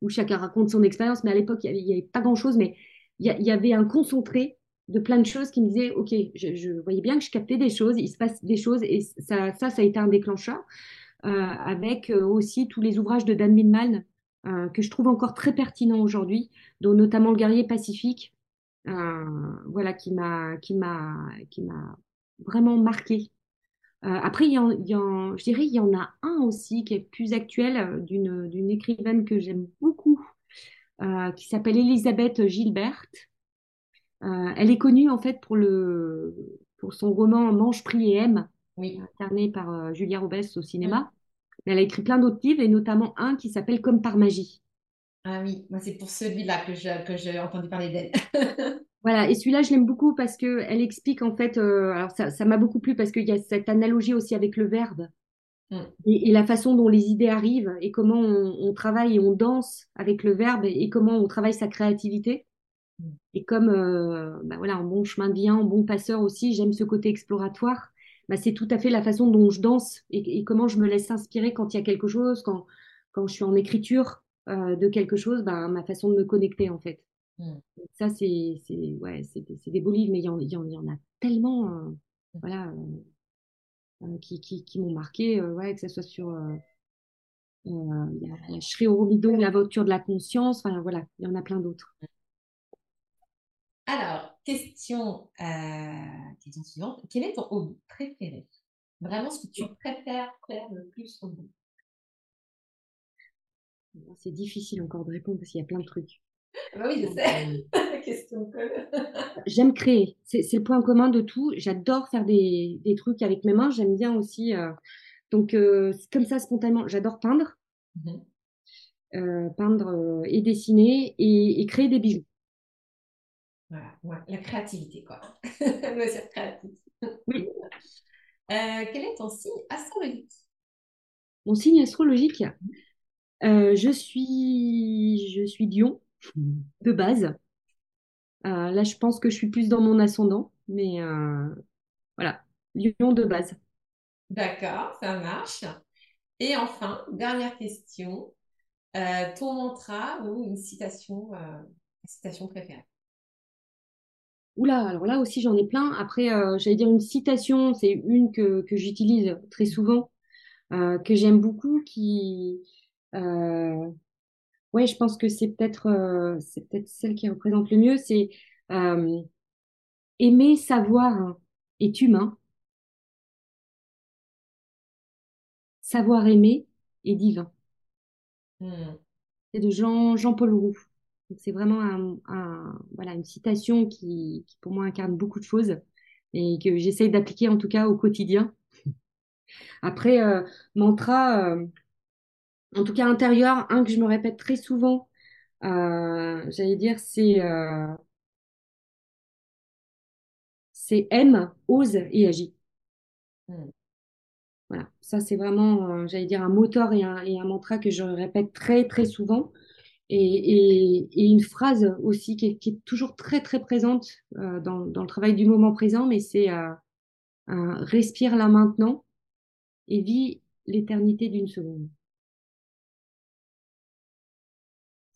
S2: où chacun raconte son expérience. Mais à l'époque, il n'y avait, pas grand-chose. Mais il y, a- il y avait un concentré de plein de choses qui me disaient, OK, je, je voyais bien que je captais des choses, il se passe des choses. Et ça, ça, ça a été un déclencheur. Euh, avec euh, aussi tous les ouvrages de Dan Millman euh, que je trouve encore très pertinents aujourd'hui, dont notamment Le guerrier pacifique, euh, voilà, qui m'a, qui m'a, qui m'a vraiment marqué. Euh, après, il y en, il y en- je dirais, il y en a un aussi qui est plus actuel euh, d'une, d'une écrivaine que j'aime beaucoup, euh, qui s'appelle Elisabeth Gilbert. Euh, elle est connue en fait pour le, pour son roman Mange, prie et aime,
S1: Oui.
S2: incarné par euh, Julia Robles au cinéma. Mais elle a écrit plein d'autres livres et notamment un qui s'appelle Comme par magie.
S1: Ah oui, moi c'est pour celui-là que je, que j'ai entendu parler d'elle.
S2: Voilà, et celui-là, je l'aime beaucoup parce que elle explique en fait, euh, alors ça, m'a beaucoup plu parce qu'il y a cette analogie aussi avec le verbe
S1: Mm.
S2: et, et la façon dont les idées arrivent et comment on, on travaille et on danse avec le verbe et, et comment on travaille sa créativité. Et comme, euh, bah voilà, en bon chemin de vie, en bon passeur aussi, j'aime ce côté exploratoire. Bah, c'est tout à fait la façon dont je danse et, et comment je me laisse inspirer quand il y a quelque chose, quand, quand je suis en écriture euh, de quelque chose, bah, ma façon de me connecter en fait.
S1: Mm.
S2: Donc Ça, c'est ouais, c'est des, beaux livres, mais il y en, il y en, il y en a tellement euh, voilà, euh, euh, qui, qui, qui m'ont marqué, ouais, que ce soit sur il y a, Sri Aurobindo, La voiture de la conscience, enfin voilà, il y en a plein d'autres.
S1: Alors, question, euh, question suivante. Quel est ton hobby préféré? Vraiment ce que tu préfères faire le plus au monde?
S2: C'est difficile encore de répondre parce qu'il y a plein de trucs.
S1: Ah bah oui, je sais. La question.
S2: J'aime créer, c'est le point commun de tout. J'adore faire des, des trucs avec mes mains, j'aime bien aussi. euh, donc, euh, comme ça, spontanément, j'adore peindre, euh, peindre euh, et dessiner et, et créer des bijoux.
S1: Voilà, ouais, la créativité, quoi. Créatif.
S2: Oui.
S1: Euh, quel est ton signe astrologique?
S2: Mon signe astrologique, euh, je suis, je suis Lion de base. Euh, là, je pense que je suis plus dans mon ascendant, mais voilà, Lion de base.
S1: D'accord, ça marche. Et enfin, dernière question. Ton mantra ou une citation, citation préférée?
S2: Oula, alors là aussi j'en ai plein. Après, euh, j'allais dire une citation, c'est une que, que j'utilise très souvent, euh, que j'aime beaucoup, qui, euh, ouais, je pense que c'est peut-être, c'est peut-être celle qui représente le mieux. C'est aimer, savoir est humain, savoir aimer est divin.
S1: Hmm.
S2: C'est de Jean, Jean-Paul Roux. C'est vraiment un, un- voilà, une citation qui, qui, pour moi, incarne beaucoup de choses et que j'essaye d'appliquer en tout cas au quotidien. Après, euh, mantra, euh, en tout cas intérieur, un que je me répète très souvent, euh, j'allais dire, c'est euh, c'est aime, ose et agis.
S1: Hmm.
S2: Voilà, ça c'est vraiment, j'allais dire, un moteur et un, et un mantra que je répète très très souvent. Et, une phrase aussi qui est, toujours très très présente euh, dans, le travail du moment présent, mais c'est euh, respire là maintenant et vis l'éternité d'une seconde.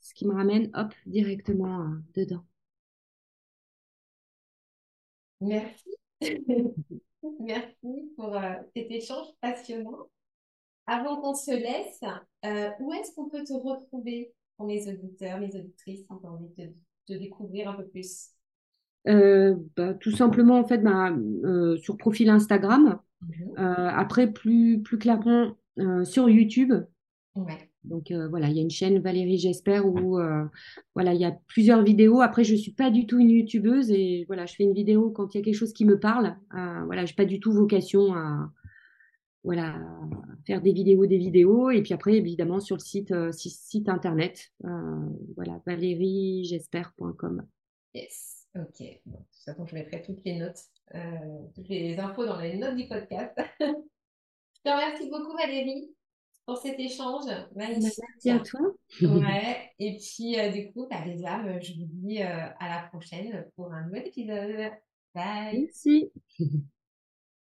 S2: Ce qui me ramène, hop, directement euh, dedans.
S1: Merci. Merci pour cet échange passionnant. Avant qu'on se laisse, où est-ce qu'on peut te retrouver? Pour mes auditeurs, mes auditrices, qui ont envie de découvrir un peu plus
S2: euh, bah, Tout simplement, en fait, bah, sur profil Instagram. Mhm. après, plus, plus clairement, sur YouTube.
S1: Ouais.
S2: Donc voilà, il y a une chaîne Valérie J'espère où voilà, il y a plusieurs vidéos. Après, je suis pas du tout une youtubeuse et voilà, je fais une vidéo quand il y a quelque chose qui me parle. voilà, j'ai pas du tout vocation à voilà, faire des vidéos, des vidéos. Et puis après, évidemment, sur le site, site internet, voilà, valériejespère.com.
S1: Yes, ok. Bon, de toute façon, je mettrai toutes les notes, toutes les infos dans les notes du podcast. je te remercie beaucoup, Valérie pour cet échange.
S2: Merci à toi.
S1: Ouais. Et puis, euh, du coup, bah, les âmes, je vous dis euh, à la prochaine pour un nouvel épisode. Bye.
S2: Merci.